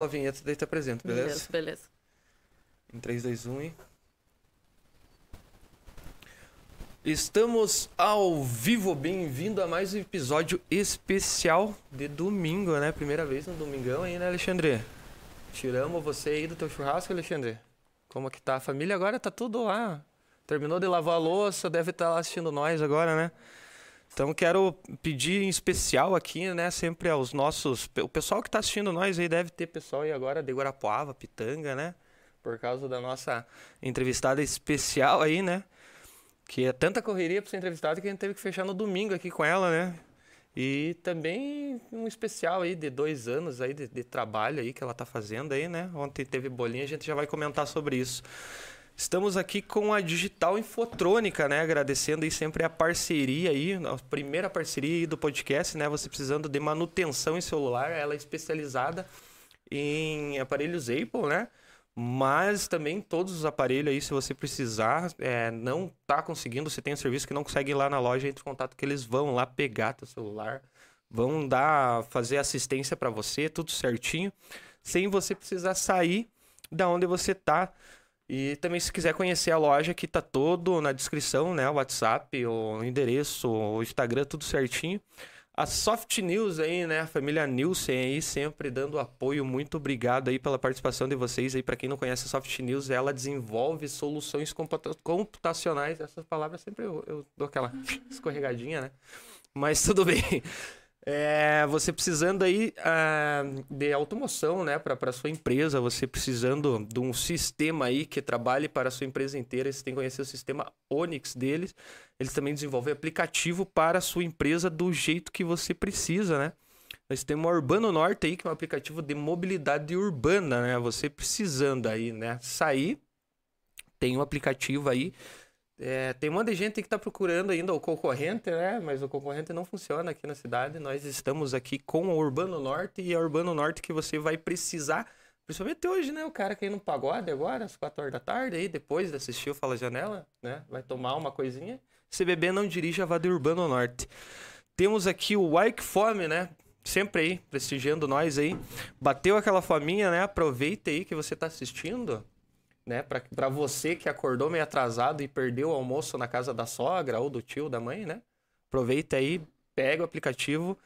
a vinheta daí te apresento, beleza? Beleza, beleza. Em 3, 2, 1 e. Estamos ao vivo, bem-vindo a mais um episódio especial de domingo, né? Primeira vez no domingão aí, né, Alexandre? Tiramos você aí do teu churrasco, Alexandre? Como que tá? A família agora tá tudo lá. Terminou de lavar a louça, deve estar lá assistindo nós agora, né? Então quero pedir em especial aqui, né, sempre aos nossos, o pessoal que está assistindo nós aí deve ter pessoal aí agora de Guarapuava, Pitanga, né? Por causa da nossa entrevistada especial aí, né? Que é tanta correria para ser entrevistada que a gente teve que fechar no domingo aqui com ela, né? E também um especial aí de dois anos aí de, de trabalho aí que ela tá fazendo aí, né? Ontem teve bolinha, a gente já vai comentar sobre isso. Estamos aqui com a Digital Infotrônica, né? Agradecendo aí sempre a parceria aí, a primeira parceria do podcast, né? Você precisando de manutenção em celular, ela é especializada em aparelhos Apple, né? Mas também todos os aparelhos aí, se você precisar, é, não tá conseguindo, você tem um serviço que não consegue ir lá na loja, entre em contato que eles vão lá pegar teu celular, vão dar, fazer assistência para você, tudo certinho, sem você precisar sair da onde você tá. E também se quiser conhecer a loja, que tá todo na descrição, né? O WhatsApp, o endereço, o Instagram, tudo certinho. A Soft News aí, né? A família Nielsen aí sempre dando apoio. Muito obrigado aí pela participação de vocês aí. Para quem não conhece a Soft News, ela desenvolve soluções computacionais. Essas palavras sempre eu, eu dou aquela escorregadinha, né? Mas tudo bem. É, você precisando aí uh, de automoção, né, para sua empresa, você precisando de um sistema aí que trabalhe para a sua empresa inteira, você tem que conhecer o sistema Onix deles. Eles também desenvolvem aplicativo para a sua empresa do jeito que você precisa, né? Nós temos o Urbano Norte aí, que é um aplicativo de mobilidade urbana, né? Você precisando aí, né, sair, tem um aplicativo aí é, tem um monte de gente que está procurando ainda o concorrente, né? Mas o concorrente não funciona aqui na cidade. Nós estamos aqui com o Urbano Norte e é o Urbano Norte que você vai precisar, principalmente hoje, né? O cara que ir no pagode agora, às 4 horas da tarde, aí depois de assistir o Fala Janela, né? Vai tomar uma coisinha. Se beber, não dirija, vá de Urbano Norte. Temos aqui o Wike Fome, né? Sempre aí, prestigiando nós aí. Bateu aquela faminha, né? Aproveita aí que você está assistindo né? Para você que acordou meio atrasado e perdeu o almoço na casa da sogra ou do tio, da mãe, né? Aproveita aí, pega o aplicativo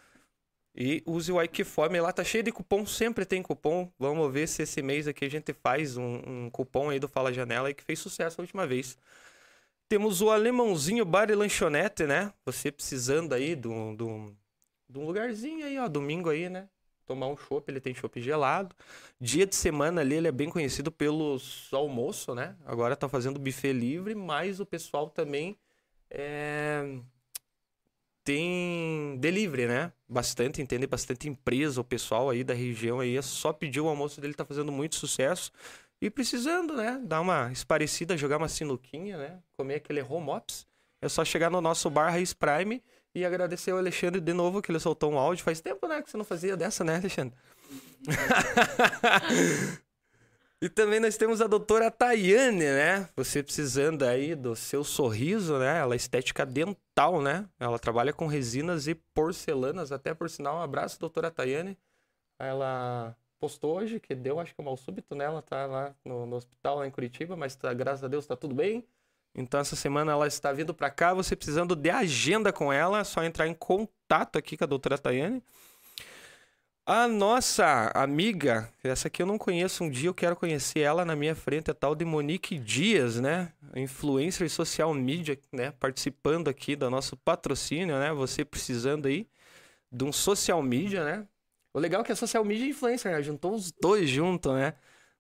e use o Ikefome. Lá tá cheio de cupom, sempre tem cupom. Vamos ver se esse mês aqui a gente faz um, um cupom aí do Fala Janela aí que fez sucesso a última vez. Temos o Alemãozinho Bar e Lanchonete, né? Você precisando aí de um lugarzinho aí, ó, domingo aí, né? Tomar um chopp, ele tem chopp gelado. Dia de semana ali ele é bem conhecido pelos almoço, né? Agora tá fazendo buffet livre, mas o pessoal também é... tem delivery, né? Bastante, entende? Bastante empresa, o pessoal aí da região aí é só pedir o almoço dele, tá fazendo muito sucesso. E precisando, né? Dar uma esparecida, jogar uma sinuquinha, né? Comer aquele home ops. É só chegar no nosso bar Raiz Prime e agradecer ao Alexandre de novo, que ele soltou um áudio. Faz tempo, né, que você não fazia dessa, né, Alexandre? e também nós temos a doutora Tayane, né? Você precisando aí do seu sorriso, né? Ela é estética dental, né? Ela trabalha com resinas e porcelanas. Até por sinal, um abraço, doutora Tayane. Ela postou hoje que deu, acho que um mal súbito, né? Ela tá lá no, no hospital, lá em Curitiba, mas tá, graças a Deus tá tudo bem. Então essa semana ela está vindo para cá, você precisando de agenda com ela, é só entrar em contato aqui com a doutora Tayane. A nossa amiga, essa aqui eu não conheço, um dia eu quero conhecer ela na minha frente, a tal de Monique Dias, né? Influencer e social media, né? Participando aqui do nosso patrocínio, né? Você precisando aí de um social media, né? O legal é que é social media e influencer, né? Juntou os dois juntos, né?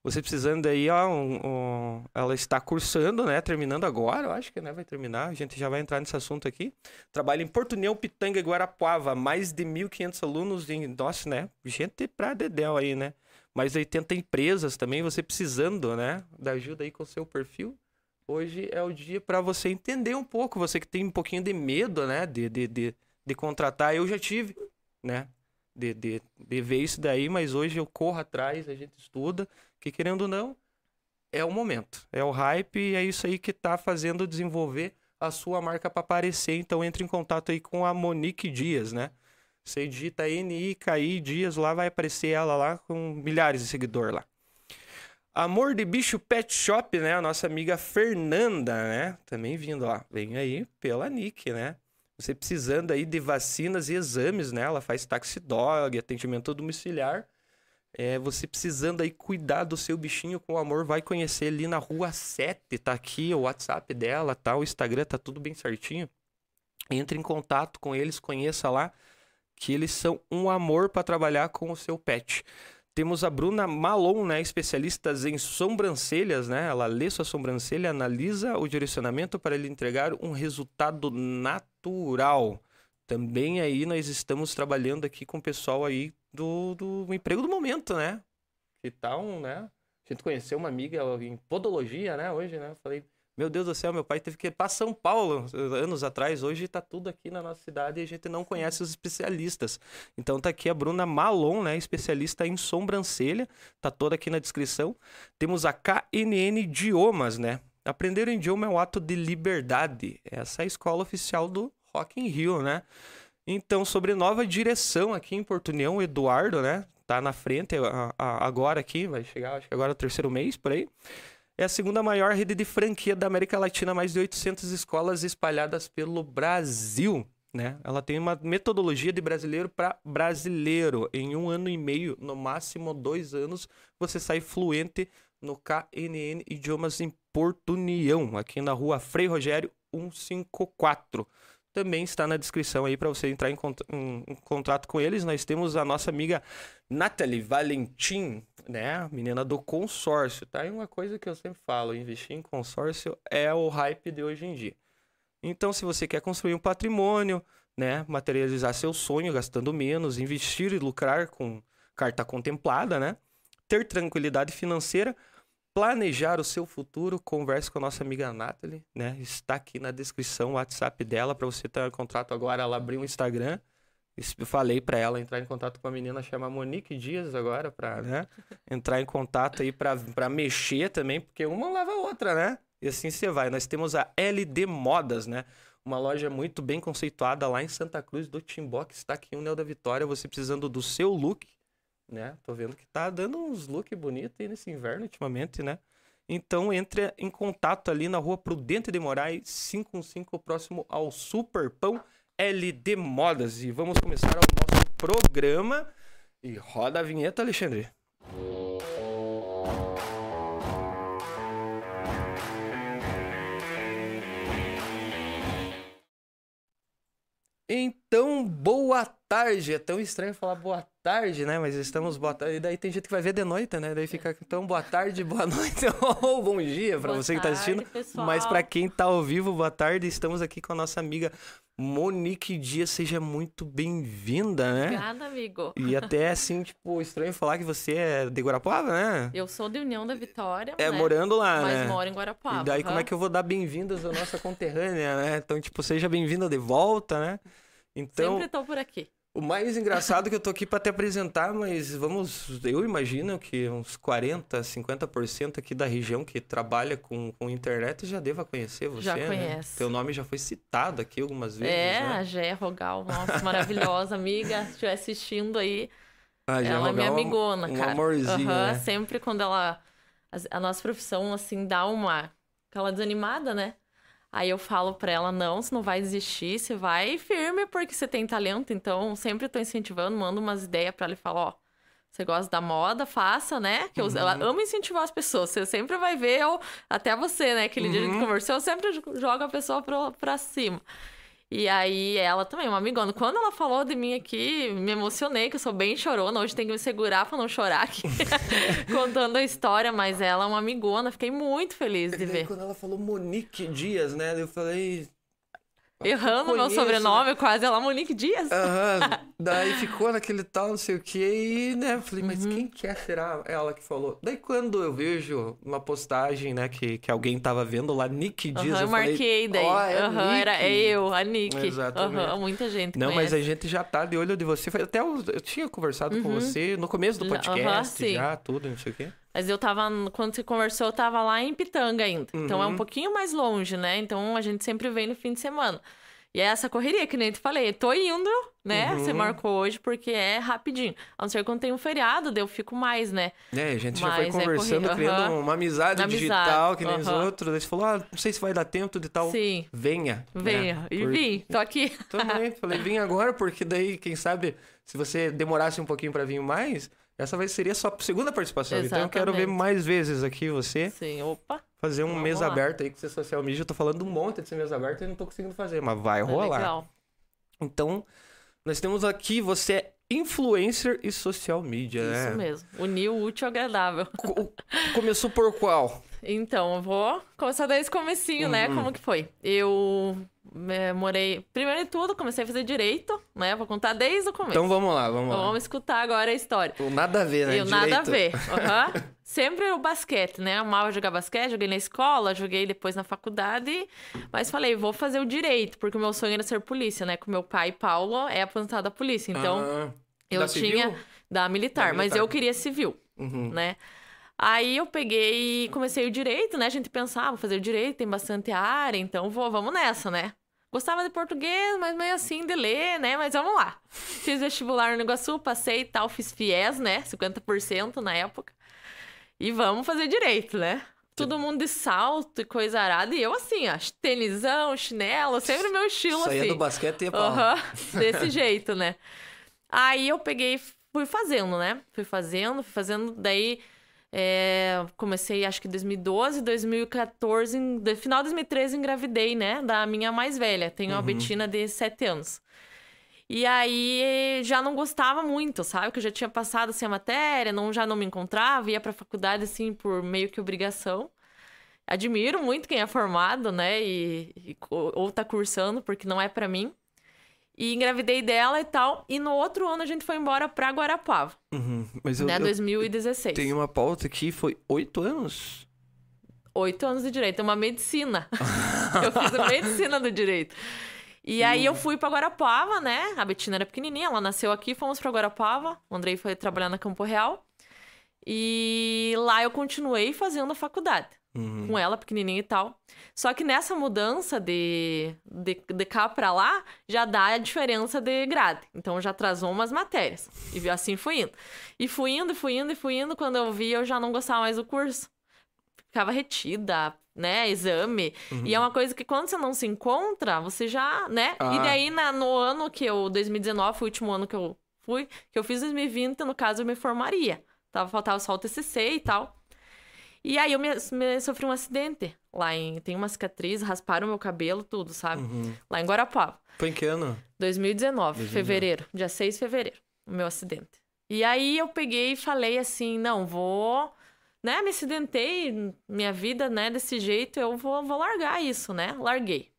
Você precisando aí, ó, um, um, ela está cursando, né? Terminando agora, eu acho que né, vai terminar. A gente já vai entrar nesse assunto aqui. Trabalha em Porto União, Pitanga e Guarapuava. Mais de 1.500 alunos. Em, nossa, né? Gente pra dedéu aí, né? Mais de 80 empresas também. Você precisando, né? Da ajuda aí com o seu perfil. Hoje é o dia para você entender um pouco. Você que tem um pouquinho de medo, né? De, de, de, de contratar. Eu já tive, né? De, de, de ver isso daí, mas hoje eu corro atrás, a gente estuda que querendo ou não, é o momento, é o hype e é isso aí que está fazendo desenvolver a sua marca para aparecer. Então entre em contato aí com a Monique Dias, né? Você digita N-I-K-I Dias, lá vai aparecer ela lá com milhares de seguidores lá. Amor de Bicho Pet Shop, né? A nossa amiga Fernanda, né? Também vindo, ó. Vem aí pela Nick, né? Você precisando aí de vacinas e exames, né? Ela faz taxi dog, atendimento domiciliar. É, você precisando aí cuidar do seu bichinho com amor, vai conhecer ali na rua 7, tá aqui o WhatsApp dela, tá? O Instagram tá tudo bem certinho. Entre em contato com eles, conheça lá que eles são um amor para trabalhar com o seu pet. Temos a Bruna Malon, né, especialista em sobrancelhas, né? Ela lê sua sobrancelha, analisa o direcionamento para ele entregar um resultado natural. Também aí nós estamos trabalhando aqui com o pessoal aí do, do emprego do momento, né? Que tal, né? A gente conheceu uma amiga em podologia, né, hoje, né? Falei, meu Deus do céu, meu pai teve que ir para São Paulo anos atrás. Hoje está tudo aqui na nossa cidade e a gente não conhece os especialistas. Então tá aqui a Bruna Malon, né, especialista em sobrancelha, tá toda aqui na descrição. Temos a KNN Idiomas, né? Aprender um idioma é um ato de liberdade. Essa é a escola oficial do Rock in Rio, né? Então, sobre nova direção aqui em Porto União, o Eduardo, né? Tá na frente agora aqui, vai chegar, acho que agora é o terceiro mês, por aí. É a segunda maior rede de franquia da América Latina, mais de 800 escolas espalhadas pelo Brasil. Né? Ela tem uma metodologia de brasileiro para brasileiro. Em um ano e meio, no máximo dois anos, você sai fluente no KNN Idiomas em Porto União, aqui na rua Frei Rogério 154. Também está na descrição aí para você entrar em, cont em, contrato com eles. Nós temos a nossa amiga Nathalie Valentim, né? Menina do consórcio, tá? E uma coisa que eu sempre falo, investir em consórcio é o hype de hoje em dia. Então, se você quer construir um patrimônio, né, materializar seu sonho gastando menos, investir e lucrar com carta contemplada, né? Ter tranquilidade financeira, planejar o seu futuro, converse com a nossa amiga Nathalie, né? Está aqui na descrição o WhatsApp dela para você ter um contrato agora, ela abriu um Instagram falei para ela entrar em contato com a menina chama Monique Dias agora para né, entrar em contato aí para mexer também, porque uma leva a outra, né? E assim você vai. Nós temos a LD Modas, né? Uma loja muito bem conceituada lá em Santa Cruz do Timbó, que está aqui em Unel da Vitória, você precisando do seu look, né? Tô vendo que tá dando uns look bonitos aí nesse inverno ultimamente, né? Então entre em contato ali na rua Prudente de Moraes, 515, próximo ao Super Pão LD Modas. E vamos começar o nosso programa. E roda a vinheta, Alexandre. Então, boa tarde. É tão estranho falar boa tarde, né? Mas estamos boa tarde. E daí tem gente que vai ver de noite, né? Daí fica então boa tarde, boa noite ou bom dia para você que está assistindo. Mas para quem está ao vivo, boa tarde. Estamos aqui com a nossa amiga Monique Dias, seja muito bem-vinda, né? Obrigada, amigo. E até assim, tipo, estranho falar que você é de Guarapuava, né? Eu sou de União da Vitória. É, né? morando lá, Mas né? Mas moro em Guarapuava. E daí, uhum. como é que eu vou dar bem-vindas à nossa conterrânea, né? Então, tipo, seja bem-vinda de volta, né? Então. Sempre tô por aqui. O mais engraçado é que eu tô aqui para te apresentar, mas vamos, eu imagino que uns 40, 50% aqui da região que trabalha com, com internet já deva conhecer você, Já né? conhece. Teu nome já foi citado aqui algumas vezes, É, né? a Gé Rogal, nossa, maravilhosa amiga, se estiver assistindo aí, A Gé ela é minha Rogal é um- amigona, um cara. amorzinho, Aham, né? Sempre quando ela, a, a nossa profissão, assim, dá uma, aquela desanimada, né? Aí eu falo pra ela, não, você não vai desistir, você vai firme porque você tem talento. Então, sempre tô incentivando, mando umas ideias pra ela e falo, ó, você gosta da moda, faça, né? Que eu- Uhum. ela ama incentivar as pessoas. Você sempre vai ver, eu, até você, né? Aquele dia que a Uhum. gente conversou, eu sempre jogo a pessoa pra, pra cima. E aí, ela também, uma amigona. Quando ela falou de mim aqui, me emocionei, que eu sou bem chorona. Hoje tem que me segurar pra não chorar aqui, contando a história. Mas ela é uma amigona, fiquei muito feliz de ver. quando ela falou Monique Dias, né? Eu falei. Errando meu conheço, sobrenome, quase ela, Monique Dias. Aham. Daí ficou naquele tal, não sei o que, e, né, falei, Uhum. mas quem que é, será ela que falou? Daí quando eu vejo uma postagem, né, que, que alguém tava vendo lá, Nick Dias, Aham, eu eu marquei falei, daí. ó, é Aham, era é eu, a Nick. Exatamente. Aham, muita gente Não, mas conhece. a gente já tá de olho de você. Até eu, eu tinha conversado com você no começo do podcast, Uhum. sim. já, tudo, não sei o quê. Mas eu tava, quando você conversou, eu tava lá em Pitanga ainda. Então é Uhum. um pouquinho mais longe, né? Então a gente sempre vem no fim de semana. E é essa correria, que nem te falei. Tô indo, né? Uhum. Você marcou hoje porque é rapidinho. A não ser quando tem um feriado, daí eu fico mais, né? É, a gente já foi Mas é conversando, corrido, criando aham. uma amizade Amizade, digital, que nem os outros. Daí você falou, ah, não sei se vai dar tempo de tal. Sim. Venha. Venha. né? E Por- vim, tô aqui. Também, falei, vim agora, porque daí, quem sabe, se você demorasse um pouquinho pra vir mais, essa vai seria a sua segunda participação. Então eu quero ver Exatamente. mais vezes aqui você Sim, opa. fazer um mês aberto aí com seu social media. Eu tô falando um monte de ser mês aberto e não tô conseguindo fazer, mas vai É rolar. legal. Então, nós temos aqui, você é influencer e social media, né? Isso mesmo. Unir o útil ao agradável. Co- Começou por qual? Então, eu vou começar desde o comecinho, né? Uhum. Como que foi? Eu é, morei... Primeiro de tudo, comecei a fazer direito, né? Vou contar desde o começo. Então vamos lá, vamos lá. Vamos escutar agora a história. Nada a ver, né? Eu nada a ver. Aham. Sempre o basquete, né? Amava jogar basquete, joguei na escola, joguei depois na faculdade. Mas falei, vou fazer o direito, porque o meu sonho era ser polícia, né? Com meu pai, Paulo, é aposentado da polícia. Então, Ah, eu da tinha civil? da militar, Da mas militar. eu queria civil, Uhum. né? Aí eu peguei e comecei o direito, né? A gente pensava, vou fazer o direito, tem bastante área, então vou, vamos nessa, né? Gostava de português, mas meio assim de ler, né? Mas vamos lá. Fiz vestibular no Iguaçu, passei e tal, fiz FIES, né? 50% na época. E vamos fazer direito, né? Todo mundo de salto e coisa arada. E eu assim, ó, tênisão, chinelo, sempre o meu estilo Saía assim. do basquete e ia. Aham, desse jeito, né? Aí eu peguei, fui fazendo, né? Fui fazendo, fui fazendo, daí é, comecei acho que 2012, 2014, em, final de 2013 engravidei, né? Da minha mais velha, tenho uma Betina de 7 anos. E aí já não gostava muito, sabe? Que eu já tinha passado assim a matéria, não, já não me encontrava, ia pra faculdade assim por meio que obrigação. Admiro muito quem é formado, né? E, e ou tá cursando, porque não é pra mim. E engravidei dela e tal. E no outro ano a gente foi embora pra Guarapava, Uhum. Mas eu, né? eu 2016. tenho uma pauta aqui, foi oito anos? Oito anos de direito, é uma medicina. eu fiz a medicina do direito. E aí eu fui pra Guarapava, né? A Betina era pequenininha, ela nasceu aqui, fomos pra Guarapava. O Andrei foi trabalhar na Campo Real. E lá eu continuei fazendo a faculdade. Uhum. com ela, pequenininha e tal. Só que nessa mudança de, de, de cá pra lá, já dá a diferença de grade. Então já atrasou umas matérias. E assim fui indo. E fui indo, e fui indo, e fui indo. Quando eu vi, eu já não gostava mais do curso. Ficava retida, né? Exame. E é uma coisa que quando você não se encontra, você já, né? Ah. E daí, na- no ano que eu, 2019, foi o último ano que eu fui, que eu fiz 2020, no caso, eu me formaria. Tava, faltava só o TCC e tal. E aí eu me, me- sofri um acidente lá em. Tem uma cicatriz, rasparam meu cabelo, tudo, sabe? Uhum. Lá em Guarapava. Foi em que ano? 2019, 2019. fevereiro. Dia 6 de fevereiro, o meu acidente. E aí eu peguei e falei assim: não, vou. Né, me acidentei, minha vida, né, desse jeito, eu vou, vou largar isso, né? Larguei.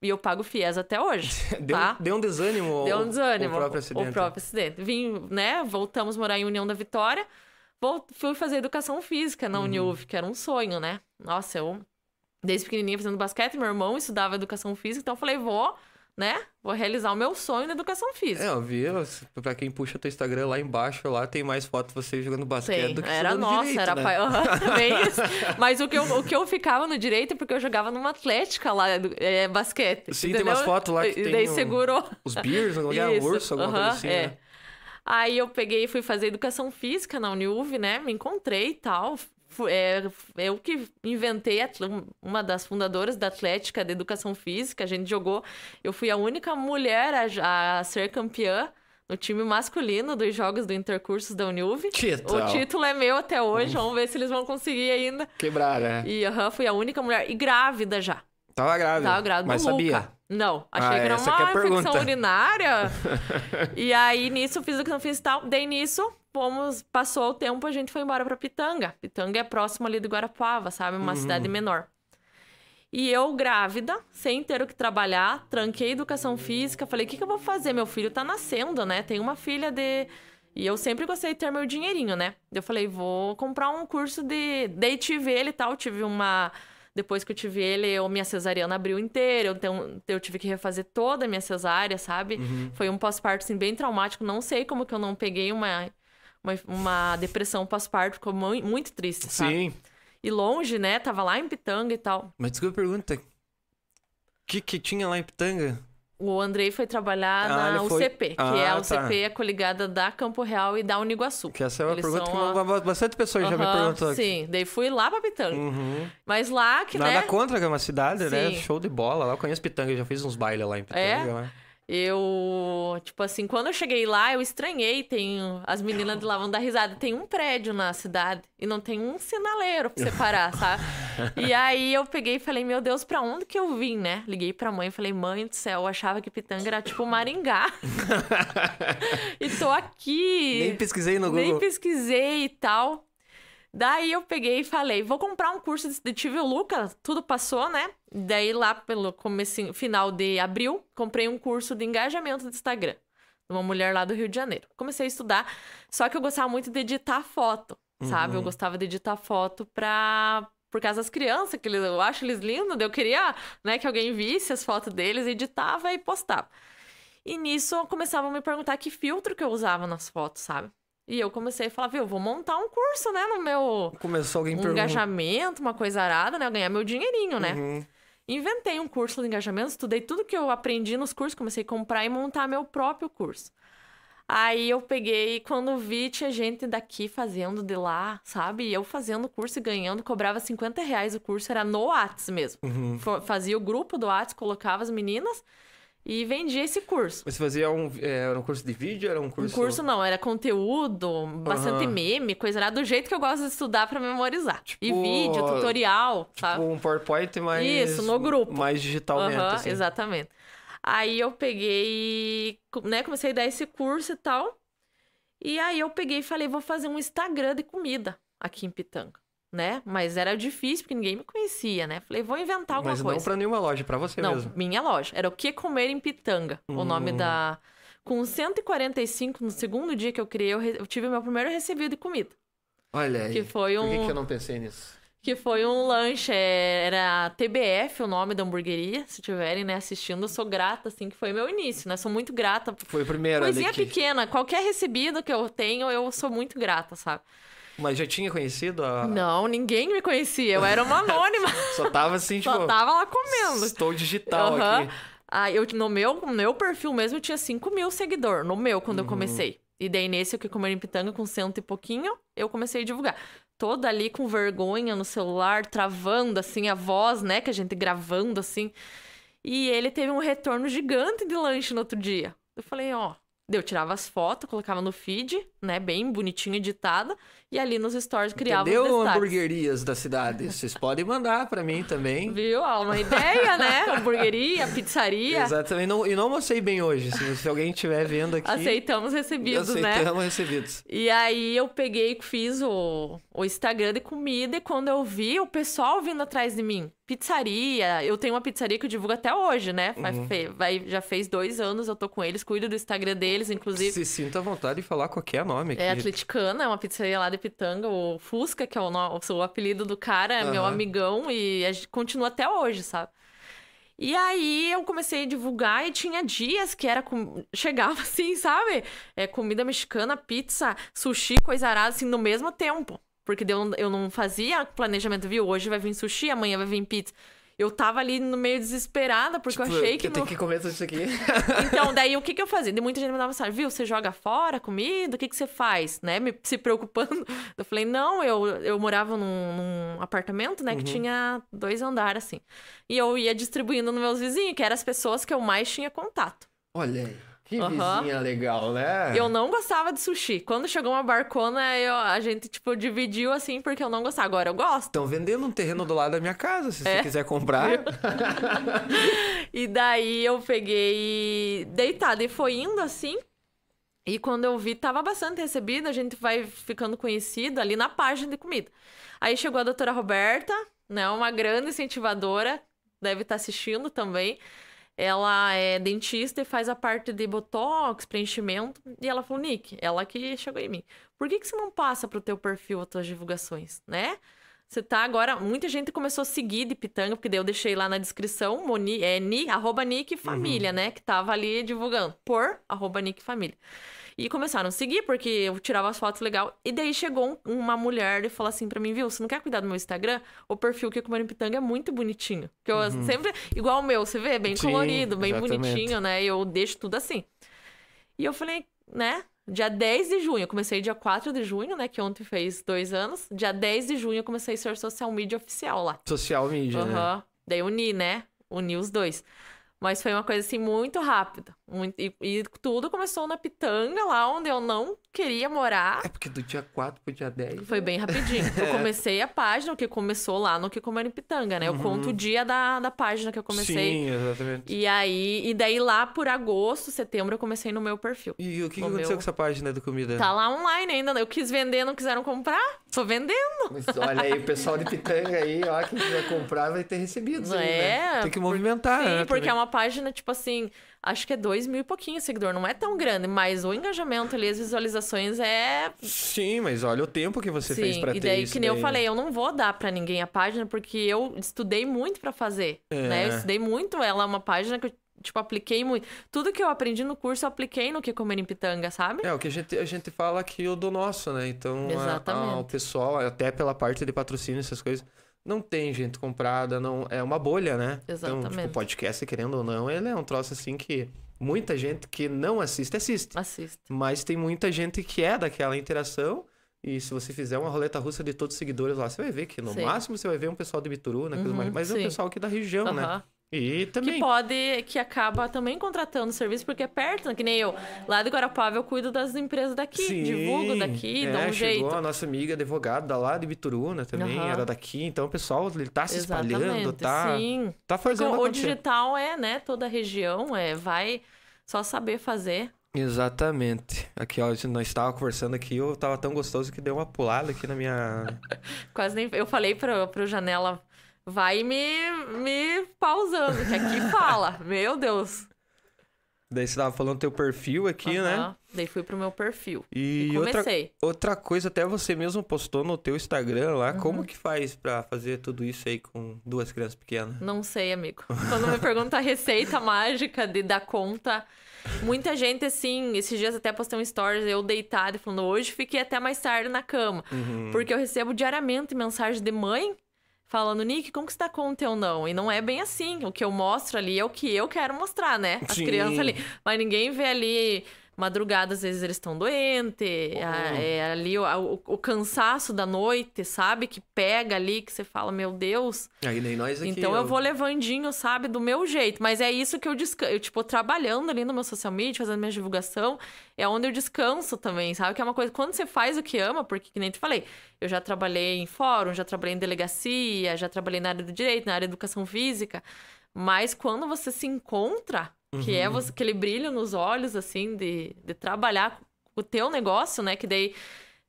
E eu pago FIES até hoje. Deu, Tá. deu um desânimo. Deu um desânimo. O próprio acidente. O próprio acidente. Vim, né? Voltamos a morar em União da Vitória. Fui fazer educação física Uhum. na Uniuv, que era um sonho, né? Nossa, eu, desde pequenininha fazendo basquete, meu irmão estudava educação física, então eu falei, vou, né? Vou realizar o meu sonho na educação física. É, eu vi, pra quem puxa teu Instagram lá embaixo, lá tem mais foto você jogando basquete Tem, do que era nossa, direito, era né? pai. Também isso. Mas o que, eu, o que eu ficava no direito é porque eu jogava numa atlética lá, é, basquete. Sim, tem entendeu? umas fotos lá que E tem daí um- segurou. Os beers, não é Isso, urso, alguma aham, coisa assim, é. né? Aí eu peguei e fui fazer educação física na Uniuv, né? Me encontrei e tal. É, eu que inventei uma das fundadoras da Atlética de Educação Física. A gente jogou. Eu fui a única mulher a, a ser campeã no time masculino dos jogos do Intercursos da Uniuv. O título é meu até hoje. Vamos ver se eles vão conseguir ainda. Quebrar, né? E aham, fui a única mulher. E grávida já. Tava grávida. Tava grávida Mas sabia? Luca. Não, achei Ah, que era uma é infecção urinária. e aí, nisso, fiz o que eu fiz e tal. Daí, nisso, fomos, passou o tempo, a gente foi embora pra Pitanga. Pitanga é próximo ali de Guarapava, sabe? Uma Uhum. cidade menor. E eu, grávida, sem ter o que trabalhar, tranquei educação física. Falei, o que, que eu vou fazer? Meu filho tá nascendo, né? Tem uma filha de... E eu sempre gostei de ter meu dinheirinho, né? Eu falei, vou comprar um curso de... Daí tive ele e tal, tive uma... Depois que eu tive ele, eu, minha cesariana abriu inteira, eu, tenho- eu tive que refazer toda a minha cesárea, sabe? Uhum. Foi um pós-parto, assim, bem traumático. Não sei como que eu não peguei uma, uma, uma depressão pós-parto, ficou mui- muito triste, sabe? Sim. E longe, né? Tava lá em Pitanga e tal. Mas desculpa a pergunta. O que que tinha lá em Pitanga? O Andrei foi trabalhar Ah, na foi- UCP, que Ah, é a tá. UCP é coligada da Campo Real e da Uniguaçu. Que essa é uma Eles pergunta são que a- bastante pessoas já me perguntou. Sim, daí fui lá pra Pitanga. Uhum. Mas lá que, Nada né, contra, que é uma cidade, né? Sim. Show de bola. Lá eu conheço Pitanga, já fiz uns bailes lá em Pitanga. É? né? Eu, tipo assim, quando eu cheguei lá, eu estranhei, tem as meninas de lá vão dar risada, tem um prédio na cidade e não tem um sinaleiro pra separar, sabe? E aí eu peguei e falei, meu Deus, pra onde que eu vim, né? Liguei pra mãe e falei, mãe do céu, eu achava que Pitanga era tipo Maringá. e tô aqui. Nem pesquisei no Google. Nem pesquisei e tal. Daí eu peguei e falei, vou comprar um curso de Tive o Luca, tudo passou, né? Daí lá pelo comecinho, final de abril, comprei um curso de engajamento do Instagram. De uma mulher lá do Rio de Janeiro. Comecei a estudar, só que eu gostava muito de editar foto, sabe? Eu gostava de editar foto pra... Por causa das crianças, que eu acho eles lindos, eu queria né, que alguém visse as fotos deles, editava e postava. E nisso começavam a me perguntar que filtro que eu usava nas fotos, sabe? E eu comecei a falar, viu, vou montar um curso, né, no meu Começou alguém um engajamento, uma coisa arada, né? Ganhar meu dinheirinho, né? Uhum. Inventei um curso de engajamento, estudei tudo que eu aprendi nos cursos, comecei a comprar e montar meu próprio curso. Aí eu peguei, quando vi, tinha gente daqui fazendo de lá, sabe? E eu fazendo o curso e ganhando, cobrava 50 reais o curso, era no Whats mesmo. Uhum. Fa- Fazia o grupo do Whats, colocava as meninas e vendia esse curso. Você fazia um, é, era um curso de vídeo? Era um Um curso... curso não, era conteúdo, bastante Aham. meme, coisa lá, do jeito que eu gosto de estudar pra memorizar. e Tipo, vídeo, tutorial, sabe? Tipo um PowerPoint mais... Isso, no grupo. Mais digitalmente, Aham, assim. Exatamente. Aí eu peguei, e, né, comecei a dar esse curso e tal. E aí eu peguei e falei, vou fazer um Instagram de comida aqui em Pitanga, né? Mas era difícil porque ninguém me conhecia, né? Falei, vou inventar alguma Mas coisa. não pra nenhuma loja, pra você Não, mesmo. minha loja. Era o que comer em Pitanga, o nome Hum. da com 145 no segundo dia que eu criei, eu, re- eu tive meu primeiro recebido de comida, Olha aí. que foi Por que, um que eu não pensei nisso? que foi um lanche, é, era TBF o nome da hamburgueria, se tiverem, né, assistindo, eu sou grata, assim, que foi meu início, né, sou muito grata. Foi o primeiro ali Coisinha que... pequena, qualquer recebido que eu tenho, eu sou muito grata, sabe? Mas já tinha conhecido a... Não, ninguém me conhecia, eu era uma anônima, Só tava assim, tipo... só tava lá comendo. Estou digital Aham. aqui. Ah, eu, no, meu, no meu perfil mesmo, eu tinha 5 mil seguidores, no meu, Uhum. quando eu comecei. E daí, nesse, o que comer em pitanga, com cento e pouquinho, eu comecei a divulgar. Toda ali com vergonha no celular, travando, assim, a voz, né, que a gente gravando, assim. E ele teve um retorno gigante de lanche no outro dia. Eu falei, ó... Eu tirava as fotos, colocava no feed, né, bem bonitinho, editada. E ali nos stories criava Entendeu, os destaques. hamburguerias da cidade? Vocês podem mandar pra mim também. Viu? Ó, uma ideia, né? Hamburgueria, pizzaria. Exatamente. Não, e não almocei bem hoje. Se, se alguém estiver vendo aqui... Aceitamos recebidos, né? aceitamos recebidos. E aí eu peguei e fiz o, o Instagram de comida e quando eu vi o pessoal vindo atrás de mim, pizzaria, eu tenho uma pizzaria que eu divulgo até hoje, né? Vai, Uhum. fe- vai- já fez dois anos, eu tô com eles, cuido do Instagram deles, inclusive. Se sinta à vontade de falar qualquer nome aqui. É atleticana, é uma pizzaria lá de Pitanga, o Fusca, que é o, no- o apelido do cara, é meu amigão e a gente continua até hoje, sabe? E aí eu comecei a divulgar e tinha dias que era com... chegava assim, sabe? É, comida mexicana, pizza, sushi, coisa arada, assim, no mesmo tempo. Porque eu, não- eu não fazia planejamento, viu? Hoje vai vir sushi, amanhã vai vir pizza. Eu tava ali no meio desesperada, porque eu achei que. Eu tenho não- que comer tudo isso aqui. então, daí o que que eu fazia? De muita gente me dava mensagem, viu? Você joga fora comida? O que que você faz? Né? Me, se preocupando. Eu falei, não, eu, eu morava num, num apartamento, né? Que tinha dois andares, assim. E eu ia distribuindo nos meus vizinhos, que eram as pessoas que eu mais tinha contato. Olha aí. Que vizinha legal, né? Eu não gostava de sushi. Quando chegou uma barcona, eu- a gente, tipo, dividiu assim, porque eu não gostava. Agora eu gosto. Estão vendendo um terreno do lado da minha casa, se É? você quiser comprar. E daí eu peguei deitada e foi indo assim. E quando eu vi, tava bastante recebida, a gente vai ficando conhecida ali na página de comida. Aí chegou a doutora Roberta, né? Uma grande incentivadora, deve estar assistindo também. Ela é dentista e faz a parte de botox, preenchimento. E ela falou, Nick, ela que chegou em mim. Por que, que você não passa pro teu perfil as tuas divulgações, né? Você tá agora. Muita gente começou a seguir de pitanga, porque daí eu deixei lá na descrição, Moni, é, ni, arroba Nick Família, Uhum. né? Que tava ali divulgando. Por arroba Nick Família. E começaram a seguir, porque eu tirava as fotos legal. E daí chegou um- uma mulher e falou assim pra mim, viu? Você não quer cuidar do meu Instagram? O perfil que eu pitanga é muito bonitinho. Que eu sempre. Igual o meu, você vê? Bem Uhum. Sim, colorido, bem exatamente. bonitinho, né? Eu deixo tudo assim. E eu falei, né? Dia 10 de junho, eu comecei dia 4 de junho, né? Que ontem fez dois anos. Dia 10 de junho eu comecei a ser social media oficial lá. Social media, né? Aham. Daí uni, né? Uni os dois. Mas foi uma coisa assim muito rápida. Muito- E, e tudo começou na pitanga, lá onde eu não queria morar. É porque do dia 4 pro dia 10. Foi bem rapidinho. Eu comecei a página, o que começou lá no que comer em pitanga, né? Eu conto o dia da, da página que eu comecei. Sim, exatamente. E aí, e daí lá por agosto, setembro, eu comecei no meu perfil. E o que, que aconteceu meu- com essa página da comida? Tá lá online ainda. Eu quis vender, não quiseram comprar. Tô vendendo. Mas olha aí, o pessoal de Pitanga aí, ó, quem quiser comprar vai ter recebido isso aí, né? É, Tem que por- movimentar, Sim, né? porque também. é uma página, tipo assim, acho que é dois mil e pouquinho seguidor. Não é tão grande, mas o engajamento ali, as visualizações é. Sim, mas olha o tempo que você fez Sim, pra e ter daí, isso que nem eu daí, falei, eu não vou dar pra ninguém a página, porque eu estudei muito pra fazer, É. né? Eu estudei muito, ela é uma página que eu, tipo, apliquei muito. Tudo que eu aprendi no curso, eu apliquei no que comer em pitanga, sabe? É, o que a gente, a gente fala aqui o do nosso, né? Então, a- a- o pessoal, até pela parte de patrocínio, essas coisas, não tem gente comprada, não é uma bolha, né? Então, tipo, Exatamente. o podcast, querendo ou não, ele é um troço assim que muita gente que não assiste, assiste. Assista. Mas tem muita gente que é daquela interação. E se você fizer uma roleta russa de todos os seguidores lá, você vai ver que no Sim. máximo você vai ver um pessoal de Bituru, né? Uhum, mais- mas é o sim. pessoal aqui da região, né? E também. Que pode, que acaba também contratando serviço, porque é perto, né? que nem eu. Lá de Guarapava eu cuido das empresas daqui, Sim, divulgo daqui, é, dou chegou um jeito. a nossa amiga advogada lá de Bituruna também, Aham. era daqui. Então o pessoal ele tá se espalhando, tá, sim. tá fazendo o acontecer. digital é, né, toda a região, é, vai só saber fazer. Exatamente. Aqui, ó, nós estávamos conversando aqui, eu tava tão gostoso que deu uma pulada aqui na minha... Quase nem. Eu falei pro, pro Janela, vai me, me pausando, que aqui fala. Meu Deus. Daí você tava falando teu perfil aqui, né? Aham. Daí fui pro meu perfil. E, E outra, comecei. outra coisa, até você mesmo postou no teu Instagram lá, Uhum. como que faz pra fazer tudo isso aí com duas crianças pequenas? Não sei, amigo. Quando me pergunta a receita mágica de dar conta. Muita gente, assim, esses dias até postei um stories, eu deitada e falando, hoje fiquei até mais tarde na cama. Uhum. Porque eu recebo diariamente mensagem de mãe falando, Nick, como que você dá conta ou não? E não é bem assim. O que eu mostro ali é o que eu quero mostrar, né? As Sim. crianças ali. Mas ninguém vê ali. Madrugada, às vezes eles estão doentes, a- é ali o, o- o cansaço da noite, sabe? Que pega ali, que você fala, meu Deus. Aí nem nós aqui. Então ó. eu vou levandinho, sabe, do meu jeito. Mas é isso que eu descanso. Eu, tipo, trabalhando ali no meu social media, fazendo minha divulgação, é onde eu descanso também, sabe? Que é uma coisa. Quando você faz o que ama, porque, que nem te falei, eu já trabalhei em fórum, já trabalhei em delegacia, já trabalhei na área do direito, na área de educação física. Mas quando você se encontra, que é você, aquele brilho nos olhos, assim, de, de trabalhar o teu negócio, né? Que daí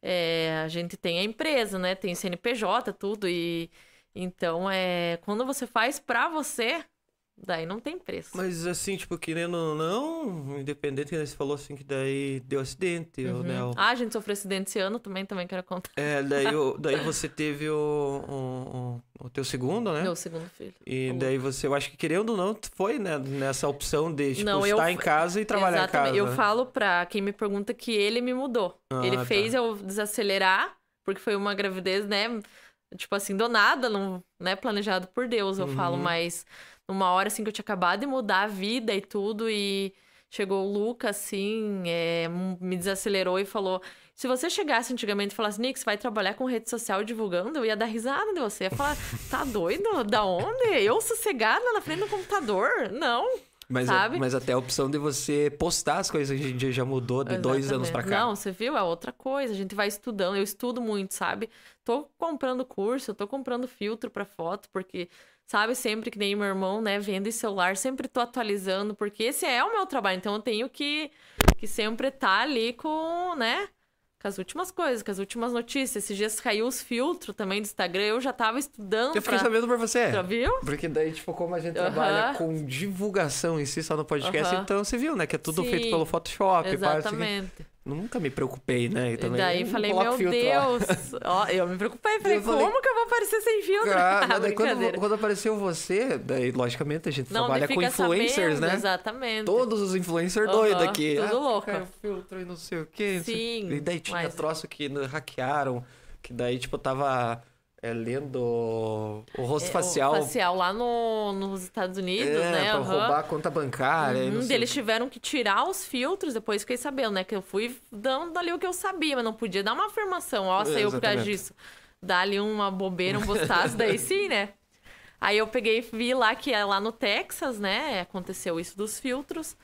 é, a gente tem a empresa, né? Tem CNPJ, tudo. E então, é, quando você faz pra você, daí não tem preço. Mas assim, tipo, querendo ou não, independente que você falou assim que daí deu acidente, ou, né? o- Ah, a gente sofreu acidente esse ano também, também quero contar. É, daí, o- daí você teve o, o, o, teu segundo, né? Meu segundo filho. E o daí você, eu acho que querendo ou não, foi, né, nessa opção de, tipo, Não, eu estar f- em casa e trabalhar Exatamente. em casa. Eu falo pra quem me pergunta que ele me mudou. Ah, ele tá. fez eu desacelerar, porque foi uma gravidez, né? Tipo assim, do nada, não, né? Planejado por Deus, eu falo, Uhum. mas numa hora assim que eu tinha acabado de mudar a vida e tudo, e chegou o Luca, assim, é, me desacelerou e falou. Se você chegasse antigamente e falasse, Nick, você vai trabalhar com rede social divulgando, eu ia dar risada de você. Ia falar, tá doido? Da onde? Eu sossegada na frente do computador? Não. Mas, sabe? mas até a opção de você postar as coisas hoje em dia já mudou de dois anos pra Exatamente. cá. Não, você viu? É outra coisa. A gente vai estudando. Eu estudo muito, sabe? Tô comprando curso, tô comprando filtro pra foto, porque, sabe, sempre que nem meu irmão, né, vendo esse celular, sempre tô atualizando, porque esse é o meu trabalho. Então eu tenho que, que sempre estar ali com, né? Com as últimas coisas, com as últimas notícias. Esses dias caiu os filtros também do Instagram, eu já tava estudando. Eu fiquei pra... sabendo por você. Já viu? Porque daí, tipo, como a gente trabalha com divulgação em si, só no podcast, então você viu, né? Que é tudo Sim. feito pelo Photoshop. aqui. Exatamente. Nunca me preocupei, né? E também daí falei, meu filtro. Deus. Ó, eu me preocupei, falei, Eu falei- como que eu vou aparecer sem filtro? Ah, daí quando, quando apareceu você, daí logicamente a gente Não, trabalha com influencers, sabendo, né? Exatamente. Todos os influencers Aham, doidos aqui. tudo ah, louco. filtro e não sei o quê. Sim, E daí tinha mas- troço que hackearam, que daí, tipo, tava é, lendo o rosto É, o facial. facial lá no, nos Estados Unidos, é, né? pra aham. roubar a conta bancária. Uhum, eles tiveram que tirar os filtros, depois fiquei sabendo, né? Que eu fui dando ali o que eu sabia, mas não podia dar uma afirmação. Ó, saiu por causa disso. Dar ali uma bobeira, um bostaço, daí sim, né? Aí eu peguei e vi lá que é lá no Texas, né? Aconteceu isso dos filtros,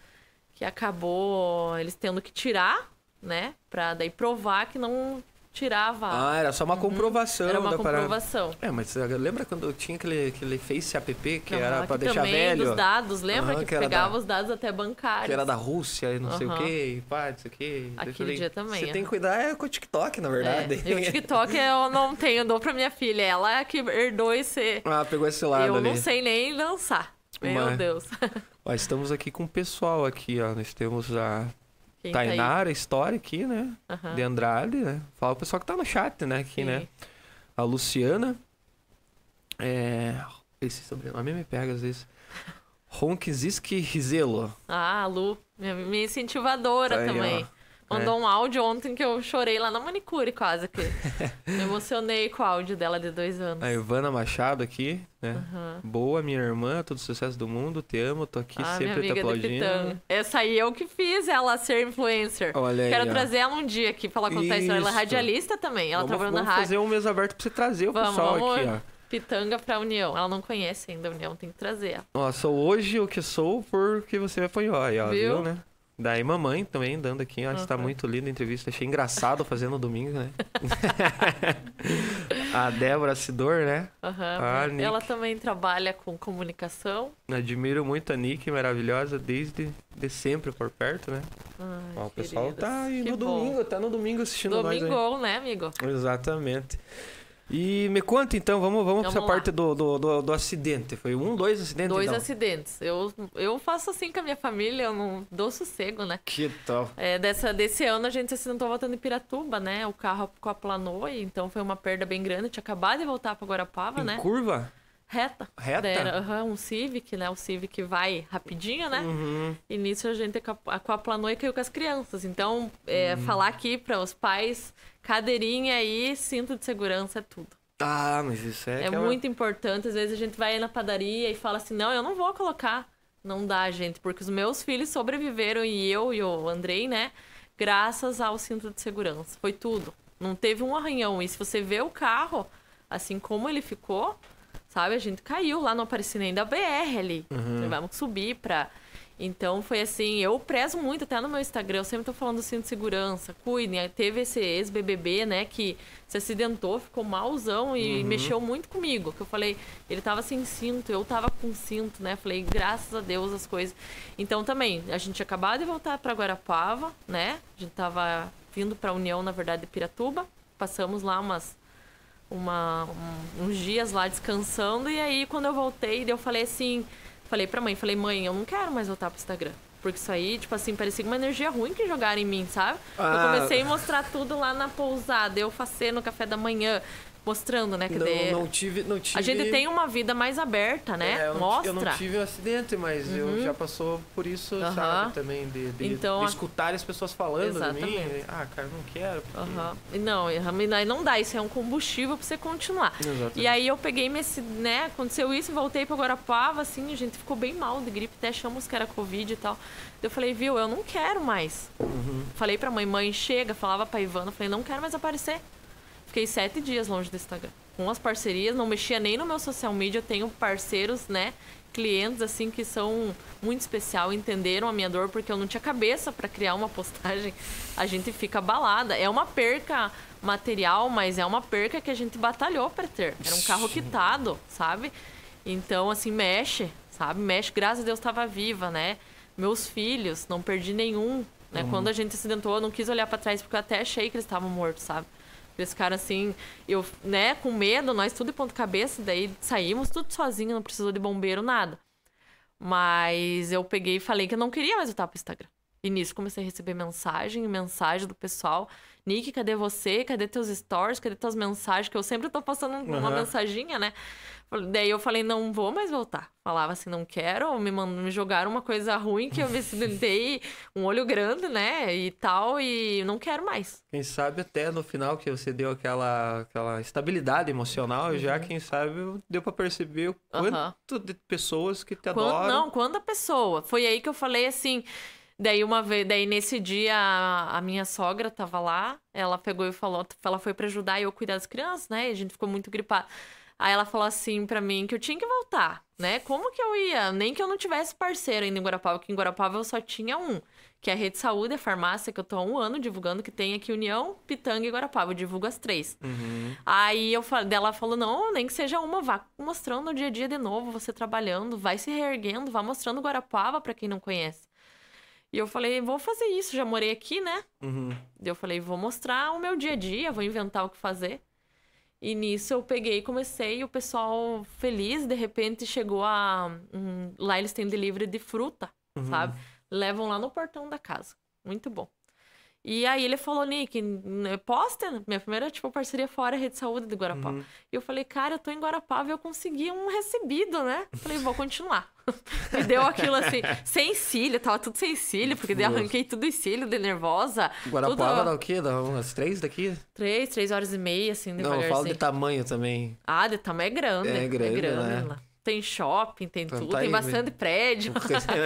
que acabou eles tendo que tirar, né? Pra daí provar que não tirava. Ah, era só uma comprovação Uhum. Era uma parada. comprovação. É, mas você lembra quando tinha aquele, aquele Face app que Aham, era pra que deixar também velho? dos dados, lembra que, que pegava da- os dados até bancários. Que era da Rússia e não sei o quê, e pá, não sei o quê. Aquele dia também, Você aham. tem que cuidar é com o TikTok, na verdade. É, e o TikTok eu não tenho, eu dou pra minha filha. Ela é que herdou esse. ah, pegou esse lado eu ali. não sei nem dançar. Meu Mas- Deus. Ó, estamos aqui com o pessoal aqui, ó. Nós temos a Quem tá? Tainara Story aqui, né? Aham. De Andrade, né? Fala o pessoal que tá no chat, né? Aqui, Sim. né? A Luciana. É... Esse sobrenome me pega às vezes. Ronkiziski Rizelo. Ah, a Lu, minha, minha incentivadora Tá aí, também. ó. Mandou um áudio ontem que eu chorei lá na manicure quase que. Me emocionei com o áudio dela de dois anos. A Ivana Machado aqui, né? Aham. Boa, minha irmã, todo sucesso do mundo, te amo, tô aqui Ah, sempre te aplaudindo. Essa aí eu que fiz ela ser influencer. Olha aí, Quero ó. trazer ela um dia aqui pra ela contar a história. Ela é radialista também. Ela vamos, trabalhou vamos na rádio. fazer um mês aberto pra você trazer o Vamos, pessoal vamos. aqui, ó. Pitanga pra União. Ela não conhece ainda a União, tem que trazer ela. Ó, sou hoje o que sou porque você me apoiou. Aí, ó, viu, Viu? né? Daí mamãe também dando aqui, ó. Está Uhum. muito linda a entrevista. Achei engraçado fazendo no domingo, né? a Débora Sidor, né? Aham. Ah, ela também trabalha com comunicação. Admiro muito a Nick, maravilhosa, desde de sempre por perto, né? Ai, Ó, o pessoal tá aí no bom. domingo, tá no domingo assistindo nós aí. Domingo, né, amigo? Exatamente. E me conta então, vamos, vamos, pra Vamos essa parte do, do, do, do acidente. Foi um, dois acidentes? Dois então? acidentes. Eu, eu faço assim com a minha família, eu não dou sossego, né? Que tal? É, dessa, desse ano a gente se acidentou voltando em Piratuba, né? O carro aplanou e então foi uma perda bem grande. Eu tinha acabado de voltar pra Guarapava, Em né? curva? Reta. Reta? Era, aham, um Civic, né? O Civic vai rapidinho, né? Uhum. E nisso a gente aqua- aquaplanou e caiu com as crianças. Então, é, Hum. falar aqui para os pais, cadeirinha e cinto de segurança é tudo. Ah, mas isso é. É, muito importante. Às vezes a gente vai na padaria e fala assim: não, eu não vou colocar. Não dá, gente, porque os meus filhos sobreviveram e eu e o Andrei, né? Graças ao cinto de segurança. Foi tudo. Não teve um arranhão. E se você vê o carro, assim como ele ficou, sabe? A gente caiu lá no Aparecida da BR ali. Vamos subir pra. Então foi assim, eu prezo muito até no meu Instagram, eu sempre tô falando do cinto de segurança, cuidem. Teve esse ex-BBB, né, que se acidentou, ficou malzão e mexeu muito comigo. Que eu falei, ele tava sem cinto, eu tava com cinto, né? Falei, graças a Deus as coisas. Então também, a gente acabado de voltar pra Guarapava, né? A gente tava vindo pra União, na verdade, de Piratuba. Passamos lá umas uma, um- uns dias lá descansando. E aí, quando eu voltei, eu falei assim: falei pra mãe, falei, mãe, eu não quero mais voltar pro Instagram. Porque isso aí, tipo assim, parecia uma energia ruim que jogaram em mim, sabe? Ah. Eu comecei a mostrar tudo lá na pousada, eu fazendo no café da manhã, mostrando, né? Que Não, não tive, não tive. A gente tem uma vida mais aberta, né? É, eu, não, Mostra. eu não tive um acidente, mas eu já passou por isso, Aham. sabe? Também de, de, Então, de escutar as pessoas falando de mim. Exatamente. Ah, cara, não quero. porque-. E Não, não dá, isso é um combustível pra você continuar. Exatamente. E aí eu peguei esse, né, aconteceu isso, voltei pra Guarapava, assim, a gente ficou bem mal de gripe, até achamos que era Covid e tal. Eu falei, viu, eu não quero mais. Uhum. Falei pra mãe, mãe, chega, falava pra Ivana, falei, não quero mais aparecer. Fiquei sete dias longe do Instagram. Com as parcerias, não mexia nem no meu social media, eu tenho parceiros, né, clientes, assim, que são muito especial, entenderam a minha dor, porque eu não tinha cabeça pra criar uma postagem. A gente fica abalada. É uma perca material, mas é uma perca que a gente batalhou pra ter. Era um carro quitado, sabe? Então, assim, mexe, sabe? Mexe. Graças a Deus estava viva, né? Meus filhos, não perdi nenhum. Né? Quando a gente acidentou, eu não quis olhar pra trás, porque eu até achei que eles estavam mortos, sabe? Eles ficaram assim, eu, né, com medo, nós tudo de ponto cabeça, daí saímos tudo sozinho, não precisou de bombeiro, nada. Mas eu peguei e falei que eu não queria mais voltar pro Instagram. E nisso comecei a receber mensagem, mensagem do pessoal. Nick, cadê você? Cadê teus stories? Cadê tuas mensagens? Que eu sempre tô postando uma Aham. mensaginha, né? Daí eu falei, não vou mais voltar. Falava assim, não quero. Me, mand... me jogaram uma coisa ruim que eu me acidentei, um olho grande, né? E tal, e não quero mais. Quem sabe até no final que você deu aquela, aquela estabilidade emocional, já quem sabe deu pra perceber o Uhum. Quanto de pessoas que te Quando- adoram. não, quando a pessoa. Foi aí que eu falei assim. Daí uma vez, daí nesse dia a, a minha sogra tava lá, ela pegou e falou, ela foi pra ajudar eu cuidar das crianças, né? E a gente ficou muito gripado. Aí ela falou assim pra mim que eu tinha que voltar, né? Como que eu ia? Nem que eu não tivesse parceiro ainda em Guarapava, que em Guarapava eu só tinha um, que é a Rede Saúde, a farmácia, que eu tô há um ano divulgando, que tem aqui União, Pitanga e Guarapava. Eu divulgo as três. Uhum. Aí eu dela falou: não, nem que seja uma, vá mostrando no dia a dia de novo, você trabalhando, vai se reerguendo, vá mostrando Guarapava pra quem não conhece. E eu falei, vou fazer isso, já morei aqui, né? Uhum. Eu falei, vou mostrar o meu dia a dia, vou inventar o que fazer. E nisso eu peguei e comecei, e o pessoal feliz, de repente chegou a. um- lá eles têm delivery de fruta, sabe? Levam lá no portão da casa. Muito bom. E aí ele falou, Nick, n- posta, minha primeira, tipo, parceria fora a Rede Saúde de Guarapava. E eu falei, cara, eu tô em Guarapava e eu consegui um recebido, né? Falei, vou continuar. Me deu aquilo assim, sem cílio, tava tudo sem cílio, porque daí arranquei tudo em cílio, de nervosa. Guarapava tudo... dá o quê? Dá umas três daqui? Três, três horas e meia, assim, Não, eu falo de tamanho também. Ah, de tamanho é grande. É grande, né? lá. Tem shopping, tem Então tudo, tá tem aí, bastante prédio.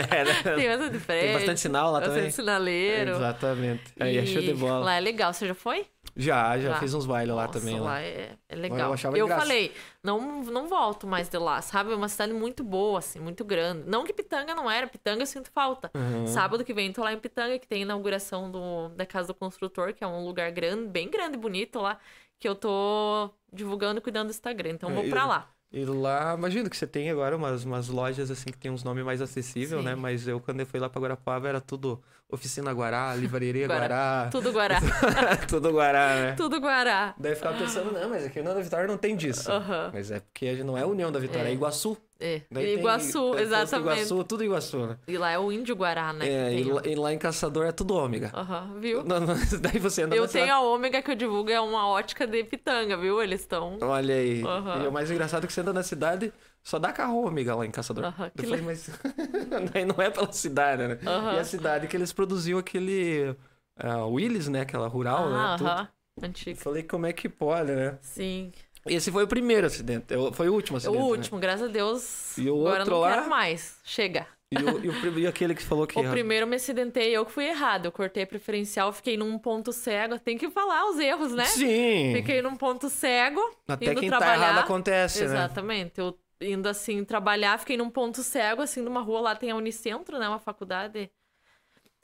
É, né? tem bastante prédio. Tem bastante sinal lá bastante também. sinaleiro. Exatamente. Aí é show de bola. Lá é legal. Você já foi? Já, já Já. fiz uns bailes lá também. lá Lá. é, é legal. Eu eu falei, não, não volto mais de lá, sabe? É uma cidade muito boa, assim, muito grande. Não que Pitanga não era, Pitanga eu sinto falta. Uhum. Sábado que vem tô lá em Pitanga, que tem a inauguração do, da Casa do Construtor, que é um lugar grande, bem grande e bonito lá, que eu tô divulgando e cuidando do Instagram. Então É, vou pra lá. E lá, imagino que você tem agora umas, umas lojas assim que tem uns nomes mais acessíveis, né? Mas eu, quando eu fui lá pra Guarapava, era tudo Oficina Guará, Livraria Guará. Guará. Tudo Guará. tudo Guará, né? Tudo Guará. Daí eu ficava pensando, não, mas aqui o União da Vitória não tem disso. Aham. Mas é porque a não é União da Vitória, é, É. Iguaçu. É. Daí Iguaçu, tem exatamente. Iguaçu, tudo Iguaçu, né? E lá é o Índio Guará, né? É, e, lá, e lá em Caçador é tudo ômega. Aham, viu? Não, não, daí você anda Eu na cidade- tenho a ômega que eu divulgo, é uma ótica de pitanga, viu? Eles estão. Olha aí. Aham. E o mais engraçado é que você anda na cidade, só dá carro ômega lá em Caçador. Aham, Eu que falei, mas daí não é pela cidade, né? Aham. E a cidade que eles produziam aquele ah, Willis, né? Aquela rural, ah, né? Aham. Eu Antigo. falei, como é que pode, né? Sim. Esse foi o primeiro acidente. eu- Foi o último O acidente. né? último, graças a Deus. E o Agora outro não lá? quero mais. Chega. E, o, e, o, e aquele que falou que. O primeiro eu me acidentei, eu que fui errado. Eu cortei a preferencial, fiquei num ponto cego. Tem que falar os erros, né? Sim. Fiquei num ponto cego. Até indo quem trabalhar. tá errado acontece, né? Exatamente. Eu indo assim trabalhar, fiquei num ponto cego, assim, numa rua lá tem a Unicentro, né? Uma faculdade.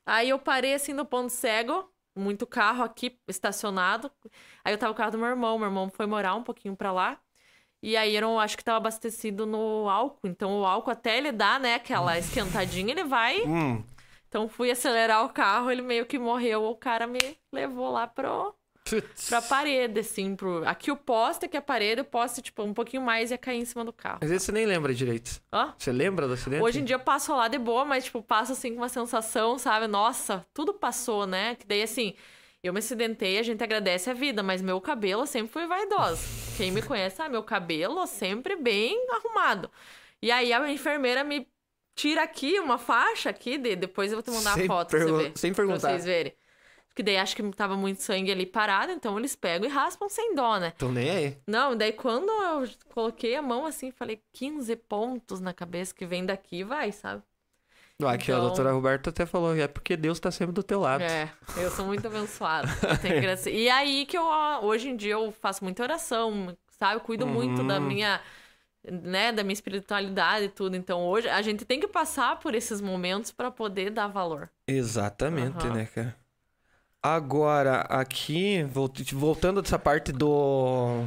Aí eu parei assim no ponto cego, muito carro aqui estacionado. Aí eu tava com o carro do meu irmão, meu irmão foi morar um pouquinho pra lá. E aí eu não acho que tava abastecido no álcool. Então o álcool até ele dá, né, aquela esquentadinha, ele vai. Hum. Então fui acelerar o carro, ele meio que morreu, o cara me levou lá pro Putz. pra parede, assim, pro... Aqui o poste, aqui a parede, o poste, tipo, um pouquinho mais ia cair em cima do carro. Às vezes você nem lembra direito. Ó, Você lembra do acidente? hoje em dia eu passo lá de boa, mas, tipo, passo, assim, com uma sensação, sabe? Nossa, tudo passou, né? Que daí, assim, eu me acidentei, a gente agradece a vida, mas meu cabelo sempre foi vaidoso. Quem me conhece sabe, meu cabelo sempre bem arrumado. E aí a enfermeira me tira aqui uma faixa aqui, de... depois eu vou te mandar Sem a foto pra, você ver, sem pra perguntar. vocês verem. Que daí acho que tava muito sangue ali parado, então eles pegam e raspam sem dó, né? Então nem aí. Não, daí quando eu coloquei a mão assim, falei 15 pontos na cabeça que vem daqui, vai, sabe? Ah, Aqui, a Então- doutora Roberta até falou, é porque Deus tá sempre do teu lado. É, eu sou muito abençoada. E aí que eu, hoje em dia, eu faço muita oração, sabe? Eu cuido muito da Uhum. minha, né, da minha espiritualidade e tudo. Então hoje a gente tem que passar por esses momentos pra poder dar valor. Exatamente, Aham. né, cara? Agora, aqui, vol- voltando dessa parte do...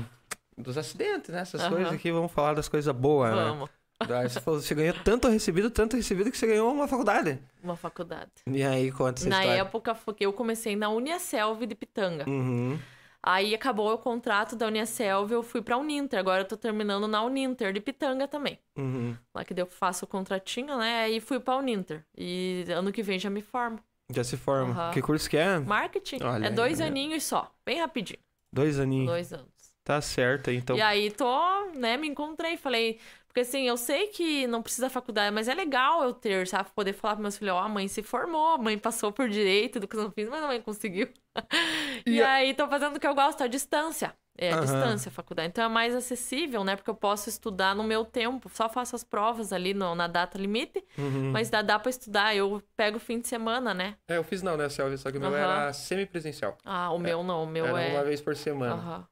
Dos acidentes, né? Essas Aham. coisas aqui, vamos falar das coisas boas, né? Vamos. Daí Você, falou, você ganhou tanto recebido, tanto recebido que você ganhou uma faculdade. Uma faculdade. E aí, conta essa Na história. época foi que eu comecei na Uniaselv de Pitanga. Uhum. Aí acabou o contrato da Uniaselv, eu fui pra Uninter. Agora eu tô terminando na Uninter de Pitanga também. Uhum. Lá que eu faço o contratinho, né? Aí fui pra Uninter. E ano que vem já me formo. Já se forma. Aham. Que curso que é? Marketing. Olha é dois aninhos só. Bem rapidinho. Dois aninhos. Dois anos. Tá certo, então. E aí tô, né, me encontrei, falei, porque assim, eu sei que não precisa faculdade, mas é legal eu ter, sabe, poder falar para meus filhos, ó, a mãe se formou, a mãe passou por direito, educação física, mas a mãe conseguiu. e E a- aí tô fazendo o que eu gosto, a distância. É, a Aham. distância, a faculdade. Então é mais acessível, né? Porque eu posso estudar no meu tempo. Só faço as provas ali no- na data limite. Uhum. Mas dá, dá pra estudar. Eu pego o fim de semana, né? É, eu fiz não, né, Selvi? Só que o meu Aham. era semipresencial. Ah, o meu não. O meu era é. uma vez por semana. Aham.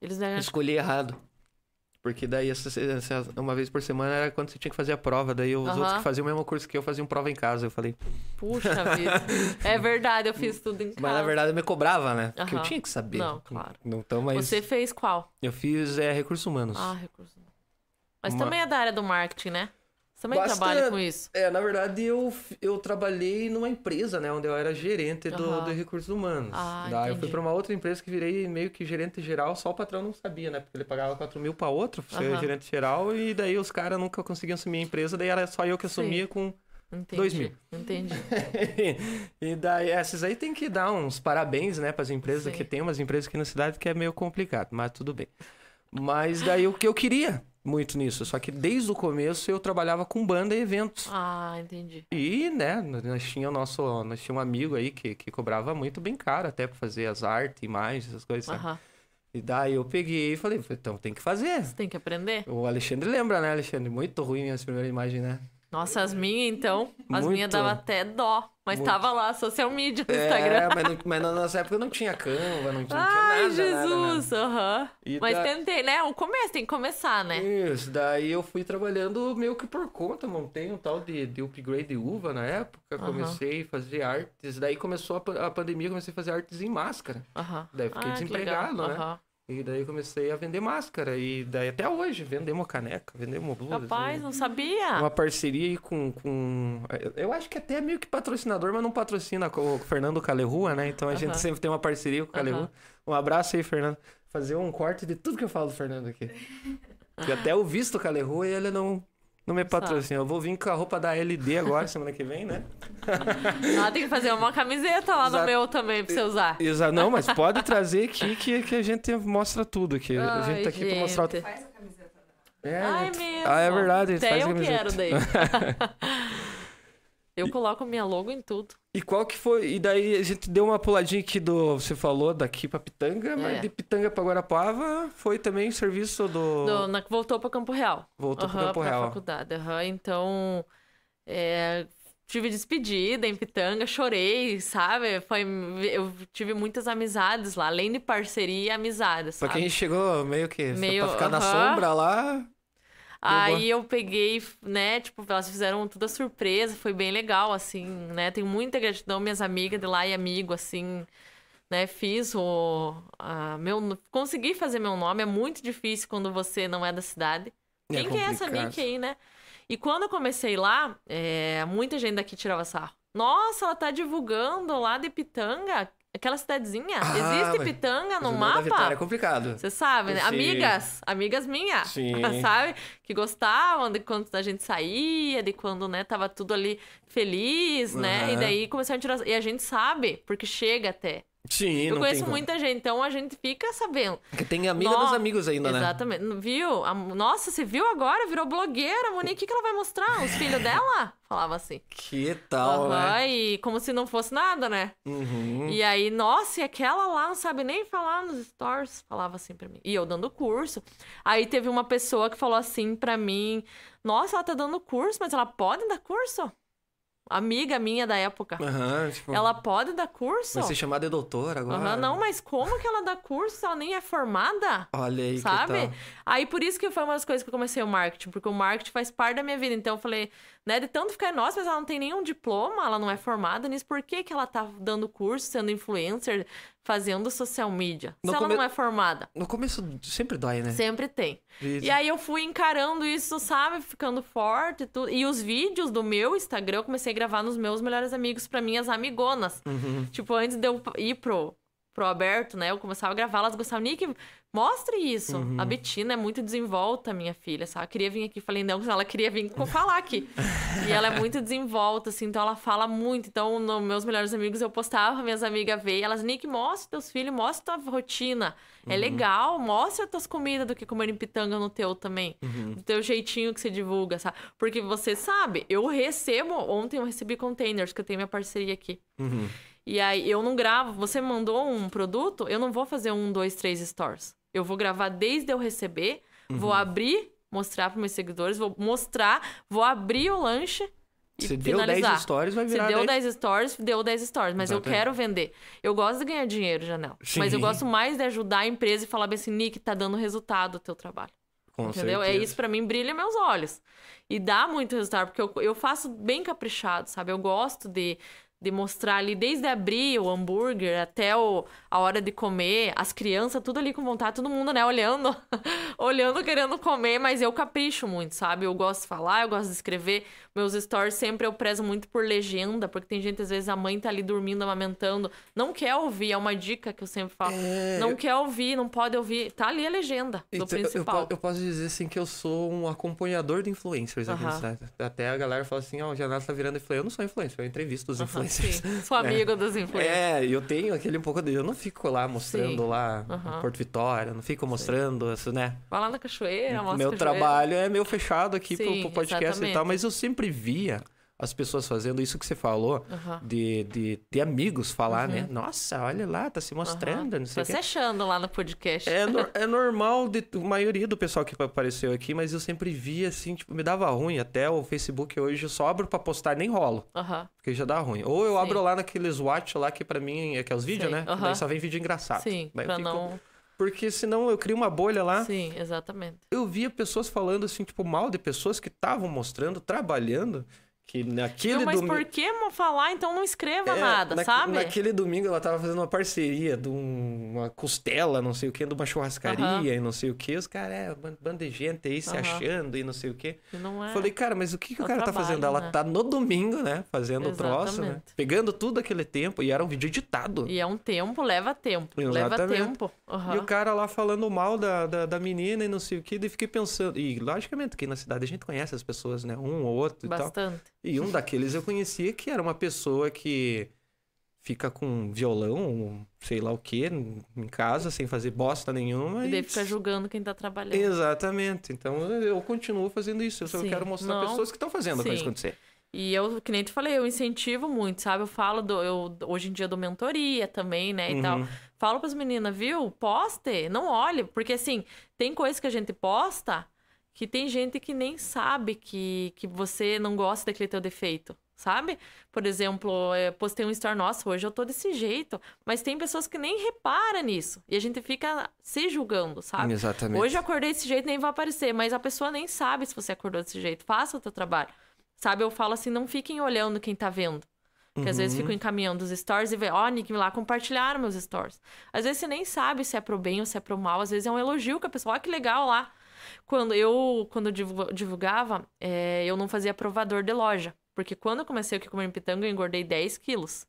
Eles é. escolhi errado. Porque daí, essa, essa- uma vez por semana era quando você tinha que fazer a prova. Daí os Aham. outros que faziam o mesmo curso que eu faziam prova em casa. Eu falei, Puxa vida. É verdade, eu fiz tudo em casa. mas na verdade eu me cobrava, né? Porque eu tinha que saber. Não, claro. Não, Então, mas Você fez qual? eu fiz é, recursos humanos. Ah, recursos. Mas Uma- também é da área do marketing, né? Você também Bastante. trabalha com isso. É, na verdade eu, eu trabalhei numa empresa, né? Onde eu era gerente do, Aham. do recursos humanos. Ah, Daí eu fui entendi. pra uma outra empresa que virei meio que gerente geral, só o patrão não sabia, né? Porque ele pagava 4 mil pra outro, ser gerente geral, e daí os caras nunca conseguiam assumir a empresa, daí era só eu que Sim. assumia com. Entendi. Dois mil. Entendi. e daí, essas aí tem que dar uns parabéns, né, pras empresas, Sim. que tem umas empresas aqui na cidade que é meio complicado, mas tudo bem. Mas daí o que eu queria muito nisso, só que desde o começo eu trabalhava com banda e eventos. Ah, entendi. E, né, nós tinha nosso, nós tinha um amigo aí que, que cobrava muito bem caro até pra fazer as artes, imagens, essas coisas, sabe? E daí eu peguei e falei, então tem que fazer. Você tem que aprender? O Alexandre lembra, né, Alexandre? Muito ruim as primeiras imagens, né? Nossa, as minhas, então. As Muito. minhas dava até dó. Mas Muito. tava lá, social media no É, Instagram. mas, não- mas na nossa época não tinha Canva, não tinha, não tinha Ai, nada, nada. Jesus. Aham. E Mas da- tentei, né? O começo, tem que começar, né? Isso, daí eu fui trabalhando meio que por conta, montei um tal de, de upgrade de uva na época, Aham. comecei a fazer artes, daí começou a, a pandemia, comecei a fazer artes em máscara. Aham. Daí fiquei Ah, desempregado, né? E daí comecei a vender máscara, e daí até hoje, vendemos caneca, vendemos blusa. Rapaz, e- não sabia. Uma parceria aí com, com. Eu acho que até é meio que patrocinador, mas não patrocina com o Fernando Calerrua, né? Então a gente Aham. sempre tem uma parceria com o Calerrua. Aham. Um abraço aí, Fernando. Fazer um corte de tudo que eu falo do Fernando aqui. E até eu visto o Calerrua e ele não, não me patrocina. Eu vou vir com a roupa da LD agora, semana que vem, né? Ah, tem que fazer uma camiseta lá no Exato. meu também pra você usar. Exa não, mas pode trazer aqui que, que a gente mostra tudo aqui. a gente Ai, tá aqui pra mostrar. gente. Faz a camiseta. É, Ai, mesmo. Ah, é verdade, Até faz eu camiseta. quero daí. Eu coloco minha logo em tudo. E qual que foi? E daí a gente deu uma puladinha aqui do. Você falou daqui pra Pitanga, mas É. de Pitanga pra Guarapava foi também serviço do. Do- na- voltou pra Campo Real. Voltou pro Aham, Campo pra Real. faculdade. aham. Então, é, tive despedida em Pitanga, chorei, sabe? Foi, eu tive muitas amizades lá, além de parceria, amizades, Pra quem chegou meio que Meio- pra ficar na sombra lá. Aí eu peguei, né, tipo, elas fizeram toda surpresa, foi bem legal, assim, né? Tenho muita gratidão, minhas amigas de lá e amigo, assim, né? Fiz o. a meu, consegui fazer meu nome, é muito difícil quando você não é da cidade. É Quem que é essa. Nick aí, né? E quando eu comecei lá, é, muita gente daqui tirava sarro. Nossa, ela tá divulgando lá de Pitanga, aquela cidadezinha. Ah, Existe Pitanga no Vitória é mapa? complicado. Você sabe, né? Sim. Amigas, amigas minhas, sabe? Que gostavam de quando a gente saía, de quando, né, tava tudo ali feliz, né? E daí começaram a tirar... E a gente sabe, porque chega até. Sim, Eu conheço muita gente, então a gente fica sabendo. Porque tem amiga Nó- dos amigos ainda, né? Exatamente. Viu? A- Nossa, você viu agora? Virou blogueira, Monique. O que, que ela vai mostrar? Os filhos dela? Falava assim. Que tal, Aham, né? E como se não fosse nada, né? Uhum. E aí, nossa, e aquela lá não sabe nem falar nos stories. Falava assim pra mim. E eu dando curso. Aí teve uma pessoa que falou assim pra mim: Nossa, ela tá dando curso, mas ela pode dar curso? Amiga minha da época. Aham, tipo, Ela pode dar curso? vai ser chamada de doutora agora. Aham, não, mas como que ela dá curso se ela nem é formada? Olha aí, Sabe? Aí por isso que foi uma das coisas que eu comecei o marketing, porque o marketing faz parte da minha vida. Então eu falei, né, de tanto ficar, nossa, mas ela não tem nenhum diploma, ela não é formada nisso, por que, que ela tá dando curso, sendo influencer, fazendo social media? No se ela come- não é formada. No começo sempre dói, né? Sempre tem. E aí eu fui encarando isso, sabe? Ficando forte e tudo. E os vídeos do meu Instagram eu comecei a gravar nos meus melhores amigos pra minhas amigonas. Uhum. Tipo, antes de eu ir pro, pro aberto, né? Eu começava a gravar, elas gostavam, Nick, mostre isso. Uhum. A Betina é muito desenvolta, minha filha, sabe? Queria vir aqui, falei, não, ela queria vir falar aqui. e ela é muito desenvolta, assim, então ela fala muito. Então, nos meus melhores amigos, eu postava, minhas amigas veem, elas, Nick, mostra teus filhos, mostra tua rotina. É Uhum. legal, mostra tuas comidas do que comer em pitanga no teu também. Uhum. Do teu jeitinho que você divulga, sabe? Porque você sabe, eu recebo, ontem eu recebi containers, que eu tenho minha parceria aqui. Uhum. E aí eu não gravo. Você mandou um produto, eu não vou fazer um, dois, três stores. Eu vou gravar desde eu receber, vou abrir, mostrar para meus seguidores, vou mostrar, vou abrir o lanche e Se deu finalizar. 10 stories, vai Se virar deu 10. 10 stories, deu 10 stories. Mas eu Exatamente. quero vender. Eu gosto de ganhar dinheiro, Janel. Mas eu Sim. gosto mais de ajudar a empresa e falar bem assim, Nick, tá dando resultado o teu trabalho. Com Entendeu? É certeza. isso pra mim, brilha meus olhos. E dá muito resultado, porque eu, eu faço bem caprichado, sabe? Eu gosto de, de mostrar ali, desde abrir o hambúrguer até o, a hora de comer, as crianças, tudo ali com vontade, todo mundo, né, olhando, olhando, querendo comer, mas eu capricho muito, sabe? Eu gosto de falar, eu gosto de escrever. Meus stories sempre eu prezo muito por legenda, porque tem gente, às vezes, a mãe tá ali dormindo, amamentando, não quer ouvir, é uma dica que eu sempre falo. É, não eu- quer ouvir, não pode ouvir. Tá ali a legenda do Então, eu- eu, principal. po- eu posso dizer assim que eu sou um acompanhador de influencers aqui na Aham. cidade. Até a galera fala assim, ó, o Janata tá virando influencer. Eu não sou influencer, eu entrevisto os influencers. Sim. Sou amigo dos influencers. É, eu tenho aquele um pouco de. Eu não fico lá mostrando Sim. lá Aham. Porto Vitória, não fico mostrando isso, né? Vai lá na cachoeira, mostra Meu cachoeira. trabalho é meio fechado aqui pro, Sim, pro podcast e exatamente. tal, mas eu sempre via as pessoas fazendo isso que você falou, Aham. de, de, de amigos falar, né? Nossa, olha lá, tá se mostrando, não sei Tá se achando lá no podcast. É, nor- é normal de a maioria do pessoal que apareceu aqui, mas eu sempre via assim, tipo, me dava ruim. Até o Facebook hoje eu só abro pra postar, nem rolo, porque já dá ruim. Ou eu Sim. abro lá naqueles watch lá que pra mim é que é os vídeos, né? Daí só vem vídeo engraçado. Sim, Daí pra fico- não. Porque senão eu crio uma bolha lá. Sim, exatamente. Eu via pessoas falando assim, tipo, mal de pessoas que estavam mostrando, trabalhando, que naquele Não, mas domingo. por que falar, então não escreva É, nada, naque- sabe? Naquele domingo ela tava fazendo uma parceria de um- uma costela, não sei o que, de uma churrascaria Aham. e não sei o que. Os caras, é, ban- bando de gente aí se Aham. achando e não sei o que. E Não é. Falei, cara, mas o que, que o cara tá trabalho, fazendo? Ela né? tá no domingo, né? Fazendo o troço, né? Pegando tudo aquele tempo. E era um vídeo editado. E é um tempo, leva tempo. Leva Exatamente. tempo. Aham. E o cara lá falando mal da, da, da menina e não sei o que, daí fiquei pensando. E logicamente que na cidade a gente conhece as pessoas, né? Um ou outro e tal. Bastante. E um daqueles eu conhecia que era uma pessoa que fica com violão, sei lá o que, em casa, sem fazer bosta nenhuma. E daí e- fica julgando quem tá trabalhando. Exatamente. Então eu continuo fazendo isso. Eu só Sim. quero mostrar Não. pessoas que estão fazendo a coisa Sim. acontecer. E eu, que nem te falei, eu incentivo muito, sabe? Eu falo, do, eu hoje em dia dou mentoria também, né, e tal. Uhum. Falo pras meninas, viu? Poste, não olhe. Porque, assim, tem coisas que a gente posta que tem gente que nem sabe que, que você não gosta daquele teu defeito, sabe? Por exemplo, eu postei um story, nossa, hoje eu tô desse jeito. Mas tem pessoas que nem reparam nisso. E a gente fica se julgando, sabe? Exatamente. Hoje eu acordei desse jeito, nem vai aparecer. Mas a pessoa nem sabe se você acordou desse jeito. Faça o teu trabalho. Sabe, eu falo assim, não fiquem olhando quem tá vendo. Porque às vezes Uhum. ficam encaminhando os stories e vê, ó, Nick, lá compartilharam meus stories. Às vezes você nem sabe se é pro bem ou se é pro mal. Às vezes é um elogio que a pessoa, ó, que legal lá. Quando eu, quando eu divulga- divulgava, é, eu não fazia provador de loja. Porque quando eu comecei aqui comer pitanga, eu engordei 10 quilos.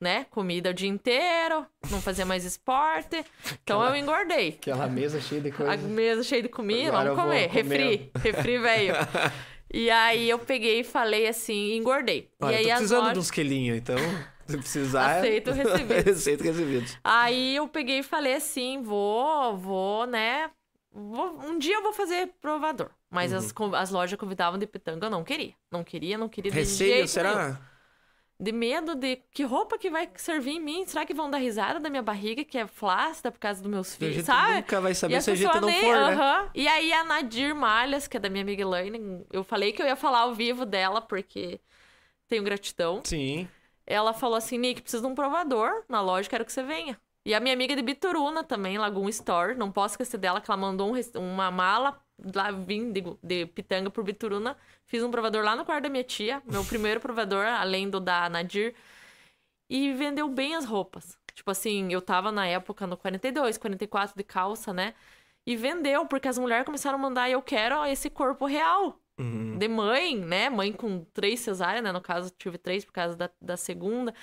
Né? Comida o dia inteiro, não fazia mais esporte. Então eu engordei. Aquela mesa cheia de A coisa. mesa cheia de comida, Agora eu vamos vou comer. Refri, refri velho. E aí eu peguei e falei assim, engordei. E aí tô as precisando lojas... de uns quilinhos, então. Se precisar. Aceito recebidos. Aceito recebidos. Aí eu peguei e falei assim, vou, vou, né? Vou- um dia eu vou fazer provador. Mas Uhum. as, as lojas convidavam de pitanga, eu não queria. Não queria, não queria de Receio, será? nenhum. De medo de que roupa que vai servir em mim? Será que vão dar risada da minha barriga, que é flácida por causa dos meus filhos, sabe? nunca vai E saber a se a gente não nem- for, né? E aí a Nadir Malhas, que é da minha amiga Elaine, eu falei que eu ia falar ao vivo dela, porque tenho gratidão. Sim. Ela falou assim, Nick, preciso de um provador na loja, quero que você venha. E a minha amiga de Bituruna também, Lagoon Store, não posso esquecer dela, que ela mandou um uma mala lá, vim de, de Pitanga por Bituruna. Fiz um provador lá no quarto da minha tia, meu primeiro provador, além do da Nadir. E vendeu bem as roupas. Tipo assim, eu tava na época no 42, 44 de calça, né? E vendeu, porque as mulheres começaram a mandar, eu quero esse corpo real Uhum. de mãe, né? Mãe com três cesáreas, né? No caso, tive três por causa da, da segunda.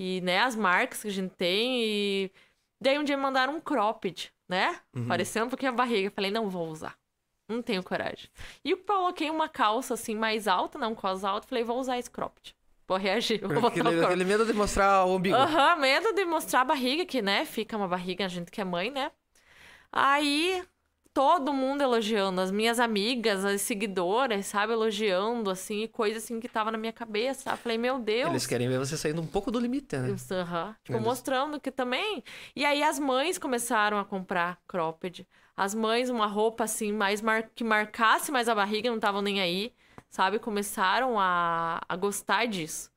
E, né, as marcas que a gente tem. E daí um dia me mandaram um cropped, né? Uhum. Parecendo um pouquinho a barriga. Falei, não vou usar. Não tenho coragem. E eu coloquei uma calça assim mais alta, não cos alta. Falei, vou usar esse cropped. Vou reagir, vou botar Aquele, aquele medo de mostrar o umbigo. Aham, medo de mostrar a barriga, que, né? Fica uma barriga, a gente que é mãe, né? Aí, todo mundo elogiando, as minhas amigas, as seguidoras, sabe? Elogiando, assim, coisa assim que tava na minha cabeça. Eu falei, meu Deus. Eles querem ver você saindo um pouco do limite, né? Aham. Tipo, Eles- mostrando que também. E aí as mães começaram a comprar cropped. As mães, uma roupa assim, mais mar... que marcasse mais a barriga, não estavam nem aí, sabe? Começaram a... a gostar disso.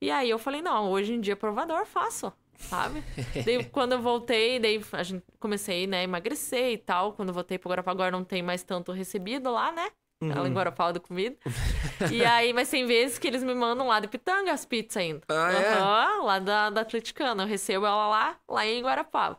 E aí eu falei, não, hoje em dia provador faço, sabe? daí quando eu voltei, daí a gente comecei, né, a emagrecer e tal. Quando eu voltei pro Guarapá, agora não tem mais tanto recebido lá, né? Ela em Guarapá da comida. e aí, mas tem vezes que eles me mandam lá de Pitanga as pizzas ainda. Ah, é? Aham, lá da, da Atleticana. Eu recebo ela lá, lá em Guarapava.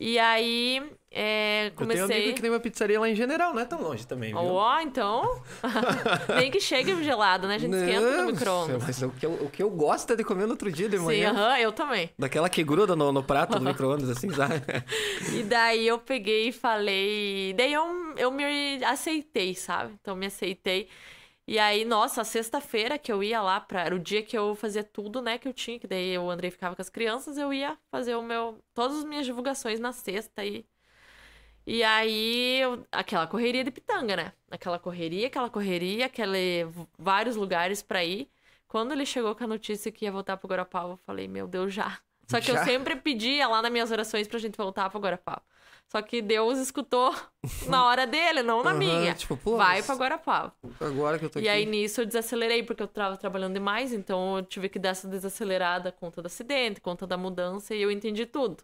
E aí, é, Eu tenho um comecei... amigo que tem uma pizzaria lá em general, não é tão longe também, viu? Ó, então... Nem que chegue gelado, né? A gente esquenta no Não, micro-ondas. Mas o que, eu, o que eu gosto é de comer no outro dia de Sim, manhã. aham, eu também. Daquela que gruda no, no prato do micro-ondas, assim, sabe? E daí eu peguei e falei. Daí eu, eu me aceitei, sabe? Então me aceitei. E aí, nossa, sexta-feira que eu ia lá pra. Era o dia que eu fazia tudo, né, que eu tinha, que daí o Andrei ficava com as crianças, eu ia fazer o meu. Todas as minhas divulgações na sexta e. E aí, eu- aquela correria de pitanga, né? Aquela correria, aquela correria, aquele vários lugares pra ir. Quando ele chegou com a notícia que ia voltar pro Guarapava, eu falei, meu Deus, já. Só que Já? eu sempre pedia lá nas minhas orações pra gente voltar pro Guarapava. Só que Deus escutou na hora dele, não na Aham, minha. tipo, pô, Vai pra Guarapava. Agora que eu tô E aqui. aí nisso eu desacelerei, porque eu tava trabalhando demais, então eu tive que dar essa desacelerada conta do acidente, conta da mudança, e eu entendi tudo,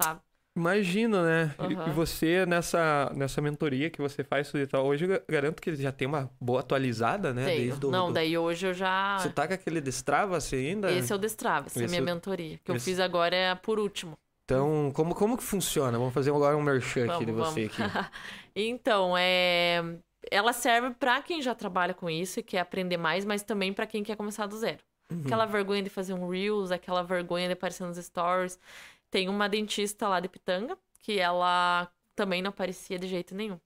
sabe? Imagino, né? E- Aham. E você, nessa, nessa mentoria que você faz tudo e tal, hoje eu ga- garanto que já tem uma boa atualizada, né? Tenho. Desde o- Não, do- daí hoje eu já. Você tá com aquele destrava assim ainda? Esse é o Destrava, essa é a Esse minha eu- mentoria. que eu esse- fiz agora é por último. Então, como, como que funciona? Vamos fazer agora um merchan aqui de Vamos, você aqui. Então, é. Ela serve pra quem já trabalha com isso e quer aprender mais, mas também pra quem quer começar do zero. Uhum. Aquela vergonha de fazer um Reels, aquela vergonha de aparecer nos stories. Tem uma dentista lá de Pitanga, que ela também não aparecia de jeito nenhum.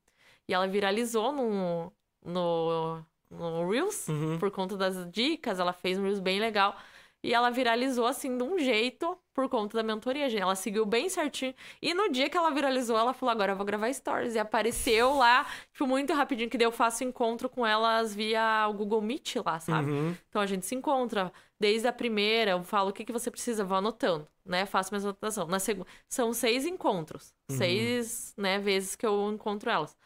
E ela viralizou no, no, no Reels, Uhum. por conta das dicas, ela fez um Reels bem legal. E ela viralizou assim de um jeito por conta da mentoria, gente. Ela seguiu bem certinho. E no dia que ela viralizou, ela falou: agora eu vou gravar stories. E apareceu lá, tipo, muito rapidinho, que daí eu faço encontro com elas via o Google Meet lá, sabe? Uhum. Então a gente se encontra. Desde a primeira, eu falo o que, que você precisa, vou anotando, né? Faço minha anotação. Na segunda, são seis encontros. Seis, né, vezes que eu encontro elas.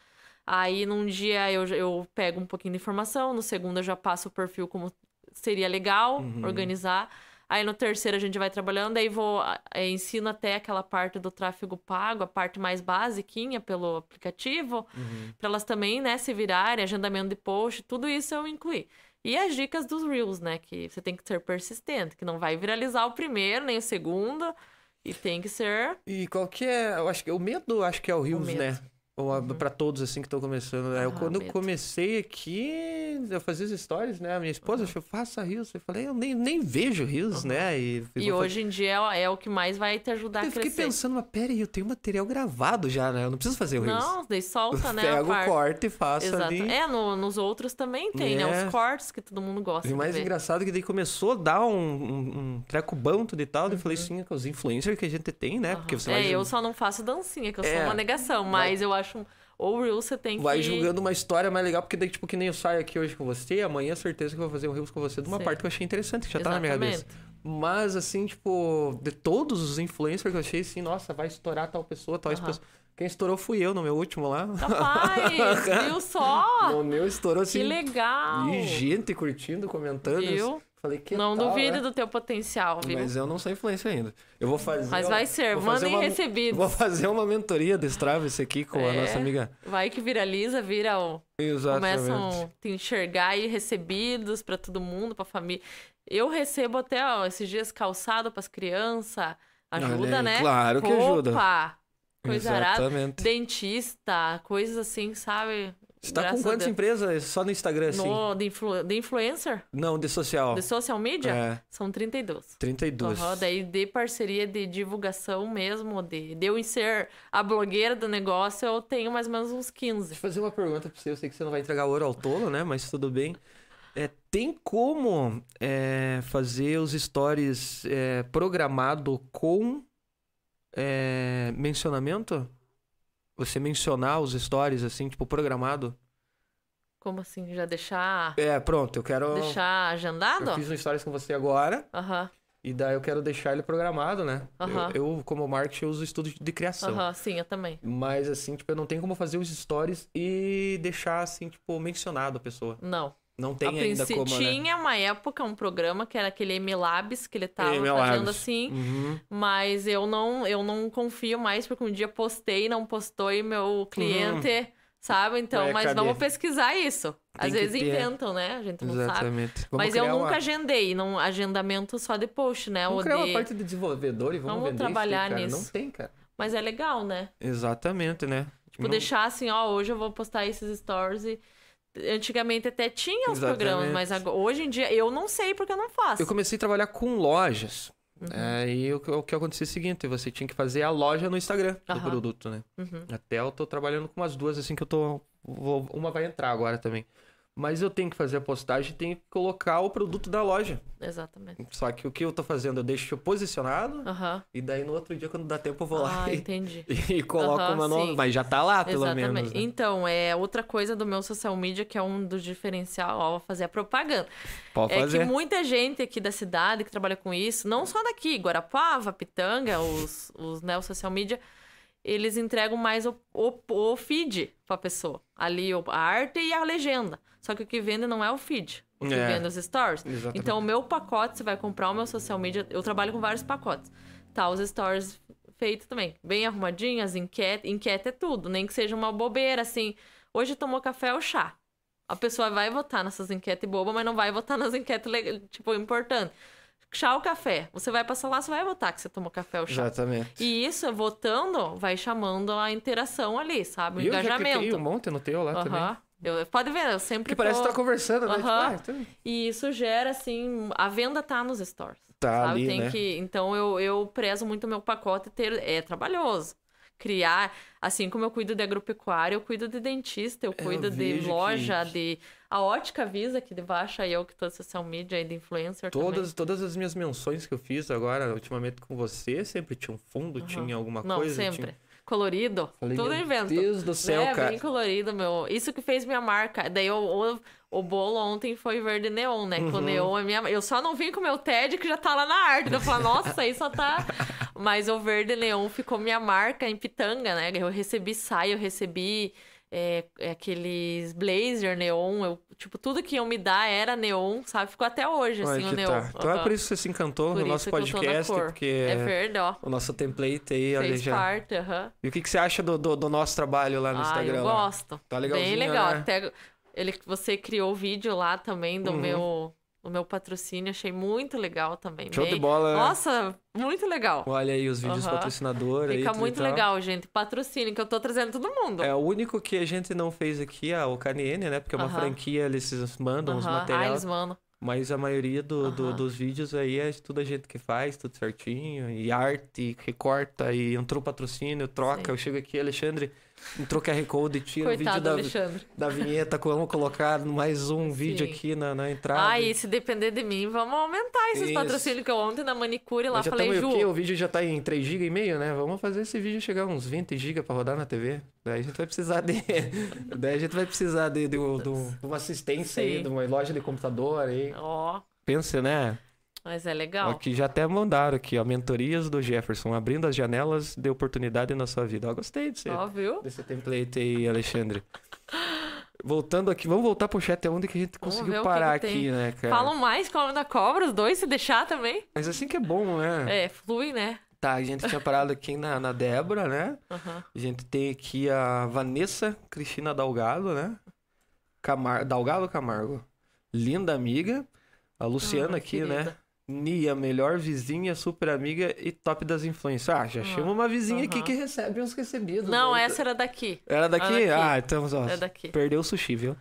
Aí num dia eu, eu pego um pouquinho de informação, no segundo eu já passo o perfil como seria legal Uhum. organizar. Aí no terceiro a gente vai trabalhando, aí vou eh, ensino até aquela parte do tráfego pago, a parte mais basiquinha pelo aplicativo, Uhum. para elas também, né, se virarem, agendamento de post, tudo isso eu incluí. E as dicas dos Reels, né, que você tem que ser persistente, que não vai viralizar o primeiro nem o segundo, e tem que ser E qual que é, eu acho que o medo, acho que é o Rios, né? Ou a- Pra todos, assim, que estão começando. né? eu, Ah, quando eu comecei aqui, eu fazia as stories, né? A minha esposa falou, faça Rios. Eu falei, eu nem, nem vejo Rios, né? E, E hoje em dia é, é o que mais vai te ajudar fazer- a Eu fiquei crescer. pensando, mas pera aí, eu tenho material gravado já, né? Eu não preciso fazer o Rios. Não, daí solta, né? a Pega o parte. corte e faço Exato. ali. É, no- nos outros também tem, né? É. Os cortes que todo mundo gosta E o mais de engraçado é que daí começou a dar um, um, um treco bom tudo e tal. daí Eu falei, sim, é os influencers que a gente tem, né? Porque você é, vai, eu só não faço dancinha, que eu É. sou uma negação, mas eu acho. Um- Ou Reel você tem que. vai julgando uma história mais legal, porque daí, tipo, que nem eu saio aqui hoje com você, amanhã certeza que eu vou fazer um Reels com você de uma Sim. parte que eu achei interessante, que já tá na minha cabeça. Exatamente. Mas, assim, tipo, de todos os influencers que eu achei, assim, nossa, vai estourar tal pessoa, tal Aham. pessoa. Quem estourou fui eu no meu último lá. Capaz, viu só? No meu estourou, assim. Que legal. E gente curtindo, comentando. Viu? Falei, que Não tal, duvide né? do teu potencial, viu? Mas eu não sou influencer ainda. Eu vou fazer. Mas vai ser, mandem uma- recebidos. Vou fazer uma mentoria desse Travis aqui com a É. nossa amiga. Vai que viraliza, vira o. Exatamente. Começam a te enxergar aí recebidos pra todo mundo, pra família. Eu recebo até, ó, esses dias calçado pras crianças. Ajuda, aí, né? claro que Roupa, ajuda. Coisa arada. Exatamente. Dentista, coisas assim, sabe? Você tá Graças com quantas empresas só no Instagram, assim? No, de, influ, de influencer? Não, de social. De social media? É, São 32. 32. Aham, daí de parceria de divulgação mesmo, de, de eu ser a blogueira do negócio, eu tenho mais ou menos uns 15. Deixa eu fazer uma pergunta pra você. Eu sei que você não vai entregar ouro ao tolo, né? Mas tudo bem. É, tem como é, fazer os stories é, programado com é, mencionamento? Você mencionar os stories, assim, tipo, programado? Como assim? Já deixar, É, pronto, eu quero. deixar agendado? Eu fiz um stories com você agora. Aham, E daí eu quero deixar ele programado, né? Aham. Eu, eu, como marketing, eu uso estudo de criação. aham, sim, eu também. Mas, assim, tipo, eu não tenho como fazer os stories e deixar, assim, tipo, mencionado a pessoa. Não. Não tem a ainda como, né? tinha uma época um programa que era aquele MLabs que ele tava MLabs. fazendo assim, Uhum. mas eu não, eu não confio mais porque um dia postei, não postou e meu cliente, sabe? Então, Vai, mas cadê? vamos pesquisar isso. Tem Às vezes ter. inventam, né? A gente não sabe. Exatamente. Vamos Mas eu nunca uma... agendei, não agendamento só de post, né? Vamos Ou criar de... uma parte de desenvolvedor e vamos, Vamos trabalhar isso nisso. Não tem, cara. Mas é legal, né? Exatamente, né? Tipo, Não- deixar assim, ó, hoje eu vou postar esses stories e antigamente até tinha os Exatamente. programas, mas agora, hoje em dia eu não sei porque eu não faço. Eu comecei a trabalhar com lojas. Uhum. É, e o, que- o que acontecia é o seguinte, você tinha que fazer a loja no Instagram do Aham. produto, né? Uhum. Até eu tô trabalhando com umas duas, assim, que eu tô... vou- uma vai entrar agora também. Mas eu tenho que fazer a postagem e tenho que colocar o produto da loja. Exatamente. Só que o que eu tô fazendo, eu deixo posicionado Aham. e daí no outro dia, quando dá tempo, eu vou lá Ah, e, entendi. e coloco meu nome. sim. Mas já tá lá, pelo Exatamente. menos. né? Então, é outra coisa do meu social media que é um dos diferencial, ó, fazer a propaganda. Pode É fazer. que muita gente aqui da cidade que trabalha com isso, não só daqui, Guarapava, Pitanga, os, os né, o social media, eles entregam mais o, o, o feed pra pessoa. Ali a arte e a legenda. Só que o que vende não é o feed. O que É. vende é os stories. Exatamente. Então, o meu pacote, você vai comprar o meu social media. Eu trabalho com vários pacotes. Tá, os stories feitos também. Bem arrumadinhas, enquete. Enquete é tudo. Nem que seja uma bobeira, assim. Hoje tomou café ou chá. A pessoa vai votar nessas enquetes bobas, mas não vai votar nas enquetes, tipo, importantes. Chá ou café. Você vai passar lá, você vai votar que você tomou café ou chá. Exatamente. E isso, votando, vai chamando a interação ali, sabe? O eu engajamento. cliquei um monte no teu lá também. Eu, pode ver, eu sempre Que parece tô... que tá conversando, né? Tipo, Aham. ah, então- E isso gera, assim, a venda tá nos stores. Tá sabe? ali, Tem né? que. Então eu, eu prezo muito o meu pacote ter. É trabalhoso. Criar, assim como eu cuido de agropecuária, eu cuido de dentista, eu Eu cuido de vejo loja, que- de. A ótica visa baixo, aí eu que tô social media e de influencer Todas, todas as minhas menções que eu fiz agora, ultimamente com você, sempre tinha um fundo, Aham. tinha alguma também. Não, coisa. sempre. Tinha... Colorido. Falei, tudo meu invento. Deus do céu, né? cara. Bem colorido, meu. Isso que fez minha marca. Daí o, o, o bolo ontem foi verde neon, né? Que o Uhum. neon é minha. Eu só não vim com o meu TED que já tá lá na arte. Eu falei, nossa, aí só tá. Mas o verde neon ficou minha marca em pitanga, né? Eu recebi saia, eu recebi é, é, aqueles blazer neon. Eu, tipo, tudo que iam me dar era neon, sabe? Ficou até hoje, Olha assim, o neon. tá. Então é Aham. por isso que você se encantou Por no nosso podcast, porque É verde, ó. o nosso template aí, olha já. parte, aham. E o que, que você acha do, do, do nosso trabalho lá no Ah, Instagram? eu lá? gosto. Tá legalzinho, Bem legal. né? Até ele, você criou o vídeo lá também do Uhum. meu do meu patrocínio, achei muito legal também. Show bem... de bola? Nossa, muito legal. Olha aí os vídeos Aham. patrocinadores aí. Fica e muito legal, gente. Patrocínio, que eu tô trazendo todo mundo. É o único que a gente não fez aqui, é o KNN, né? Porque é uma Aham. franquia, eles mandam os Aham. Ah, materiais. eles mandam. Mas a maioria do, do- dos vídeos aí é tudo a gente que faz, tudo certinho. E arte, recorta, e entrou patrocínio, troca. Sim. Eu chego aqui, Alexandre, entrou QR Code, tira o vídeo Coitado da, da vinheta, vamos colocar mais um vídeo Sim. aqui na, na entrada. Ah, e se depender de mim, vamos aumentar esses Isso. patrocínios que eu ontem na manicure lá falei, Ju. aqui, o vídeo já tá em 3 GB e meio, né? Vamos fazer esse vídeo chegar a uns 20 GB pra rodar na TV. Daí a gente vai precisar de. Daí a gente vai precisar de, de, de- de uma assistência aí, Sim. de uma loja de computador aí. Ó, Pensa, né? Mas é legal. Aqui já até mandaram aqui, ó. Mentorias do Jefferson, abrindo as janelas de oportunidade na sua vida. Ó, gostei desse, Ó, viu? desse template aí, Alexandre. Voltando aqui, vamos voltar pro chat onde que a gente Vamos conseguiu o que parar que aqui, né, cara? Falam mais com a da cobra, os dois, se deixar também. Mas assim que é bom, né? É, flui, né? Tá, a gente tinha parado aqui na, na Débora, né? Aham. A gente tem aqui a Vanessa Cristina Dalgado, né? Camar... Dalgado Camargo. Linda amiga. A Luciana aqui, né? Nia, melhor vizinha, super amiga e top das influências. Ah, já chama uma vizinha aqui Aham. que recebe uns recebidos. Não, né? essa era daqui. Era daqui? daqui. Ah, então, ó, É daqui. perdeu o sushi, viu?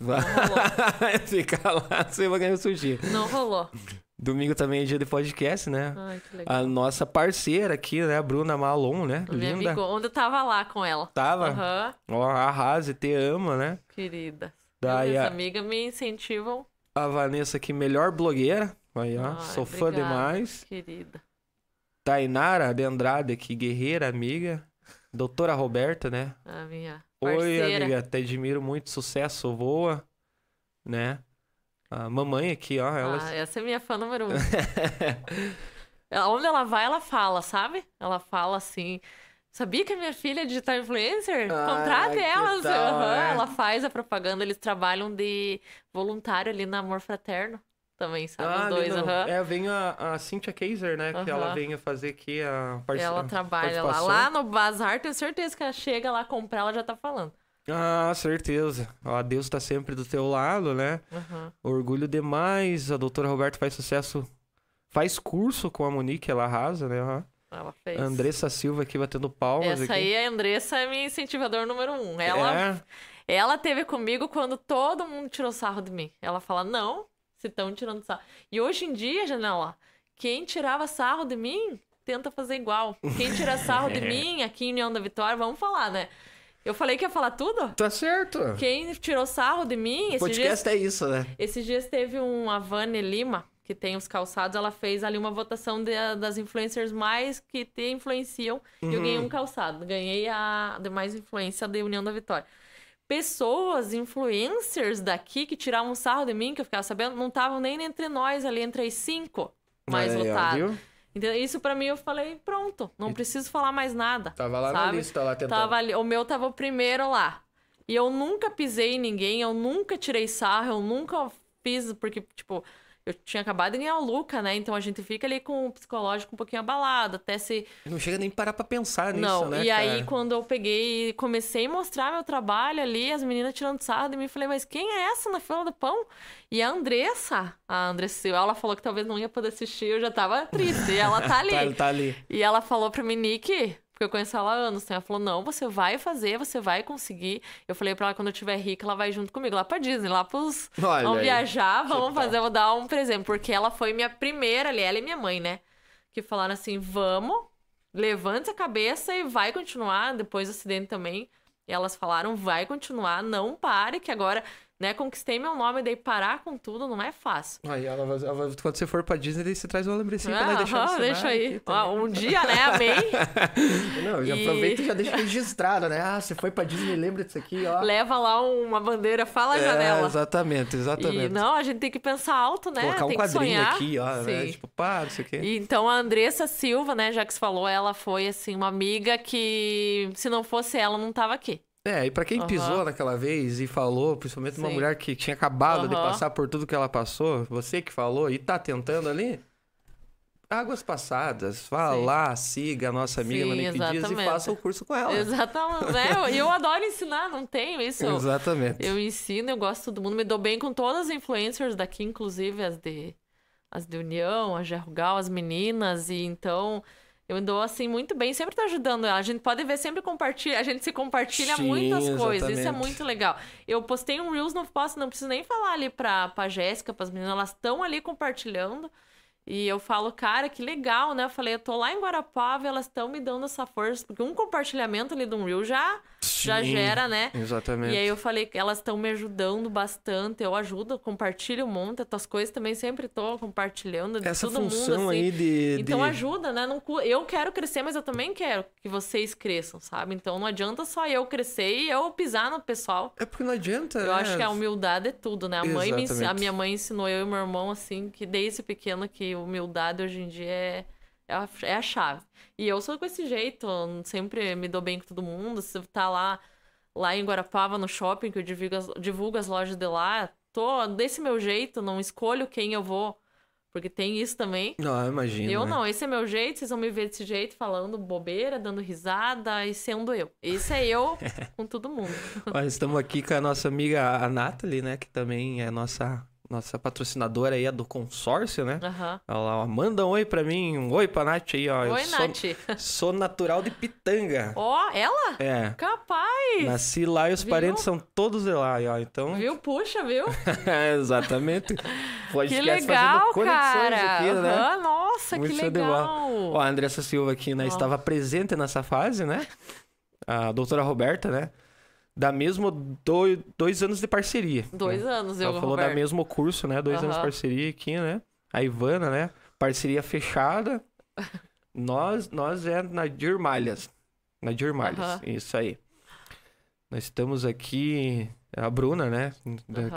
Vai rolou. ficar lá, você vai ganhar o sushi. Não rolou. Domingo também é dia de podcast, né? Ai, que legal. A nossa parceira aqui, né? A Bruna Malon, né? Minha Linda. amiga, onde eu tava lá com ela. Tava? Aham, Ó, arrase, te ama, né? querida. Daí Minhas a- amigas me incentivam. A Vanessa aqui, melhor blogueira. Aí, ó. Ai, Sou fã obrigada. demais. Querida. Tainara de Andrade aqui, guerreira, amiga. Doutora Roberta, né? A minha Oi, parceira. amiga. Te admiro muito. Sucesso, voa. Né? A mamãe aqui, ó. Ela... Ah, essa é minha fã número um. Onde ela vai, ela fala, sabe? Ela fala assim. Sabia que a minha filha é digital influencer? Ah, Contrate ela. tal, Aham, é? Ela faz a propaganda, eles trabalham de voluntário ali na Amor Fraterno. Também, sabe? Ah, Os dois, aham. É, vem a, a Cynthia Kaiser, né? Que ela vem fazer aqui a parceria. Ela trabalha lá. Lá no bazar, tenho certeza que ela chega lá comprar, ela já tá falando. Ah, certeza. Ó, Deus tá sempre do teu lado, né? Aham. Orgulho demais. A doutora Roberta faz sucesso. Faz curso com a Monique, ela arrasa, né? Aham. Ela fez. Andressa Silva aqui batendo palmas. Essa aqui. aí, a Andressa, é minha incentivadora número um. Ela, É? ela teve comigo quando todo mundo tirou sarro de mim. Ela fala, não, se estão tirando sarro. E hoje em dia, Janela, quem tirava sarro de mim, tenta fazer igual. Quem tira sarro de mim, aqui em União da Vitória, vamos falar, né? Eu falei que ia falar tudo? Tá certo. Quem tirou sarro de mim, dias Podcast é isso, né? esses dias teve um, a Vane Lima, que tem os calçados, ela fez ali uma votação de- das influencers mais que te influenciam. E eu ganhei um calçado. Ganhei a de mais influência da União da Vitória. Pessoas, influencers daqui que tiravam sarro de mim, que eu ficava sabendo, não estavam nem entre nós ali, entre as cinco mais votadas. Então, isso pra mim eu falei, pronto, não preciso falar mais nada. Tava lá na sabe? lista, lá tentando. Tava ali, o meu tava o primeiro lá. E eu nunca pisei em ninguém, eu nunca tirei sarro, eu nunca fiz, porque, tipo, eu tinha acabado de ganhar o Luca, né? Então a gente fica ali com o psicológico um pouquinho abalado, até se. Não chega nem parar pra pensar nisso, Não, né? e aí cara? quando eu peguei e comecei a mostrar meu trabalho ali, as meninas tirando sarro de mim, falei, mas quem é essa na fila do pão? E a Andressa, a Andressa, ela falou que talvez não ia poder assistir, eu já tava triste, e ela tá ali. Tá, tá ali. E ela falou pra mim, Nick, porque eu conheço ela há anos, né? Ela falou, não, você vai fazer, você vai conseguir. Eu falei pra ela, quando eu tiver rica, ela vai junto comigo, lá pra Disney, lá pros... Olha vamos aí. viajar, Que vamos tal? fazer, vou dar um presente. Porque ela foi minha primeira ali, ela e minha mãe, né? Que falaram assim, vamos, levante a cabeça e vai continuar, depois do acidente também. E elas falaram, vai continuar, não pare, que agora, né, conquistei meu nome, daí parar com tudo não é fácil. Aí ela ela quando você for pra Disney, daí você traz uma lembrancinha pra Ah, nós deixar cenário deixa aí. também. um dia, né, amei. Não, já E- aproveita e já deixa registrado, né? Ah, você foi pra Disney, lembra disso aqui, ó. Leva lá uma bandeira, fala a É, janela. exatamente, exatamente. E não, a gente tem que pensar alto, né? Colocar um tem quadrinho sonhar. aqui, ó, né? Tipo, pá, não sei o quê. E então a Andressa Silva, né, já que você falou, ela foi assim uma amiga que se não fosse ela não tava aqui. É, e pra quem Aham. pisou naquela vez e falou, principalmente uma Sim. mulher que tinha acabado de Aham. passar por tudo que ela passou, você que falou e tá tentando ali, águas passadas, vá Sim. lá, siga a nossa amiga Sim, Monique Dias e faça o curso com ela. Exatamente? Eu- E eu, adoro ensinar, não tenho isso. Exatamente. Eu ensino, eu gosto de todo mundo, me dou bem com todas as influencers daqui, inclusive as de as de União, a Gerrugal, as meninas, e então eu dou assim muito bem, sempre tô ajudando ela. A gente pode ver sempre compartilha, a gente se compartilha Sim, muitas coisas, isso é exatamente. muito legal. Eu postei um Reels, não posso, não preciso nem falar ali pra, pra Jéssica, pras meninas, elas estão ali compartilhando. E eu falo, cara, que legal, né? Eu falei, eu tô lá em Guarapava elas estão me dando essa força, porque um compartilhamento ali de um Reel já, já gera, né? Exatamente. E aí eu falei que elas estão me ajudando bastante, eu ajudo, compartilho um monte, as tuas coisas também sempre tô compartilhando de Essa todo função mundo, assim. aí de. Então de... ajuda, né? Não eu quero crescer, mas eu também quero que vocês cresçam, sabe? Então não adianta só eu crescer e eu pisar no pessoal. É porque não adianta. Eu né? acho que a humildade é tudo, né? A, mãe me a minha mãe ensinou eu e meu irmão, assim, que desde pequeno que humildade hoje em dia é, é, a, é a chave. E eu sou com esse jeito, sempre me dou bem com todo mundo. Se tá lá, lá em Guarapava, no shopping, que eu divulgo as, divulgo as lojas de lá, tô desse meu jeito, não escolho quem eu vou. Porque tem isso também. Não, imagina. Eu né? não, esse é meu jeito, vocês vão me ver desse jeito, falando bobeira, dando risada e sendo eu. Esse é eu com todo mundo. Olha, estamos aqui com a nossa amiga a Nathalie, né? Que também é nossa nossa patrocinadora aí, a do consórcio, né? Aham. Ela manda um oi pra mim, um oi pra Nath aí, ó. Eu Oi, sou, Nath. sou natural de Pitanga. Ó, ela? É. Capaz! Nasci lá e os Viu? parentes são todos de lá, ó. Então. Viu? Puxa, viu? É, exatamente. Pode Que legal, cara. aqui, né? Aham, nossa, Muito que legal. Ó, a Andressa Silva aqui, né, Ó. estava presente nessa fase, né? A doutora Roberta, né? Da mesmo do, dois anos de parceria. Dois né? anos, eu, Ela falou da Roberto. mesmo curso, né? Dois anos de parceria aqui, né? A Ivana, né? Parceria fechada. nós, nós é na Dirmalhas. Na Dirmalhas, Aham. isso aí. Nós estamos aqui... A Bruna, né?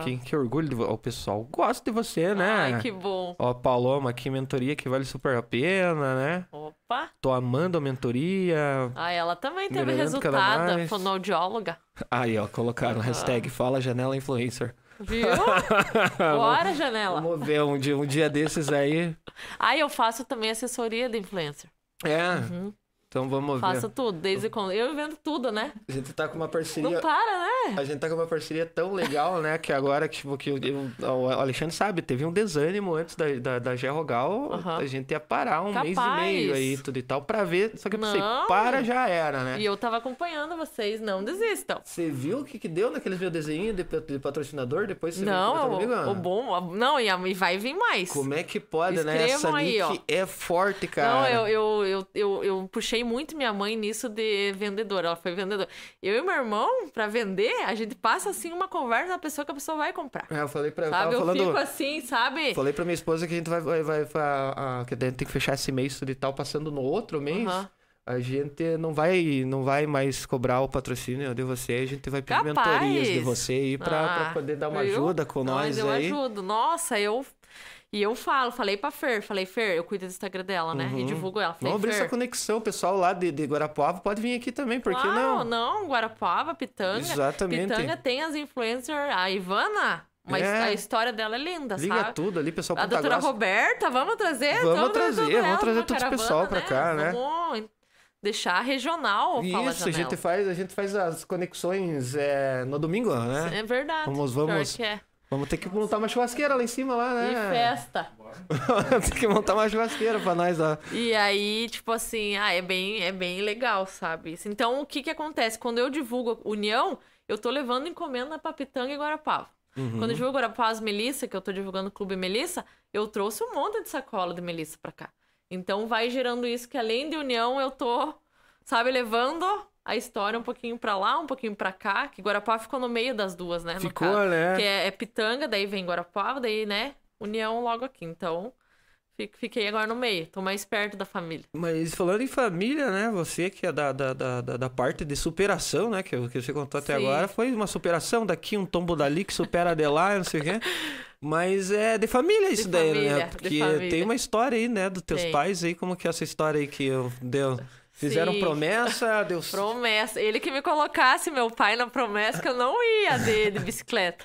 Que, que orgulho de vo- O pessoal gosta de você, né? Ai, que bom. Ó, Paloma aqui, mentoria que vale super a pena, né? Opa. Tô amando a mentoria. Ah, ela também teve resultado, fonoaudióloga. Aí, ó, colocaram hashtag Fala Janela Influencer. Viu? Bora, janela. Vamos ver um dia, um dia desses aí. Ah, eu faço também assessoria de influencer. É, Uhum. Então vamos Faço ver. tudo, desde quando. Eu invento tudo, né? A gente tá com uma parceria. Não para, né? A gente tá com uma parceria tão legal, né? Que agora, tipo, que eu- o Alexandre sabe, teve um desânimo antes da, da, da Gerrogal. Aham. A gente ia parar um mês e Capaz. meio aí, tudo e tal, pra ver. Só que eu pensei, Não. para já era, né? E eu tava acompanhando vocês, não desistam. Você viu o que, que deu naqueles meus desenhos de, de patrocinador? Depois você Não, comigo? o, o bom. Não, e, vai vir mais. Como é que pode, né? Escrevam Essa aí, ó. Nick é forte, cara. Não, eu, eu, eu, eu, eu puxei muito minha mãe nisso de vendedora. Ela foi vendedora. Eu e meu irmão, pra vender, a gente passa assim uma conversa na pessoa que a pessoa vai comprar. É, eu falei pra eu Sabe? Eu falando. fico assim, sabe? Falei pra minha esposa que a gente vai, vai, vai, vai- a- que a gente tem que fechar esse mês e tal, passando no outro mês. Aham. A gente não vai, não vai mais cobrar o patrocínio de você, a gente vai pedir Capaz. mentorias de você aí pra, pra Ah, poder dar uma ajuda com nós mas eu aí. ajudo. Nossa, eu. E eu falo, falei pra Fer, falei, Fer, eu cuido do Instagram dela, né? E divulgo ela. Falei, Vamos abrir essa conexão, o pessoal lá de, de Guarapuava pode vir aqui também, por que claro, não? não, Guarapuava, Pitanga. Exatamente. Pitanga tem as influencers, a Ivana, mas É. a história dela é linda, Liga sabe? tudo ali, pessoal A doutora Grossa. Roberta, vamos trazer? Vamos trazer, tudo vamos trazer todo esse caravana, pessoal pra cá, né? Vamos deixar regional, Isso, a gente faz, a gente faz as conexões é, no domingo, né? É verdade. Vamos- pior vamos- que é. Vamos ter que montar uma churrasqueira lá em cima lá, E né? festa. Tem que montar uma churrasqueira pra nós lá. E aí, tipo assim, ah, é bem, é bem legal, sabe? Então, o que que acontece? Quando eu divulgo União, eu tô levando encomenda pra Pitanga e Guarapava. Uhum. Quando eu divulgo Guarapava Melissa, que eu tô divulgando o Clube Melissa, eu trouxe um monte de sacola de Melissa pra cá. Então, vai gerando isso que além de União, eu tô, sabe, levando a história um pouquinho pra lá, um pouquinho pra cá, que Guarapava ficou no meio das duas, né? Ficou, caso. né? Que é, é Pitanga, daí vem Guarapava, daí, né, União logo aqui. Então, fi- fiquei agora no meio, tô mais perto da família. Mas falando em família, né? Você que é da, da, da, da- parte de superação, né? Que, que você contou até Sim. agora. Foi uma superação daqui, um tombo dali que supera de lá, não sei o quê. Mas é de família isso daí, né? família, de Porque tem uma história aí, né? Dos teus Tem. pais aí, como que é essa história aí que eu, deu, fizeram Sim. promessa, deu... Promessa. Ele que me colocasse, meu pai, na promessa que eu não ia de, de bicicleta.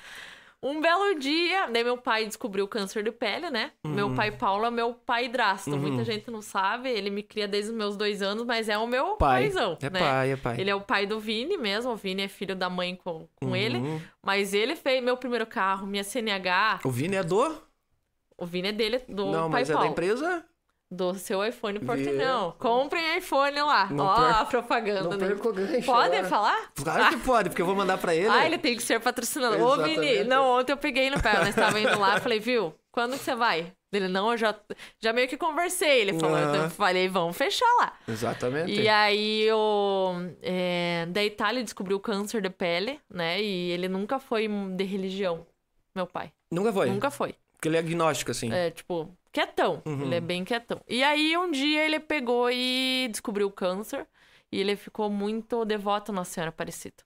Um belo dia, daí meu pai descobriu câncer de pele, né? Meu pai Paulo é meu pai drasto. Muita gente não sabe, ele me cria desde os meus dois anos, mas é o meu Pai. paizão, É né? pai, é pai. Ele é o pai do Vini mesmo, o Vini é filho da mãe com, com Uhum. ele. Mas ele fez meu primeiro carro, minha CNH. O Vini é do... O Vini é dele, do não, pai mas é Paulo. da empresa? Do seu iPhone Viu? Portunhão. Comprem iPhone lá. Não Ó, per- a propaganda. Não né? perco o gancho Pode agora. falar? Claro que pode, porque eu vou mandar pra ele. Ah, ele tem que ser patrocinador. Ô, Vini, não, ontem eu peguei no pé, nós estávamos indo lá, falei, viu, quando que você vai? Ele, não, eu já, já meio que conversei. Ele falou, então eu falei, vamos fechar lá. Exatamente. E aí, eu, é, da Itália, descobriu câncer de pele, né? E ele nunca foi de religião, meu pai. Nunca foi? Nunca foi. Porque ele é agnóstico, assim. É, tipo, quietão. Uhum. Ele é bem quietão. E aí, um dia, ele pegou e descobriu o câncer. E ele ficou muito devoto à Nossa Senhora Aparecida.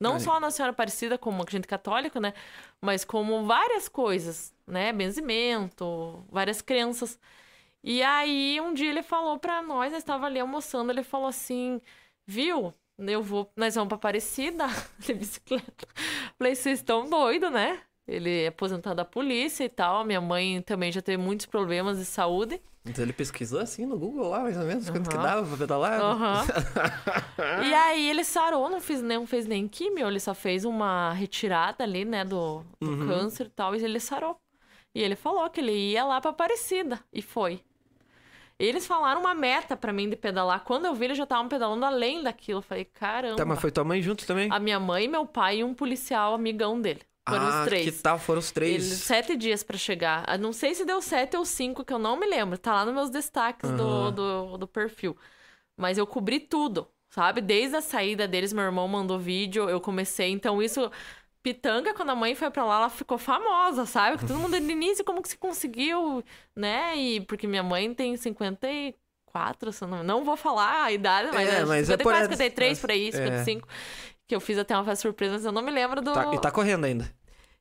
Não Aí. só a Nossa Senhora Aparecida, como a gente católica, né? Mas como várias coisas, né? Benzimento, várias crenças. E aí, um dia ele falou pra nós, nós estava ali almoçando, ele falou assim, viu? Eu vou, nós vamos pra Aparecida de bicicleta. Falei, vocês estão doidos, né? Ele é aposentado da polícia e tal. Minha mãe também já teve muitos problemas de saúde. Então ele pesquisou assim no Google lá, mais ou menos, quanto que dava pra pedalar. Aham. e aí ele sarou, não fez, nem, não fez nem químio, ele só fez uma retirada ali, né, do, do Uhum. câncer e tal, e ele sarou. E ele falou que ele ia lá pra Aparecida. E foi. Eles falaram uma meta pra mim de pedalar. Quando eu vi, eles já estavam pedalando além daquilo. Eu falei, caramba. Tá, mas foi tua mãe junto também? A minha mãe, meu pai e um policial amigão dele. Foram ah, os três. que tal? Foram os três. Eles, sete dias pra chegar. Ah, Não sei se deu sete ou cinco, que eu não me lembro. Tá lá nos meus destaques do, Aham. do, do perfil. Mas eu cobri tudo, sabe? Desde a saída deles, meu irmão mandou vídeo, eu comecei. Então, isso. Pitanga, quando a mãe foi pra lá, ela ficou famosa, sabe? Que todo mundo, Denise, como que se conseguiu, né? E porque minha mãe tem 54, se eu não, não vou falar a idade, mas É, é, mas é 54, por- 53 por aí, é. 55. Que eu fiz até uma festa surpresa, mas eu não me lembro do. Tá- e tá correndo ainda.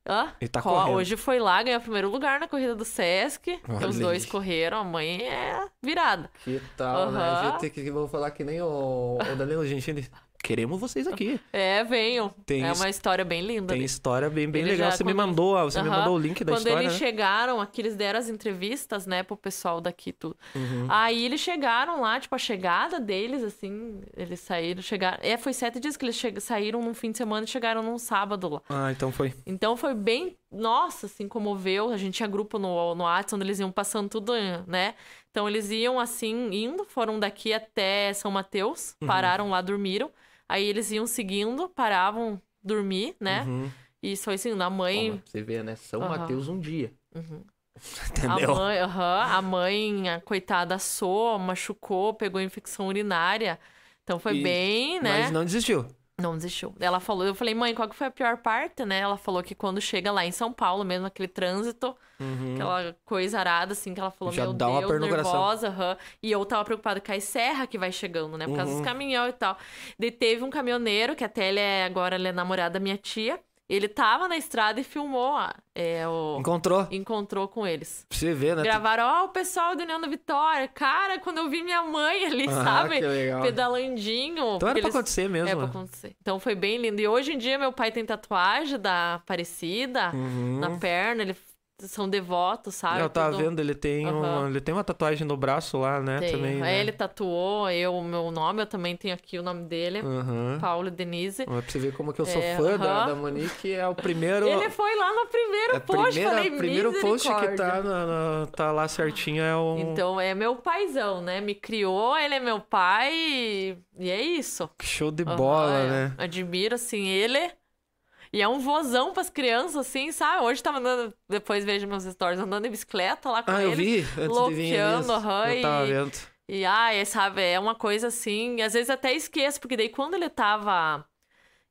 Hã? E tá Ó, correndo. Hoje foi lá, ganhou o primeiro lugar na corrida do Sesc. Olha Os dois aí. correram, a mãe é virada. Que tal, né? Aham. Gente, que vou falar que nem o, o Danilo Gentili. Queremos vocês aqui. É, venham. Tem é uma história bem linda. Tem ali. história bem, bem Ele legal. já Você me quando- mandou, você me mandou o link da Quando história. eles né? chegaram, aqui eles deram as entrevistas, né, pro pessoal daqui tudo. Uhum. Aí eles chegaram lá, tipo, a chegada deles, assim, eles saíram, chegaram. É, foi sete dias que eles che... saíram num fim de semana e chegaram num sábado lá. Ah, então foi. Então foi bem, nossa, assim, comoveu. A gente tinha grupo no, no WhatsApp onde eles iam passando tudo, né? Então eles iam assim, indo, foram daqui até São Mateus, Uhum. pararam lá, dormiram. Aí eles iam seguindo, paravam, dormir, né? Uhum. E foi assim, a mãe. Você vê, né? São Aham. Mateus um dia. Uhum. Entendeu? A mãe, a mãe, a coitada, assou, machucou, pegou infecção urinária. Então foi E- bem, né? Mas não desistiu. Não desistiu. Ela falou, eu falei, mãe, qual que foi a pior parte, né? Ela falou que quando chega lá em São Paulo, mesmo aquele trânsito, Uhum. aquela coisa arada, assim, que ela falou, Já meu dá uma Deus, coração. nervosa, aham. E eu tava preocupada com a serra que vai chegando, né? Por causa Uhum. dos caminhão e tal. Daí teve um caminhoneiro, que até ele é, agora ele é namorado da minha tia. Ele tava na estrada e filmou, ó, é, o... Encontrou. Encontrou com eles. Pra você ver, né? Gravaram, ó, o pessoal do União da Vitória. Cara, quando eu vi minha mãe ali, Ah, sabe? que legal. Pedalandinho. Então era porque pra eles- acontecer mesmo. é pra acontecer. Então foi bem lindo. E hoje em dia meu pai tem tatuagem da Aparecida Uhum. na perna, eles são devotos, sabe? eu tava Tudo- vendo, ele tem, um, Aham. ele tem uma tatuagem no braço lá, né? Tem. Também, né? ele tatuou, eu, o meu nome, eu também tenho aqui o nome dele, Uhum. Paulo Denise. Pra você ver como que eu sou É, fã da, aham. da Monique, é o primeiro... Ele foi lá no primeiro é post, primeira, falei, primeiro post que tá, na- na- tá lá certinho é o... Então é meu paizão, né? Me criou, ele é meu pai e, e é isso. Show de bola, é. né? Admiro, assim, ele. E é um vozão pras crianças, assim, sabe? Hoje tava andando, depois vejo meus stories, andando de bicicleta lá com Ah, eu ele. vi antes aham, Eu tava e- vendo. E, ai, sabe, é uma coisa assim, e às vezes até esqueço, porque daí quando ele tava.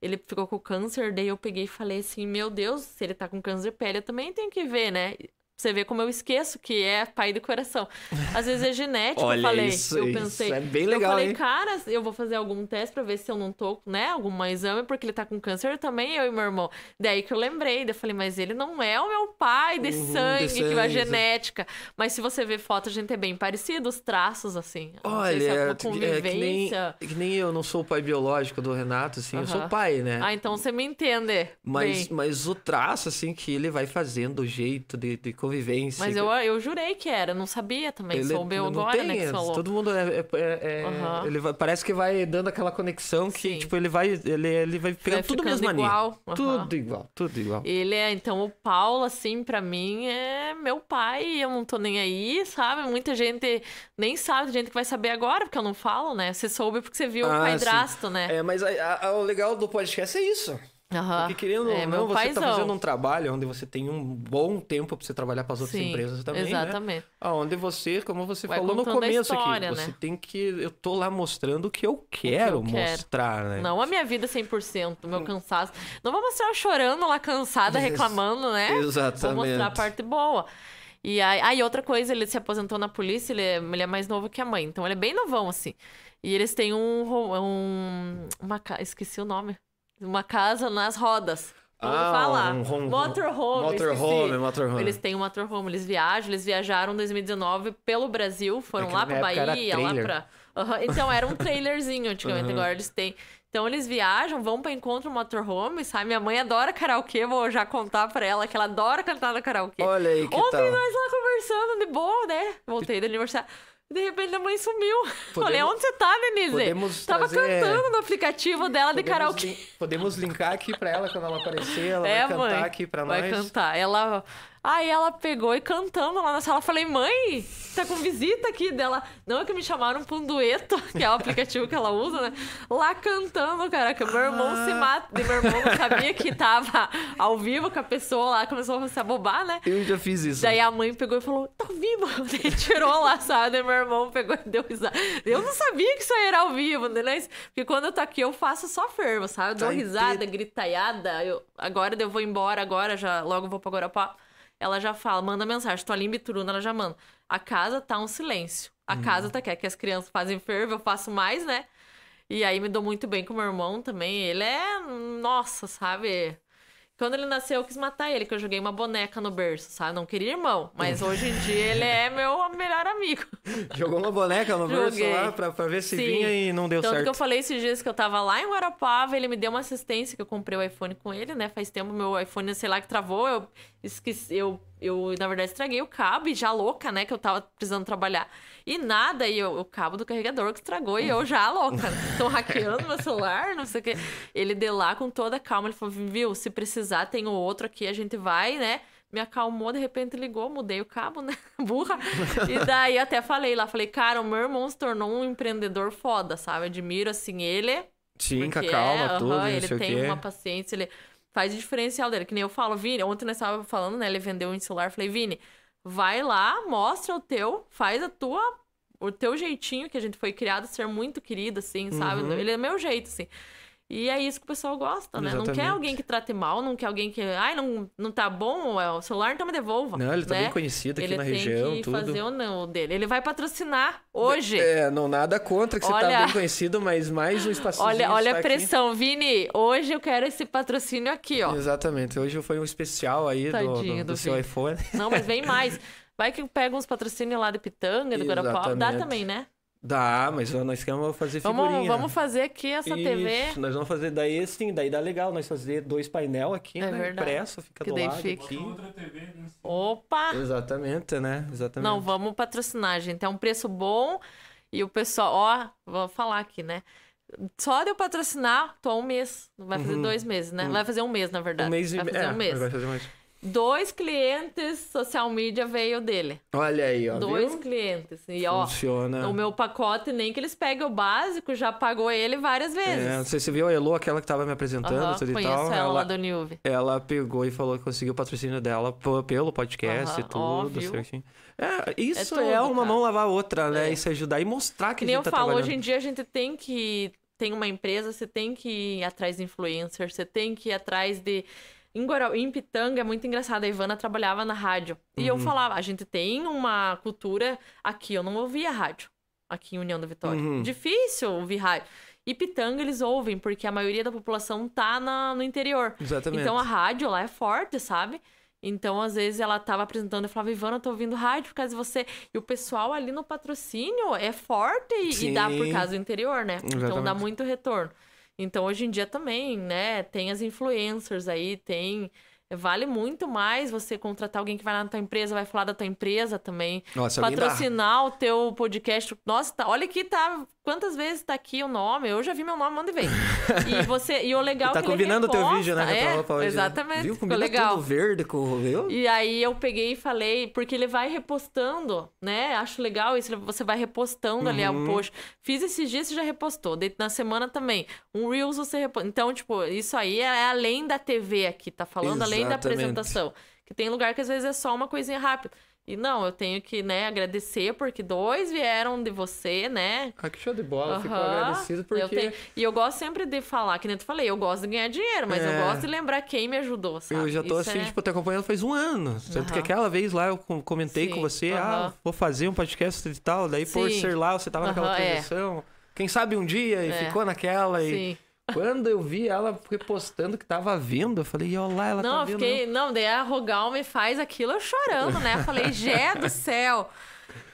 Ele ficou com câncer, daí eu peguei e falei assim: Meu Deus, se ele tá com câncer de pele, eu também tenho que ver, né? Você vê como eu esqueço que é pai do coração. Às vezes é genético, Olha, eu falei. isso- eu isso pensei. é bem legal, eu falei, hein? cara, eu vou fazer algum teste pra ver se eu não tô, né? Algum exame, porque ele tá com câncer também, eu e meu irmão. Daí que eu lembrei, daí eu falei, mas ele não é o meu pai de Uhum, de sangue, que vai sangue, genética. Mas se você ver foto, a gente é bem parecido, os traços, assim. Sei se Olha, é uma é que, nem, convivência. é que nem eu não sou o pai biológico do Renato, assim, eu sou pai, né? Ah, então você me entende. Mas, bem. mas o traço, assim, que ele vai fazendo, o jeito de, de convivência. Mas eu, eu jurei que era, não sabia também. ele Soube não agora, tem, né, que falou. Todo mundo é. é- é- Aham. ele vai- parece que vai dando aquela conexão que, Sim. tipo, ele vai. Ele, ele vai pegando Vai tudo mesmo igual. aham. Tudo igual, tudo igual. Ele é, então, o Paulo, assim, pra mim, é meu pai, eu não tô nem aí, sabe? Muita gente nem sabe, gente que vai saber agora, porque eu não falo, né? Você soube porque você viu Ah, o pai sim. drasto, né? É, mas a- a- o legal do podcast é isso. Aham. Porque querendo é, ou não, você tá paizão. fazendo um trabalho onde você tem um bom tempo pra você trabalhar para as outras Sim, empresas também, né? Exatamente. Aonde você, como você Vai falou no começo história, aqui, né? você tem que. Eu tô lá mostrando o que eu quero eu quero. mostrar, né? Não a minha vida 100%, o meu cansaço. Não vou mostrar eu chorando lá, cansada, reclamando, né? Vou Exatamente. mostrar a parte boa. E aí, aí, outra coisa, ele se aposentou na polícia, ele é, ele é mais novo que a mãe, então ele é bem novão, assim. E eles têm um. um uma, esqueci o nome. Uma casa nas rodas. Vamos Ah, falar. um home- motorhome. Motorhome, motorhome. Eles têm um motorhome, eles viajam, eles viajaram em 2019 pelo Brasil, foram É lá pra Bahia, lá pra. Aham, Então era um trailerzinho antigamente, Aham. agora eles têm. Então eles viajam, vão pra encontro motorhome, sabe? Minha mãe adora karaokê, vou já contar pra ela que ela adora cantar no karaokê. Olha aí que Ontem tal. nós lá conversando de boa, né? Voltei do aniversário. De repente a mãe sumiu. Falei, onde você tá, Denise? podemos Tava trazer- cantando no aplicativo dela de Podemos karaokê. Podemos linkar aqui pra ela quando ela aparecer, ela É, vai cantar mãe. aqui pra Vai nós. cantar. Ela. Aí ela pegou e cantando lá na sala. Eu falei, mãe, tá com visita aqui dela. Não é que me chamaram pra um dueto, que é o aplicativo que ela usa, né? Lá cantando, cara, que meu irmão ah. se mata. Meu irmão não sabia que tava ao vivo com a pessoa lá, começou a se abobar, né? Eu já fiz isso. Daí a mãe pegou e falou, tá ao vivo. Daí tirou lá, sabe? Daí meu irmão pegou e deu risada. Eu não sabia que isso aí era ao vivo, né? Porque quando eu tô aqui, eu faço só fervo, sabe? Eu dou tá risada, gritaiada. Eu... Agora eu vou embora, agora já logo vou pra Guarapá ela já fala, manda mensagem, tô ali em Bituruna, ela já manda. A casa tá um silêncio. A hum. casa tá quer que as crianças fazem fervo, eu faço mais, né? E aí me dou muito bem com meu irmão também. Ele é, nossa, sabe? Quando ele nasceu, eu quis matar ele, que eu joguei uma boneca no berço, sabe? Não queria irmão, mas hoje em dia ele é meu melhor amigo. Jogou uma boneca no berço lá pra, pra ver se Sim. vinha e não deu Tanto certo. que eu falei esses dias que eu tava lá em Guarapava, ele me deu uma assistência, que eu comprei o iPhone com ele, né? Faz tempo meu iPhone, sei lá, que travou, eu esqueci, eu eu, na verdade, estraguei o cabo e já louca, né? Que eu tava precisando trabalhar. E nada, e eu, o cabo do carregador que estragou e eu já louca. Estão hackeando meu celular, não sei o quê. Ele deu lá com toda a calma, ele falou: viu, se precisar, tem o outro aqui, a gente vai, né? Me acalmou, de repente ligou, mudei o cabo, né? Burra. E daí até falei lá, falei, cara, o meu irmão se tornou um empreendedor foda, sabe? Admiro assim ele. Sim, com a calma, é, tudo. Uhum, ele tem uma paciência, ele faz o diferencial dele. Que nem eu falo, Vini, ontem nós estávamos falando, né? Ele vendeu um celular. Falei, Vini, vai lá, mostra o teu, faz a tua. O teu jeitinho, que a gente foi criado, ser muito querido, assim, sabe? Uhum. Ele é meu jeito, assim. E é isso que o pessoal gosta, né? Exatamente. Não quer alguém que trate mal, não quer alguém que. Ai, não, não tá bom o celular, então me devolva. Não, ele tá né? bem conhecido aqui ele na região. Ele tem que fazer o não dele. Ele vai patrocinar hoje. É, não nada contra que você tá olha... tá bem conhecido, mas mais um espacinho. Olha, olha a pressão, aqui. Vini. Hoje eu quero esse patrocínio aqui, ó. Exatamente. Hoje foi um especial aí do, do, do, do seu iPhone. Não, mas vem mais. Vai que pega uns patrocínios lá de Pitanga, do Guarapó. Dá também, né? Dá, mas nós queremos fazer figurinha. Vamos, vamos fazer aqui essa Isso, TV. Nós vamos fazer daí sim, daí dá legal nós fazer dois painel aqui, é né? Verdade. Impresso, fica que do lado fica. aqui. Né? Opa! Exatamente, né? Exatamente. Não, vamos patrocinar, gente. É um preço bom e o pessoal, ó, vou falar aqui, né? Só de eu patrocinar, tô um mês. Vai fazer uhum. dois meses, né? Uhum. Vai fazer um mês, na verdade. Um mês e vai fazer é, um mês. Vai fazer mais dois clientes social media veio dele. Olha aí, ó. Dois viu? clientes. E, ó, Funciona. O meu pacote, nem que eles peguem o básico, já pagou ele várias vezes. É, não sei se você viu a Elo, aquela que tava me apresentando, uhum, tudo e tal. Ela, ela lá do Nilve. Ela pegou e falou que conseguiu o patrocínio dela pelo podcast uhum, e tudo, certinho. É, isso é, tudo, é uma cara. mão lavar a outra, né? É. Isso ajudar e mostrar que, que a gente nem tá eu falo, hoje em dia a gente tem que tem uma empresa, você tem que ir atrás de influencer, você tem que ir atrás de em, Guarau, em Pitanga é muito engraçado. A Ivana trabalhava na rádio. E uhum. eu falava, a gente tem uma cultura. Aqui eu não ouvia rádio. Aqui em União da Vitória. Uhum. Difícil ouvir rádio. E Pitanga eles ouvem, porque a maioria da população tá na, no interior. Exatamente. Então a rádio lá é forte, sabe? Então, às vezes, ela tava apresentando, eu falava, Ivana, eu tô ouvindo rádio por causa de você. E o pessoal ali no patrocínio é forte e, e dá por causa do interior, né? Exatamente. Então dá muito retorno. Então, hoje em dia também, né, tem as influencers aí, tem vale muito mais você contratar alguém que vai lá na tua empresa, vai falar da tua empresa também. Nossa, patrocinar o teu podcast. Nossa, tá, olha aqui, tá. Quantas vezes tá aqui o nome? Eu já vi meu nome, manda ver. E você. E o legal tá é que combinando o teu vídeo, né? É, hoje, né? exatamente. Né? Viu? Combina legal. tudo verde com o viu? E aí eu peguei e falei, porque ele vai repostando, né? Acho legal isso. Você vai repostando uhum. ali o uhum. post. Fiz esses dias, você já repostou. Na semana também. Um Reels você repostou. Então, tipo, isso aí é além da TV aqui, tá falando? Exatamente. Além da apresentação. Que tem lugar que às vezes é só uma coisinha rápida. E não, eu tenho que, né, agradecer porque dois vieram de você, né? Ah, que show de bola, uhum. fico agradecido porque... Eu tenho... E eu gosto sempre de falar, que nem tu falei, eu gosto de ganhar dinheiro, mas é... eu gosto de lembrar quem me ajudou, sabe? Eu já tô Isso assim, é... tipo, te acompanhando faz um ano. Tanto uhum. que aquela vez lá eu comentei Sim. com você, uhum. ah, vou fazer um podcast e tal, daí Sim. por ser lá, você tava naquela transição. É. Quem sabe um dia e é. ficou naquela e... Sim. Quando eu vi ela repostando que tava vindo, eu falei, olha lá, ela não, tá vindo. Fiquei, não, daí a Rogal me faz aquilo eu chorando, né? Eu falei, Gé do céu.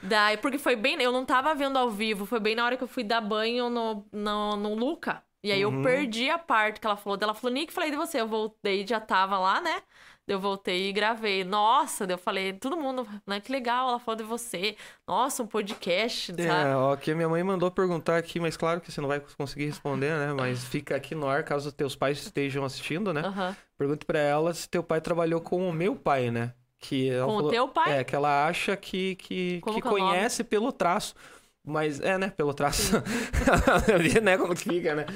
Daí, porque foi bem. Eu não tava vendo ao vivo, foi bem na hora que eu fui dar banho no, no, no Luca. E aí uhum. eu perdi a parte que ela falou dela. Falou, Nick, falei de você. Eu voltei, já tava lá, né? Eu voltei e gravei. Nossa, eu falei, todo mundo, né? Que legal, ela falou de você. Nossa, um podcast, é, sabe? É, ó, que minha mãe mandou perguntar aqui, mas claro que você não vai conseguir responder, né? Mas fica aqui no ar, caso teus pais estejam assistindo, né? Uhum. Pergunte para ela se teu pai trabalhou com o meu pai, né? Que ela Com o falou- teu pai? É, que ela acha que, que, Como que é o nome? conhece pelo traço. Mas, é, né, pelo traço. Né, como que fica, né?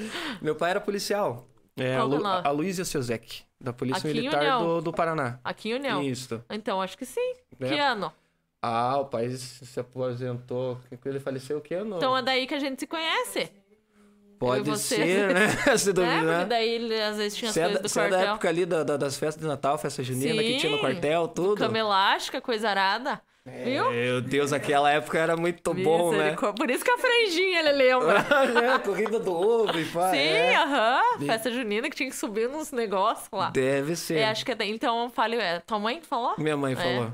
Meu pai era policial. É, a, Qual é Lu, nome? a Luísa Siozek, da Polícia Aqui Militar do, do Paraná. Aqui em União. Isso. Então, acho que sim. É. Que ano? Ah, o pai se aposentou. Ele faleceu que ano? Então é daí que a gente se conhece. Pode você. ser, né? Se né? duvidar. Porque daí ele, às vezes tinha as Você é, coisas da, do você é da quartel. época ali da- da- das festas de Natal, festa junina que tinha no Sim. quartel, tudo. Cama elástica, coisa arada. Viu? Meu Deus, aquela época era muito bom, né? Por isso que a franjinha ele lembra. é, corrida do ovo e pá. Sim, é. aham. Festa junina que tinha que subir nos negócios lá. Deve ser. É, acho que é. Então, fale, é, tua mãe falou? Minha mãe É. falou.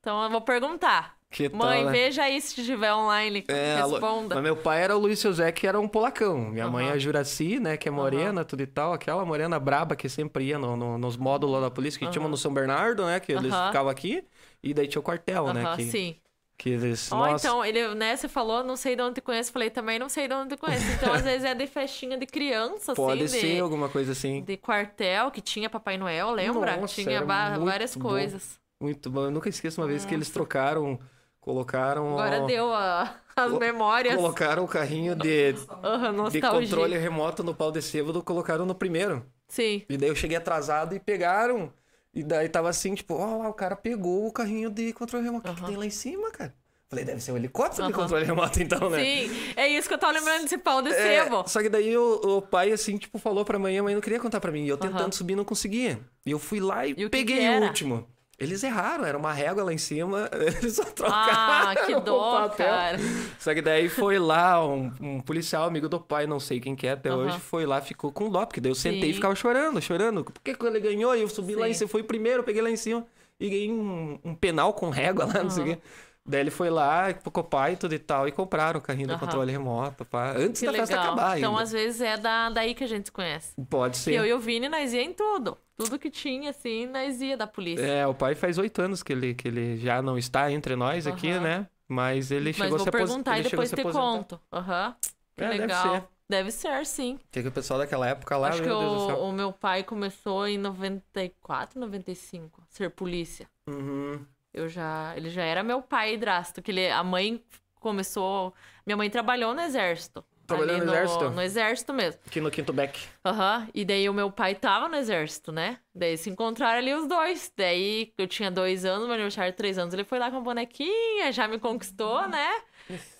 Então eu vou perguntar. Que tal, Mãe, né? veja aí se estiver online. É, responda. Mas meu pai era o Luiz Zé, que era um polacão. Minha mãe é a Juraci, né? Que é morena, tudo e tal. Aquela morena braba que sempre ia no- no- nos módulos da polícia, que tinha uma no São Bernardo, né? Que eles ficavam aqui. E daí tinha o quartel, né? Que, sim. que eles... Ó, nossa, então, ele, né, você falou, não sei de onde te conheço. Falei, também não sei de onde te conheço. Então, às vezes é de festinha de criança, pode assim, ser de, alguma coisa assim. de quartel, que tinha Papai Noel, lembra? Nossa, tinha várias bom. coisas. Muito bom. Eu nunca esqueço uma vez que eles trocaram... Colocaram... Agora ó, deu a- as memórias. Colocaram o carrinho de, Aham, de controle remoto no pau de sêbado, colocaram no primeiro. Sim. E daí eu cheguei atrasado e pegaram. E daí tava assim, tipo, ó lá, o cara pegou o carrinho de controle remoto. O que, tem lá em cima, cara? Falei, deve ser um helicóptero de Aham. controle remoto, então, né? Sim, é isso que eu tava lembrando desse pau de É, sebo. só que daí o, o pai, assim, tipo, falou pra mãe, a mãe não queria contar pra mim. E eu tentando Aham. subir, não conseguia. E eu fui lá e, E o que peguei que o último. Eles erraram, era uma régua lá em cima, eles só trocaram Ah, que dó, cara. Só que daí foi lá, um, um policial, amigo do pai, não sei quem que é até Aham. hoje, foi lá, ficou com dó, porque daí eu sentei e Sim. ficava chorando, chorando. Por que que ele ganhou? E eu subi lá em Sim. cima, fui primeiro, peguei lá em cima e ganhei um, um penal com régua lá, não sei o quê. Daí ele foi lá, com o pai e tudo e tal, e compraram o carrinho do Aham. controle remoto, pá, antes Que da festa legal. acabar Então, ainda. às vezes, é da, daí que a gente se conhece. Pode Que eu ser. e o Vini, nós ia em tudo. Tudo que tinha, assim, nós ia da polícia. É, o pai faz oito anos que ele, que ele já não está entre nós aqui, Aham. né? Mas ele Mas chegou a vou se apos- perguntar e ele chegou a depois te aposentar. conto. Aham. Que É, deve legal. ser. Deve ser, sim. Que que o pessoal daquela época lá, Acho que meu Deus do céu. o, o meu pai começou em 94, 95, ser polícia. Uhum. Eu já, ele já era meu pai hidrasto, que ele, a mãe começou, minha mãe trabalhou no exército. Trabalhou ali no exército? No exército mesmo. Aqui no Quinto Beck. Aham. E daí o meu pai tava no exército, né? Daí se encontraram ali os dois. Daí eu tinha dois anos, meu aniversário três anos, ele foi lá com a bonequinha, já me conquistou, né?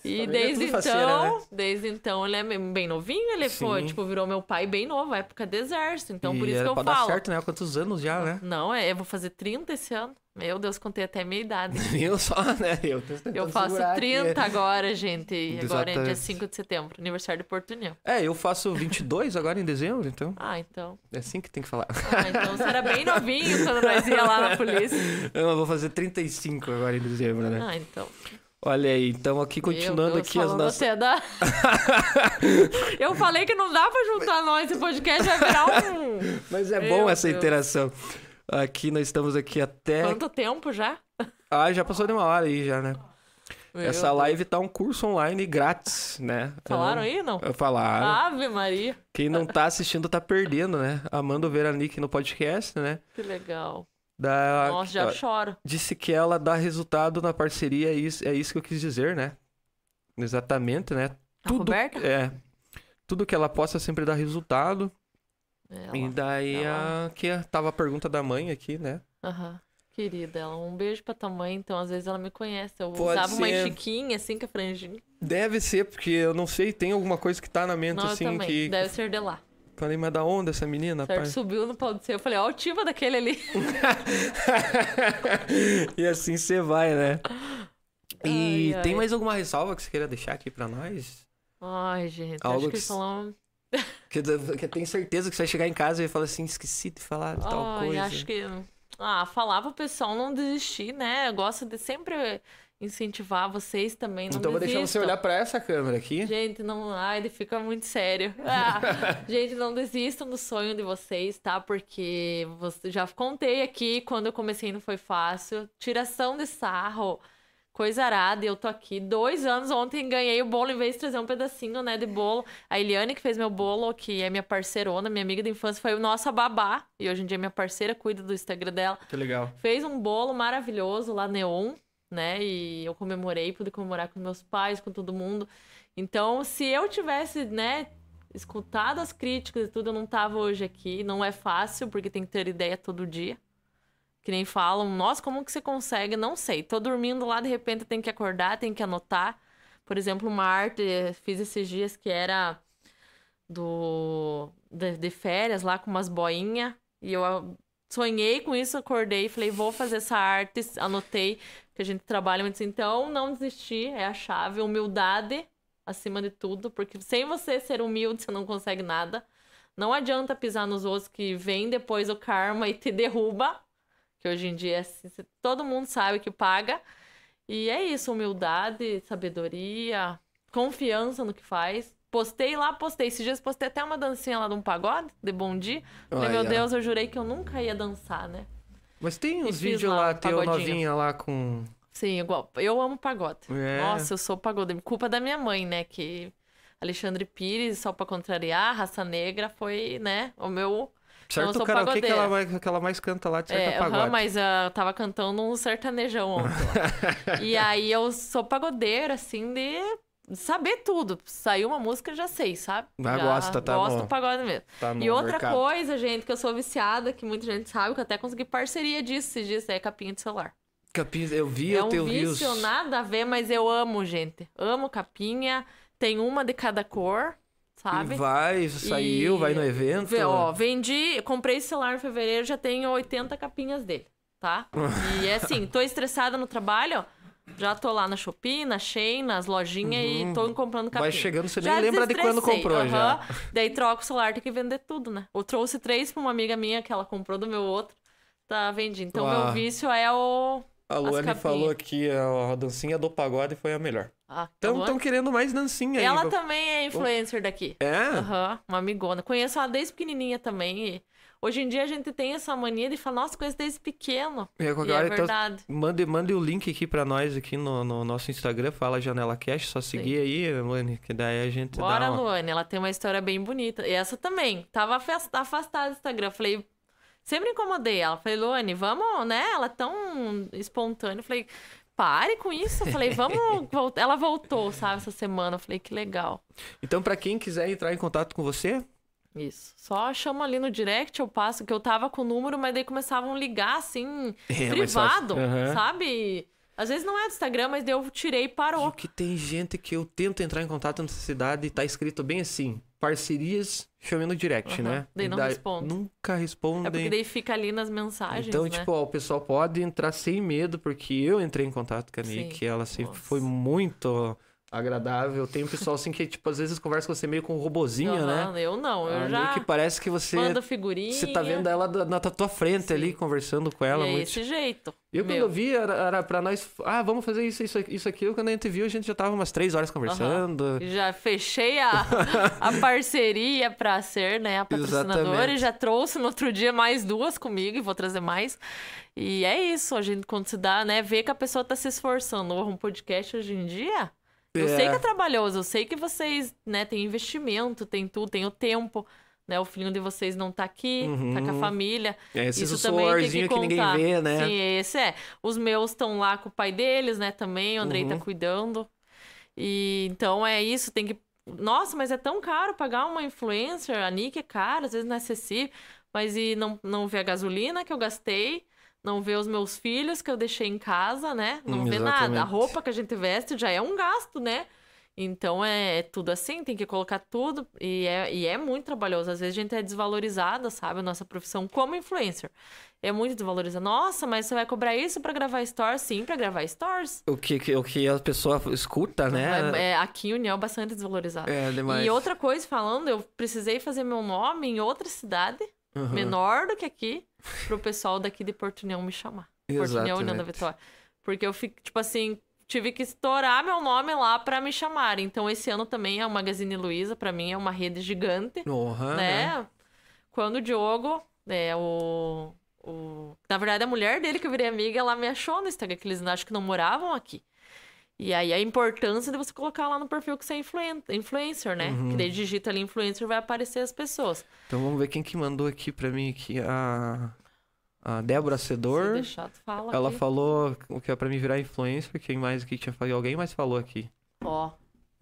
E é desde então, faceira, né? desde então ele é bem novinho, ele foi, Sim. tipo, virou meu pai bem novo, época de exército. Então por E isso era que eu pra dar falo. certo, né? Há quantos anos já, né? Não, é, eu vou fazer 30 esse ano. Meu Deus, contei até a minha idade. Eu só, né? Eu, tô Eu faço segurar aqui. 30 agora, gente. Agora é dia Exatamente. 5 de setembro, aniversário de Porto União. É, eu faço 22 agora em dezembro, então. Ah, então. É assim que tem que falar. Ah, então você era bem novinho quando nós ia lá na polícia. Eu vou fazer 35 agora em dezembro, né? Ah, então. Olha aí, então aqui continuando Deus, aqui as nossas. Eu falei que não dá pra juntar nós, esse podcast vai virar um... Mas é Meu bom essa Deus. interação. Aqui nós estamos aqui até. Quanto tempo já? Ah, já passou de uma hora aí já, né? Meu Essa Deus. live tá um curso online grátis, né? Falaram Então, aí, não? Falaram. Ave Maria, Quem não tá assistindo tá perdendo, né? Amanda Veranique no podcast, né? que legal. Da... Nossa, já choro. Disse que ela dá resultado na parceria, é isso, é isso que eu quis dizer, né? Exatamente, né? A Tudo, Roberta? é. Tudo que ela possa sempre dar resultado. Ela. e daí ela- a, que tava a pergunta da mãe aqui, né? Aham. Querida, ela, um beijo pra tua mãe, então às vezes ela me conhece. Eu Pode usava uma ser. chiquinha assim com a franjinha. Deve ser, porque eu não sei, tem alguma coisa que tá na mente Não, assim que. Deve ser de lá. Falei, mas da onde essa menina, Certo, pai? subiu no pau do. Eu falei, ó, o Tiva daquele ali. e assim você vai, né? E Ai, tem ai. mais alguma ressalva que você queira deixar aqui pra nós? Ai, gente, Algo acho que que falamos. Que, que eu tenho certeza que você vai chegar em casa e falar assim, esqueci de falar de tal Ai, coisa. acho que. Ah, falar pro pessoal não desistir, né? Eu gosto de sempre incentivar vocês também. Não então eu vou deixar você desistam. olhar pra essa câmera aqui. Gente, não. Ai, ele fica muito sério. Ah, gente, não desistam do sonho de vocês, tá? Porque você... já contei aqui, quando eu comecei não foi fácil. Tiração de sarro. coisa arada. E eu tô aqui dois anos. Ontem ganhei o bolo, em vez de trazer um pedacinho, né, de bolo. A Eliane, que fez meu bolo, que é minha parceirona, minha amiga da infância, foi o nossa babá. E hoje em dia é minha parceira, cuida do Instagram dela. Que legal. Fez um bolo maravilhoso lá, neon, né? E eu comemorei, pude comemorar com meus pais, com todo mundo. Então, se eu tivesse, né, escutado as críticas e tudo, eu não tava hoje aqui. Não é fácil, porque tem que ter ideia todo dia. Que nem falam, nossa, como que você consegue? Não sei. Tô dormindo lá, de repente tem que acordar, tem que anotar. Por exemplo, uma arte, fiz esses dias que era do de, de férias lá com umas boinhas. E eu sonhei com isso, acordei, falei, vou fazer essa arte, anotei que a gente trabalha muito. Então, não desistir é a chave. Humildade acima de tudo, porque sem você ser humilde, você não consegue nada. Não adianta pisar nos outros que vem depois o karma e te derruba, que hoje em dia é assim, todo mundo sabe que paga. E é isso, humildade, sabedoria, confiança no que faz. Postei lá, postei. Esses dias postei até uma dancinha lá de um pagode, de bom dia. Falei, meu Deus, eu jurei que eu nunca ia dançar, né? Mas tem uns vídeos lá, lá teu novinha lá com Sim, igual. Eu amo pagode. É. Nossa, eu sou pagode. Culpa da minha mãe, né? Que Alexandre Pires, só pra contrariar, Raça Negra foi, né? O meu. Certo, o cara, o que, que, ela mais, que ela mais canta lá de certa é, pagode? mas uh, eu tava cantando um sertanejão ontem. e aí eu sou pagodeira, assim, de saber tudo. Saiu uma música, já sei, sabe? Ah, já gosta, tá Gosto no... do pagode mesmo. Tá e outra mercado. coisa, gente, que eu sou viciada, que muita gente sabe, que eu até consegui parceria disso esses dias, é capinha de celular. Capinha, eu vi, é eu um tenho vício, views. nada a ver, mas eu amo, gente. Amo capinha. Tem uma de cada cor, sabe? E vai, saiu, E- vai no evento. Vê, Ó, vendi, comprei esse celular em fevereiro, já tenho 80 capinhas dele, tá? E é assim, tô estressada no trabalho, ó, já tô lá na Shopee, na Shein, nas lojinhas e tô comprando. Uhum. Vai chegando, você Já nem lembra de quando comprou já. aham. Daí troca o celular, tem que vender tudo, né? Eu trouxe três pra uma amiga minha que ela comprou do meu outro, tá vendendo. Então, Uau. meu vício é o... A Luane falou que a, dancinha do pagode foi a melhor. Ah, Então estão querendo mais dancinha aí. Ela também é influencer daqui. É? Aham, uma amigona. Conheço ela desde pequenininha também. e hoje em dia a gente tem essa mania de falar, nossa, conheço desde pequeno. É, E qualquer é hora, então, verdade. Mande, mande o link aqui pra nós aqui no, no nosso Instagram, fala Janela Cash, só seguir aí, Luane, que daí a gente Bora, dá uma... Luane, ela tem uma história bem bonita. E essa também. Tava afas- afastada do Instagram. Falei, sempre incomodei ela. Falei, Luane, vamos, né? Ela é tão espontânea. Falei, pare com isso. Falei, vamos. Ela voltou, sabe, essa semana. Falei, que legal. Então, pra quem quiser entrar em contato com você, Isso. Só chama ali no direct, eu passo, que eu tava com o número, mas daí começavam a ligar, assim, É, privado, Aham. sabe? Às vezes não é do Instagram, mas daí eu tirei e parou. que tem gente que eu tento entrar em contato nessa cidade e tá escrito bem assim, parcerias, chame no direct, Aham. né? Daí E não daí respondo. Nunca É respondem. porque daí fica ali nas mensagens, Então, né? tipo, ó, o pessoal pode entrar sem medo, porque eu entrei em contato com a. Nick, ela sempre Nossa. foi muito agradável. Tem um pessoal assim que, tipo, às vezes conversa com você meio com um robozinho, né? Aham, Eu não, eu a já Nick parece que você, mando figurinha. você tá vendo ela na tua frente Sim. ali, conversando com ela. é muito... esse jeito. Eu, quando meu. eu vi, era, era pra nós, ah, vamos fazer isso, isso, isso, aquilo. Quando a gente viu, a gente já tava umas três horas conversando. Já fechei a, a parceria pra ser, né, a patrocinadora Exatamente. e já trouxe no outro dia mais duas comigo e vou trazer mais. E é isso, a gente quando se dá, né, ver que a pessoa tá se esforçando. Um podcast hoje em dia, eu É. sei que é trabalhoso, eu sei que vocês, né, tem investimento, tem tudo, tem o tempo, né, o filhinho de vocês não tá aqui, tá com a Uhum. família. É, esse Isso também tem que suorzinho que, ninguém contar. vê, né? Sim, esse é. Os meus estão lá com o pai deles, né, também. O Andrei tá Uhum. cuidando. E então é isso, tem que. Nossa, mas é tão caro pagar uma influencer. A Nick é cara, às vezes não é acessível. Mas e não, não vê a gasolina que eu gastei, não vê os meus filhos que eu deixei em casa, né? Não Hum, vê nada. A roupa que a gente veste já é um gasto, né? Então é, é tudo assim, tem que colocar tudo. E é, e é muito trabalhoso. Às vezes a gente é desvalorizada, sabe? A nossa profissão como influencer. É muito desvalorizada. Nossa, mas você vai cobrar isso pra gravar stories? Sim, pra gravar stories. O que, que- o que a pessoa escuta, né? É, é, aqui em União é bastante desvalorizado. É, demais. E outra coisa, falando, eu precisei fazer meu nome em outra cidade, Uhum. menor do que aqui, pro pessoal daqui de Porto União me chamar. Porto União, da. Vitória. Porque eu fico, tipo assim, tive que estourar meu nome lá pra me chamarem. Então esse ano também é o Magazine Luiza, pra mim é uma rede gigante, Uhum, né? Quando o Diogo, é, o, o Na verdade, a mulher dele que eu virei amiga, ela me achou no Instagram, que eles acham que não moravam aqui. E aí a importância de você colocar lá no perfil que você é influen influencer, né? Uhum. Que daí digita ali influencer vai aparecer as pessoas. Então vamos ver quem que mandou aqui pra mim aqui. A, a Débora Cedor. Se deixar, fala Ela aqui. falou que é pra mim virar influencer. Quem mais aqui tinha falado? Alguém mais falou aqui. Ó,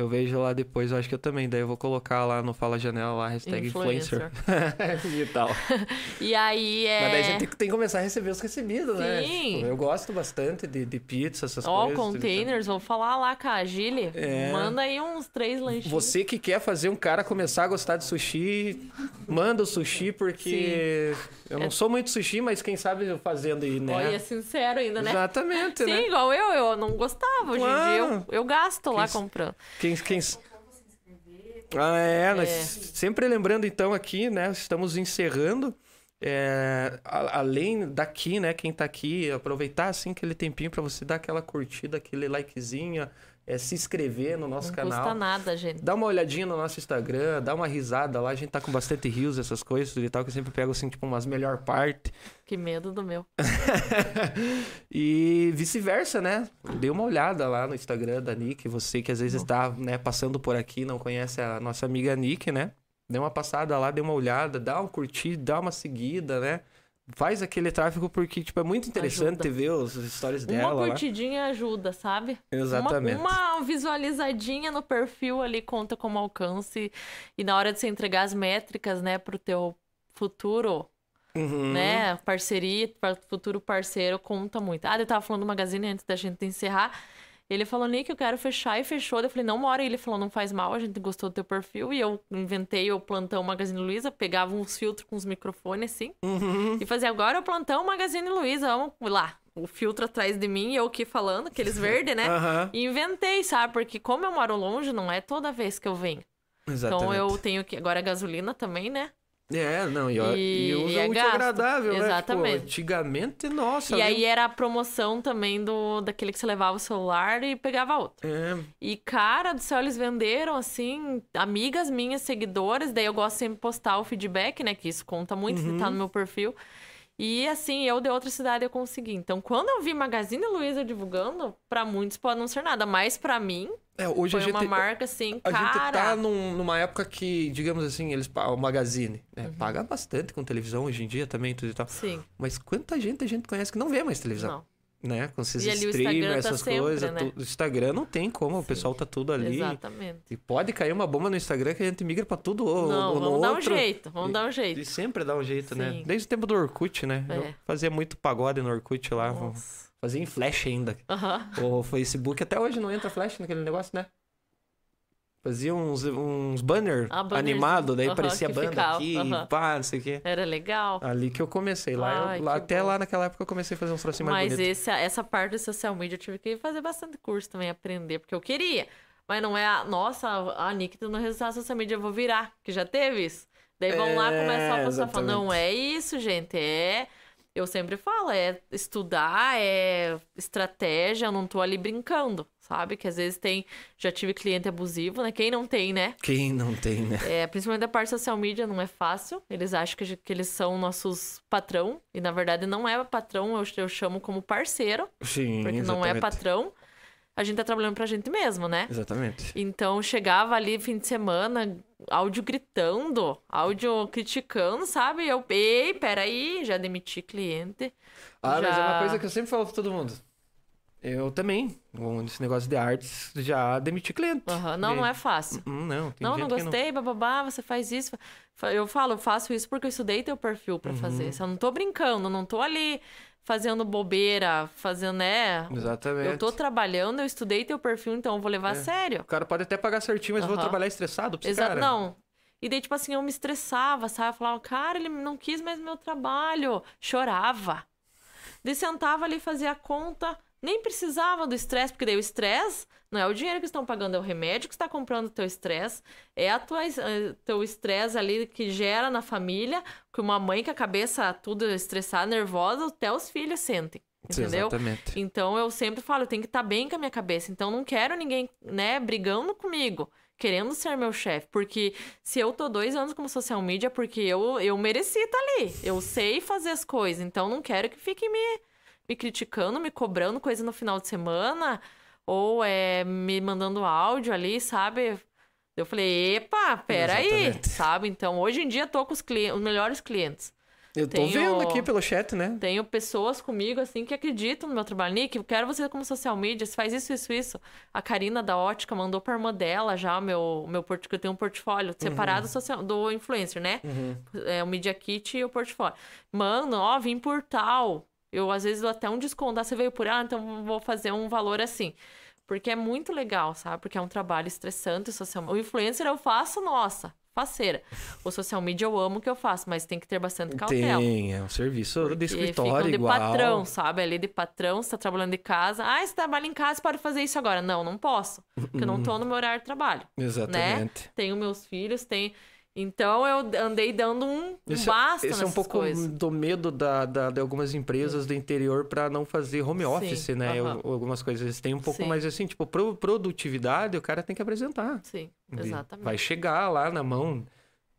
Eu vejo lá depois, eu acho que eu também. Daí eu vou colocar lá no Fala Janela, lá, hashtag influencer. e tal. E aí é. Mas daí a gente tem, que- tem que começar a receber os recebidos, né? Sim. Tipo, eu gosto bastante de, de pizza, essas Ó, coisas. containers, vou falar lá com a Gile. É. Manda aí uns três lanchinhos. Você que quer fazer um cara começar a gostar de sushi, manda o sushi, porque eu não É. sou muito sushi, mas quem sabe eu fazendo aí, né? Olha, sincero ainda, né? Exatamente, Sim, né? igual eu, eu não gostava. Hoje em dia eu, eu gasto lá Quem- comprando. Quem, quem... Ah, é, É. sempre lembrando então aqui, né? Estamos encerrando. é, a- além daqui, né? Quem tá aqui, aproveitar assim aquele tempinho pra você dar aquela curtida, aquele likezinho, é, se inscrever no nosso Não canal. custa nada, gente. Dá uma olhadinha no nosso Instagram, dá uma risada lá, a gente tá com bastante rios, essas coisas e tal, que eu sempre pego assim, tipo, umas melhor parte. Que medo do meu. e vice-versa, né? Dê uma olhada lá no Instagram da Nick, você que às vezes tá, né, passando por aqui, não conhece a nossa amiga Nick, né? Dê uma passada lá, dê uma olhada, dá um curtir, dá uma seguida, né? Faz aquele tráfego porque, tipo, é muito interessante Ajuda. ver os os stories Uma dela lá. curtidinha ajuda, sabe? Exatamente. Uma, uma visualizadinha no perfil ali conta como alcance. E na hora de você entregar as métricas, né, pro teu futuro, Uhum. né, parceria, futuro parceiro, conta muito. Ah, eu tava falando do Magazine antes da gente encerrar. Ele falou, Nick, eu quero fechar e fechou. Eu falei, não. E ele falou, não faz mal, a gente gostou do teu perfil. E eu inventei o plantão Magazine Luiza, pegava uns filtros com os microfones assim. Uhum. E fazia agora o plantão Magazine Luiza, vamos lá. O filtro atrás de mim e eu aqui falando, aqueles verdes, né? Aham. E inventei, sabe? Porque como eu moro longe, não é toda vez que eu venho. Exatamente. Então eu tenho que. Agora é gasolina também, né? É, não, e, E- e usa e é muito gasto. agradável, né? Exatamente. Tipo, antigamente, nossa. e aí era a promoção também do daquele que você levava o celular e pegava outro. É, E, cara do céu, eles venderam, assim, amigas minhas, seguidoras. Daí eu gosto sempre de postar o feedback, né? Que isso conta muito, Uhum. tá no meu perfil. E, assim, eu de outra cidade eu consegui. Então, quando eu vi Magazine Luiza divulgando, pra muitos pode não ser nada. Mas pra mim, é, hoje a foi gente, uma marca, assim, a cara... gente tá num- numa época que, digamos assim, eles o Magazine, né, Uhum. paga bastante com televisão hoje em dia também, tudo e tal. Sim, Mas quanta gente a gente conhece que não vê mais televisão, não. né? Com esses E o streamers, tá essas sempre, coisas. né? O Instagram não tem como, o Sim. pessoal tá tudo ali. Exatamente. E pode cair uma bomba no Instagram que a gente migra pra tudo ou, Não, ou no vamos dar um outro. jeito, vamos dar um E jeito. sempre dá um jeito, né? Sim. Desde o tempo do Orkut, né? Eu É. fazia muito pagode no Orkut lá. Nossa. Fazia em flash ainda. Aham. O Facebook até hoje não entra flash naquele negócio, né? Fazia uns, uns banner Ah, banners. animado, daí Aham, aparecia a que banda ficava, aqui, aham. pá, não sei o quê. Era legal. Ali que eu comecei. Lá, eu- Ai, lá- que até bom. lá naquela época eu comecei a fazer uns trocinhos mais Mas esse, essa parte do social media eu tive que fazer bastante curso também, aprender, porque eu queria. Mas não é a. Nossa, a Nick no resultado social media, eu vou virar, que já teve isso. Daí vão lá É, começam a passar falando, não é isso, gente, é. Eu sempre falo, é estudar, é estratégia, eu não tô ali brincando, sabe? Que às vezes tem. Já tive cliente abusivo, né? Quem não tem, né? Quem não tem, né? É, principalmente da parte social media não é fácil. Eles acham que, que eles são nossos patrão. E na verdade não é patrão, eu, eu chamo como parceiro, Sim, porque não é exatamente. patrão. A gente tá trabalhando pra gente mesmo, né? Exatamente. Então chegava ali fim de semana, áudio gritando, áudio criticando, sabe? Eu, ei, peraí, já demiti cliente. Ah, mas é Já- uma coisa que eu sempre falo pra todo mundo. Eu também, com esse negócio de artes, já demiti cliente. Aham, Não, não é fácil. Hum, não, tem Não, gente não que gostei, bababá, você faz isso. Eu falo, eu faço isso porque eu estudei teu perfil Uhum. pra fazer. Eu não tô brincando, não tô ali fazendo bobeira, fazendo, né? Exatamente. Eu tô trabalhando, eu estudei teu perfil, então eu vou levar a sério. O cara pode até pagar certinho, mas vou Aham. trabalhar estressado pra esse Exato, cara. não. E daí, tipo assim, eu me estressava, sabe? Eu falava, cara, ele não quis mais meu trabalho. Chorava. Daí sentava ali, fazia a conta, nem precisava do estresse, porque daí o estresse não é o dinheiro que estão pagando, é o remédio que está comprando o teu estresse, é a tua, eh, teu estresse ali que gera na família, que uma mãe com a cabeça tudo estressada, nervosa, até os filhos sentem. Entendeu? Exatamente. Então eu sempre falo, eu tenho que estar bem com a minha cabeça. Então não quero ninguém, né, brigando comigo. querendo ser meu chefe. Porque se eu tô dois anos como social media, porque eu, eu mereci estar tá ali. Eu sei fazer as coisas. Então não quero que fiquem me, me criticando, me cobrando coisa no final de semana. Ou é, me mandando áudio ali, sabe? Eu falei, epa, peraí, sabe? Então, hoje em dia, tô com os, clientes, os melhores clientes. Eu tô tenho, vendo aqui pelo chat, né? Tenho pessoas comigo, assim, que acreditam no meu trabalho. Nick, eu quero você como social media, você faz isso, isso, isso. A Karina da Ótica mandou pra irmã dela já o meu, meu portfólio. Eu tenho um portfólio separado uhum. social, do influencer, né? Uhum. É o Media Kit e o portfólio. Mano, ó, vim por tal. Eu, às vezes, dou até um desconto. Ah, você veio por ah, então vou fazer um valor assim. Porque é muito legal, sabe? Porque é um trabalho estressante social. O influencer eu faço, nossa, faceira. O social media eu amo o que eu faço, mas tem que ter bastante cautela. Tem, é um serviço de escritório de igual. patrão, sabe? Ali de patrão, você tá trabalhando de casa. Ah, você trabalha em casa, pode fazer isso agora. Não, não posso. Porque eu não tô no meu horário de trabalho. Né? Exatamente. Né? Tenho meus filhos, tenho... Então eu andei dando um, esse, é- basta Esse é um pouco coisas. do medo da, da, de algumas empresas do interior para não fazer home office, Sim, né? Uh -huh. Algumas coisas. Eles têm um pouco Sim. mais assim, tipo, produtividade o cara tem que apresentar. Sim, exatamente. Vai chegar lá na mão,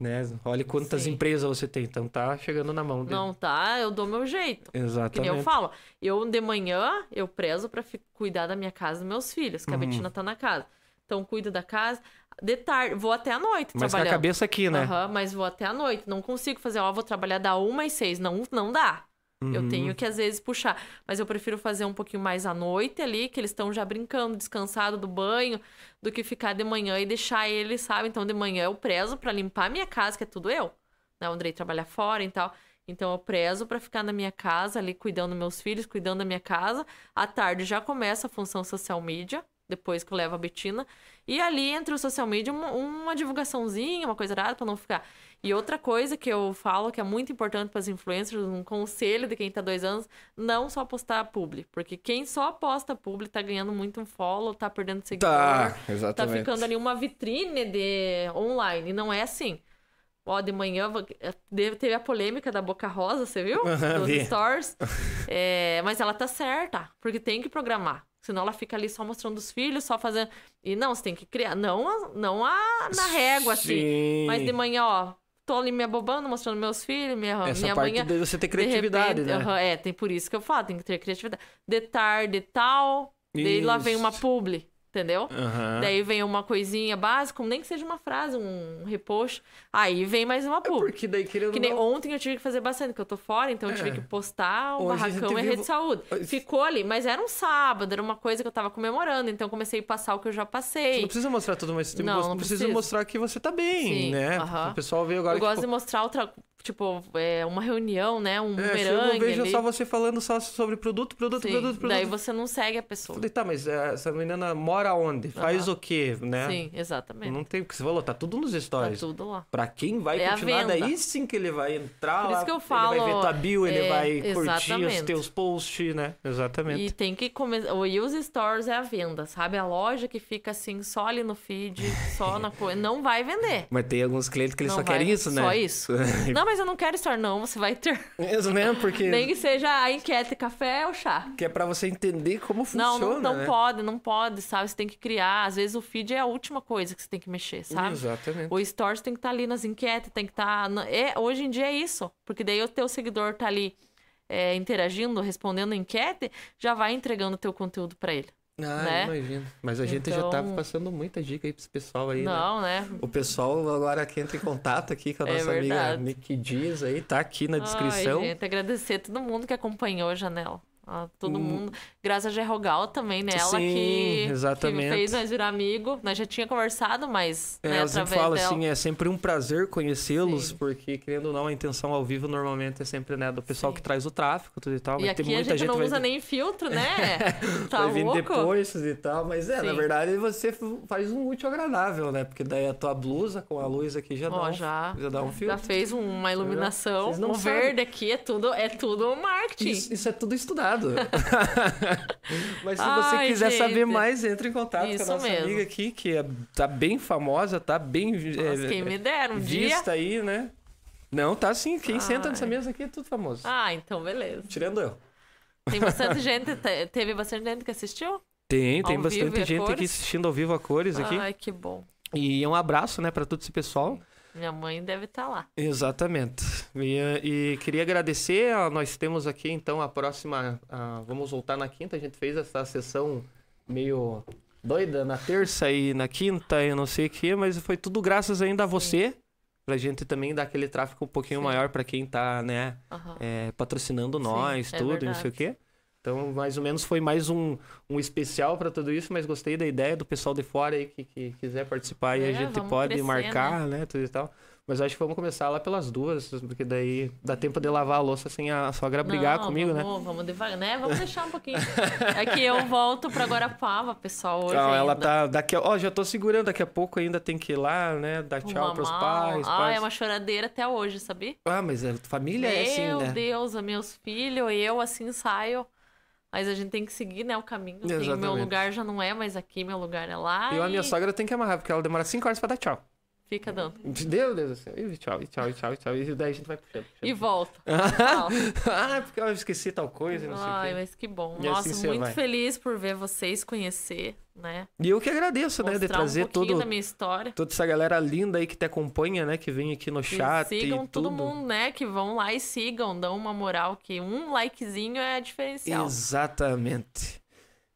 né? Olha quantas Sim. empresas você tem, então tá chegando na mão dele. Não tá, eu dou meu jeito. Exatamente. Que eu falo, eu de manhã eu prezo para cuidar da minha casa e dos meus filhos, que uhum. a Betina tá na casa. Então cuido da casa de tarde, vou até a noite mas trabalhando. Mas com a cabeça aqui, né? Uhum, mas vou até a noite. Não consigo fazer, ó, vou trabalhar da uma às seis. Não, não dá. Uhum. Eu tenho que, às vezes, puxar. Mas eu prefiro fazer um pouquinho mais à noite ali, que eles estão já brincando, descansado do banho, do que ficar de manhã e deixar eles, sabe? Então, de manhã eu prezo para limpar a minha casa, que é tudo eu. Né? O Andrei trabalha fora e tal. Então eu prezo para ficar na minha casa ali, cuidando dos meus filhos, cuidando da minha casa. À tarde já começa a função social media, depois que eu levo a Betina. E ali entre o social media, uma, uma divulgaçãozinha, uma coisa rara para não ficar. E outra coisa que eu falo que é muito importante para as influencers, um conselho de quem está dois anos, não só postar publi. Porque quem só posta publi tá ganhando muito um follow, tá perdendo seguidor. Tá, exatamente. Tá ficando ali uma vitrine de online. E não é assim. Ó, de manhã teve a polêmica da Boca Rosa, você viu? Dos vi. stores. É, mas ela tá certa, porque tem que programar. Senão ela fica ali só mostrando os filhos, só fazendo. E não, você tem que criar. Não, não a, na régua, assim. Sim. Mas de manhã, ó, tô ali me abobando, mostrando meus filhos, minha, Essa minha parte manhã. De você ter criatividade, repente, né? é, tem por isso que eu falo, tem que ter criatividade. De tarde tal, daí lá vem uma publi. Entendeu? Uhum. Daí vem uma coisinha básica, nem que seja uma frase, um repost. Aí vem mais uma pub. É porque daí querendo Que nem não... ontem eu tive que fazer bastante, porque eu tô fora, então é. eu tive é. que postar o Hoje barracão e a rede de saúde. Ficou ali, mas era um sábado, era uma coisa que eu tava comemorando, então comecei a passar o que eu já passei. Você não precisa mostrar tudo, mas você não, não precisa mostrar que você tá bem, Sim. né? Uhum. O pessoal veio agora. Eu gosto tipo... de mostrar outra tipo, é, uma reunião, né? Um é, bumerangue. Eu vejo ali. só você falando só sobre produto, produto, Sim. produto, produto. Daí você não segue a pessoa. Falei, tá, mas é, essa menina mora onde? Faz o quê, né? Sim, exatamente. Não tem o que você falou, tá tudo nos stories. Tá tudo lá. Pra quem vai é continuar, daí sim que ele vai entrar Por lá. isso que eu falo. Ele vai ver tua bio, ele é, vai curtir os teus posts, né? Exatamente. E tem que começar. O Use Stores é a venda, sabe? A loja que fica assim, só ali no feed, só na coisa. Não vai vender. Mas tem alguns clientes que eles não só vai... querem isso, né? Só isso. não, mas eu não quero store, não. Você vai ter. Mesmo, né? Porque. Nem que seja a enquete café ou chá. Que é pra você entender como funciona. Não, não, não né? pode, não pode, sabe? Você tem que criar. Às vezes o feed é a última coisa que você tem que mexer, sabe? Exatamente. O Stories tem que estar tá ali nas enquetes, tem que estar. Tá... É, hoje em dia é isso. Porque daí o teu seguidor tá ali é, interagindo, respondendo a enquete, já vai entregando o teu conteúdo para ele. Ah, né? imagino. Mas a gente então... já tá passando muita dica aí pro pessoal aí, né? Não, né? né? O pessoal agora que entra em contato aqui com a é nossa amiga Nick Dias aí, tá aqui na descrição. Ai, gente, agradecer a todo mundo que acompanhou a Janela. Ah, todo hum. mundo. Graças a Gerrogal também, né? Ela Sim, que, exatamente. que fez nós virar amigo. Nós já tinha conversado, mas. É, né, eu sempre falo dela. assim, é sempre um prazer conhecê-los, porque, querendo ou não, a intenção ao vivo normalmente é sempre, né, do pessoal Sim. que traz o tráfego tudo e tal. E aqui tem muita a gente, não vai... usa nem filtro, né? tá vai vir louco? depois e tal. Mas é, Sim. na verdade, você faz um útil agradável, né? Porque daí a tua blusa com a luz aqui já, dá, um, já, já dá um filtro. Já fez uma iluminação. não o sabem. verde aqui é tudo, é tudo marketing. Isso, isso é tudo estudado. Mas se Ai, você quiser gente. saber mais, entre em contato Isso com a nossa mesmo. amiga aqui, que é, tá bem famosa, tá bem Nossa, é, quem me dera um dia. vista aí, né? Não, tá sim. Quem senta Ai. nessa mesa aqui é tudo famoso. Ah, então beleza. Tirando eu. Tem bastante gente, te- teve bastante gente que assistiu? Tem, tem Ao bastante gente aqui assistindo ao vivo a cores aqui. Ai, que bom. E um abraço, né, para todo esse pessoal. Minha mãe deve estar lá. Exatamente. E, e queria agradecer. Nós temos aqui então a próxima. ah, vamos voltar na quinta. A gente fez essa sessão meio doida na terça e na quinta e não sei o que, mas foi tudo graças ainda a você. Pra gente também dar aquele tráfego um pouquinho Sim. maior pra quem tá, né, Aham. é, patrocinando nós, é tudo, e não sei o quê. Então, mais ou menos foi mais um, um especial pra tudo isso, mas gostei da ideia do pessoal de fora aí que, que quiser participar e a É, gente pode crescer, marcar, né, tudo e tal. Mas acho que vamos começar lá pelas duas, porque daí dá tempo de lavar a louça sem a sogra brigar Não, comigo, né? vamos, Vamos devagar, né? Vamos deixar um pouquinho. É que eu volto pra Guarapava, pessoal, hoje Não, ela ainda. tá. Daqui a... Ó, já tô segurando, daqui a pouco ainda tem que ir lá, né? Dar tchau Uma pros mal. pais. Ah, pais. é uma choradeira até hoje, sabia? Ah, mas a família é assim, Meu né? Deus, os meus filhos, eu assim saio. Mas a gente tem que seguir, né, o caminho. Tem- meu Exatamente. lugar já não é mais aqui, meu lugar é lá. E a minha sogra tem que amarrar, porque ela demora 5 horas pra dar tchau. Fica dando. Meu Deus do céu. E tchau, e tchau, e tchau, e tchau. E daí a gente vai puxando. puxando. E volta. Fala. ah, porque eu esqueci tal coisa, e não sei o Ai, quê. mas que bom. E Nossa, assim muito vai. feliz por ver vocês conhecer, né? E eu que agradeço, né? De Mostrar trazer um todo, da minha história. toda essa galera linda aí que te acompanha, né? Que vem aqui no E chat sigam e todo tudo. mundo, né? Que vão lá e sigam, dão uma moral, que um likezinho é diferencial. Exatamente.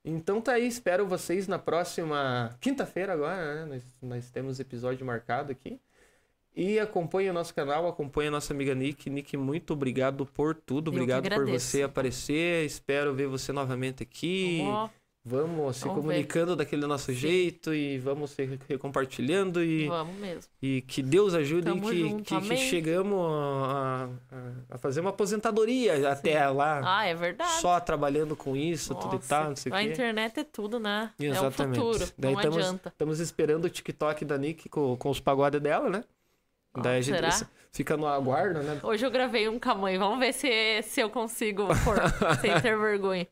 Então tá aí, espero vocês na próxima quinta-feira agora, né? Nós, nós temos episódio marcado aqui. E acompanhe o nosso canal, acompanhe a nossa amiga Nick. Nick, muito obrigado por tudo. Eu Obrigado por você aparecer. Espero ver você novamente aqui. Ó, Vamos se Vamos ver. comunicando daquele nosso Sim. jeito e vamos se compartilhando e, Vamos mesmo. e que Deus ajude e Tamo que, que, que chegamos a, a- a fazer uma aposentadoria até lá. Ah, é verdade. Só trabalhando com isso, tudo e Nossa, tal, não sei o A quê. internet é tudo, né? Exatamente. É o futuro. Daí não estamos, adianta. estamos esperando o TikTok da Nick com, com os pagodes dela, né? Ah, Daí a gente será? Fica no aguardo, né? Hoje eu gravei um com a mãe. Vamos ver se, se eu consigo pôr sem ter vergonha.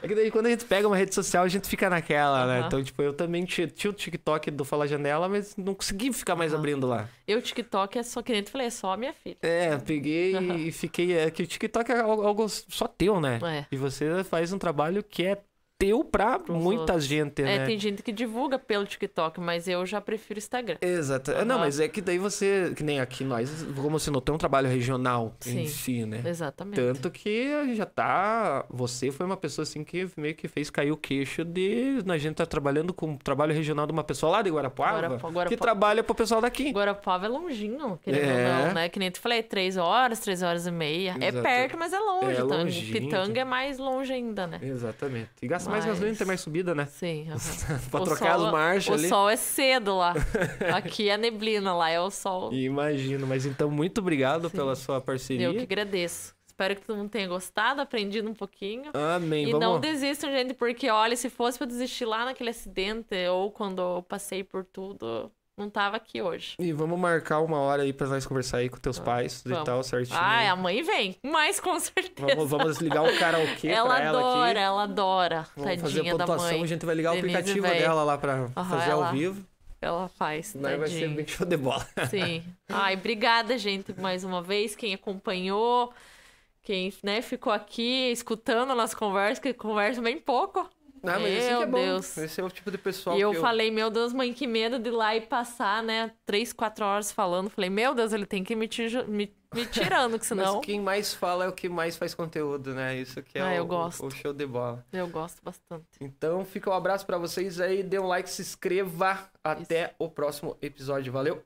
É que daí quando a gente pega uma rede social, a gente fica naquela, né? Aham. Então, tipo, eu também tinha, o TikTok do Fala Janela, mas não consegui ficar mais Aham. abrindo lá. Eu, TikTok, é só que nem tu falei, é só a minha filha. É, peguei e fiquei. É que o TikTok é algo, algo só teu, né? É. E você faz um trabalho que é teu pra Pros muita outros. gente, É, né? tem gente que divulga pelo TikTok, mas eu já prefiro Instagram. Exato. Não, Aham. mas é que daí você, que nem aqui nós, como você não tem um trabalho regional em Sim. si, né? Exatamente. Tanto que já tá. Você foi uma pessoa assim que meio que fez cair o queixo de. A gente tá trabalhando com trabalho regional de uma pessoa lá de Guarapuava, Guarapa- Guarapa- que trabalha pro pessoal daqui. Guarapava é longinho, querendo É. ou não, né? Que nem tu falei, três horas, três horas e meia. Exato. É perto, mas é longe. É longinho. Pitanga é mais longe ainda, né? Exatamente. E gasta mais Mas- gasolina, tem mais subida, né? Sim. pra O trocar sol- as marchas O ali. sol é cedo lá. Aqui é neblina, lá é o sol. Imagino. Mas então, muito obrigado Sim. pela sua parceria. Eu que agradeço. Espero que todo mundo tenha gostado, aprendido um pouquinho. Amém. E Vamos. não desistam, gente, porque olha, se fosse pra desistir lá naquele acidente ou quando eu passei por tudo, não tava aqui hoje. E vamos marcar uma hora aí pra nós conversar aí com teus pais e vamos. tal, certinho. Ah, a mãe vem, mas com certeza. Vamos, vamos ligar o karaokê ela pra ela adora, aqui. ela adora. Vamos fazer a pontuação, a gente vai ligar o Denise aplicativo vai- dela lá pra fazer ao ela- vivo. Ela faz, Daí vai ser bem show de bola. Sim. Ai, obrigada, gente, mais uma vez. Quem acompanhou, quem né, ficou aqui escutando a nossa conversa, que conversa bem pouco. Ah, mas esse que é Meu bom. Deus. Esse é o tipo de pessoal e eu eu... falei, meu Deus, mãe, que medo de ir lá e passar, né, três, quatro horas falando. Falei, meu Deus, ele tem que ir me, tiju- me, me tirando, que senão Mas quem mais fala é o que mais faz conteúdo, né? Isso que é Ah, o, eu gosto. o show de bola. eu gosto bastante. Então, fica um abraço pra vocês aí. Dê um like, se inscreva. Até o próximo episódio. Valeu!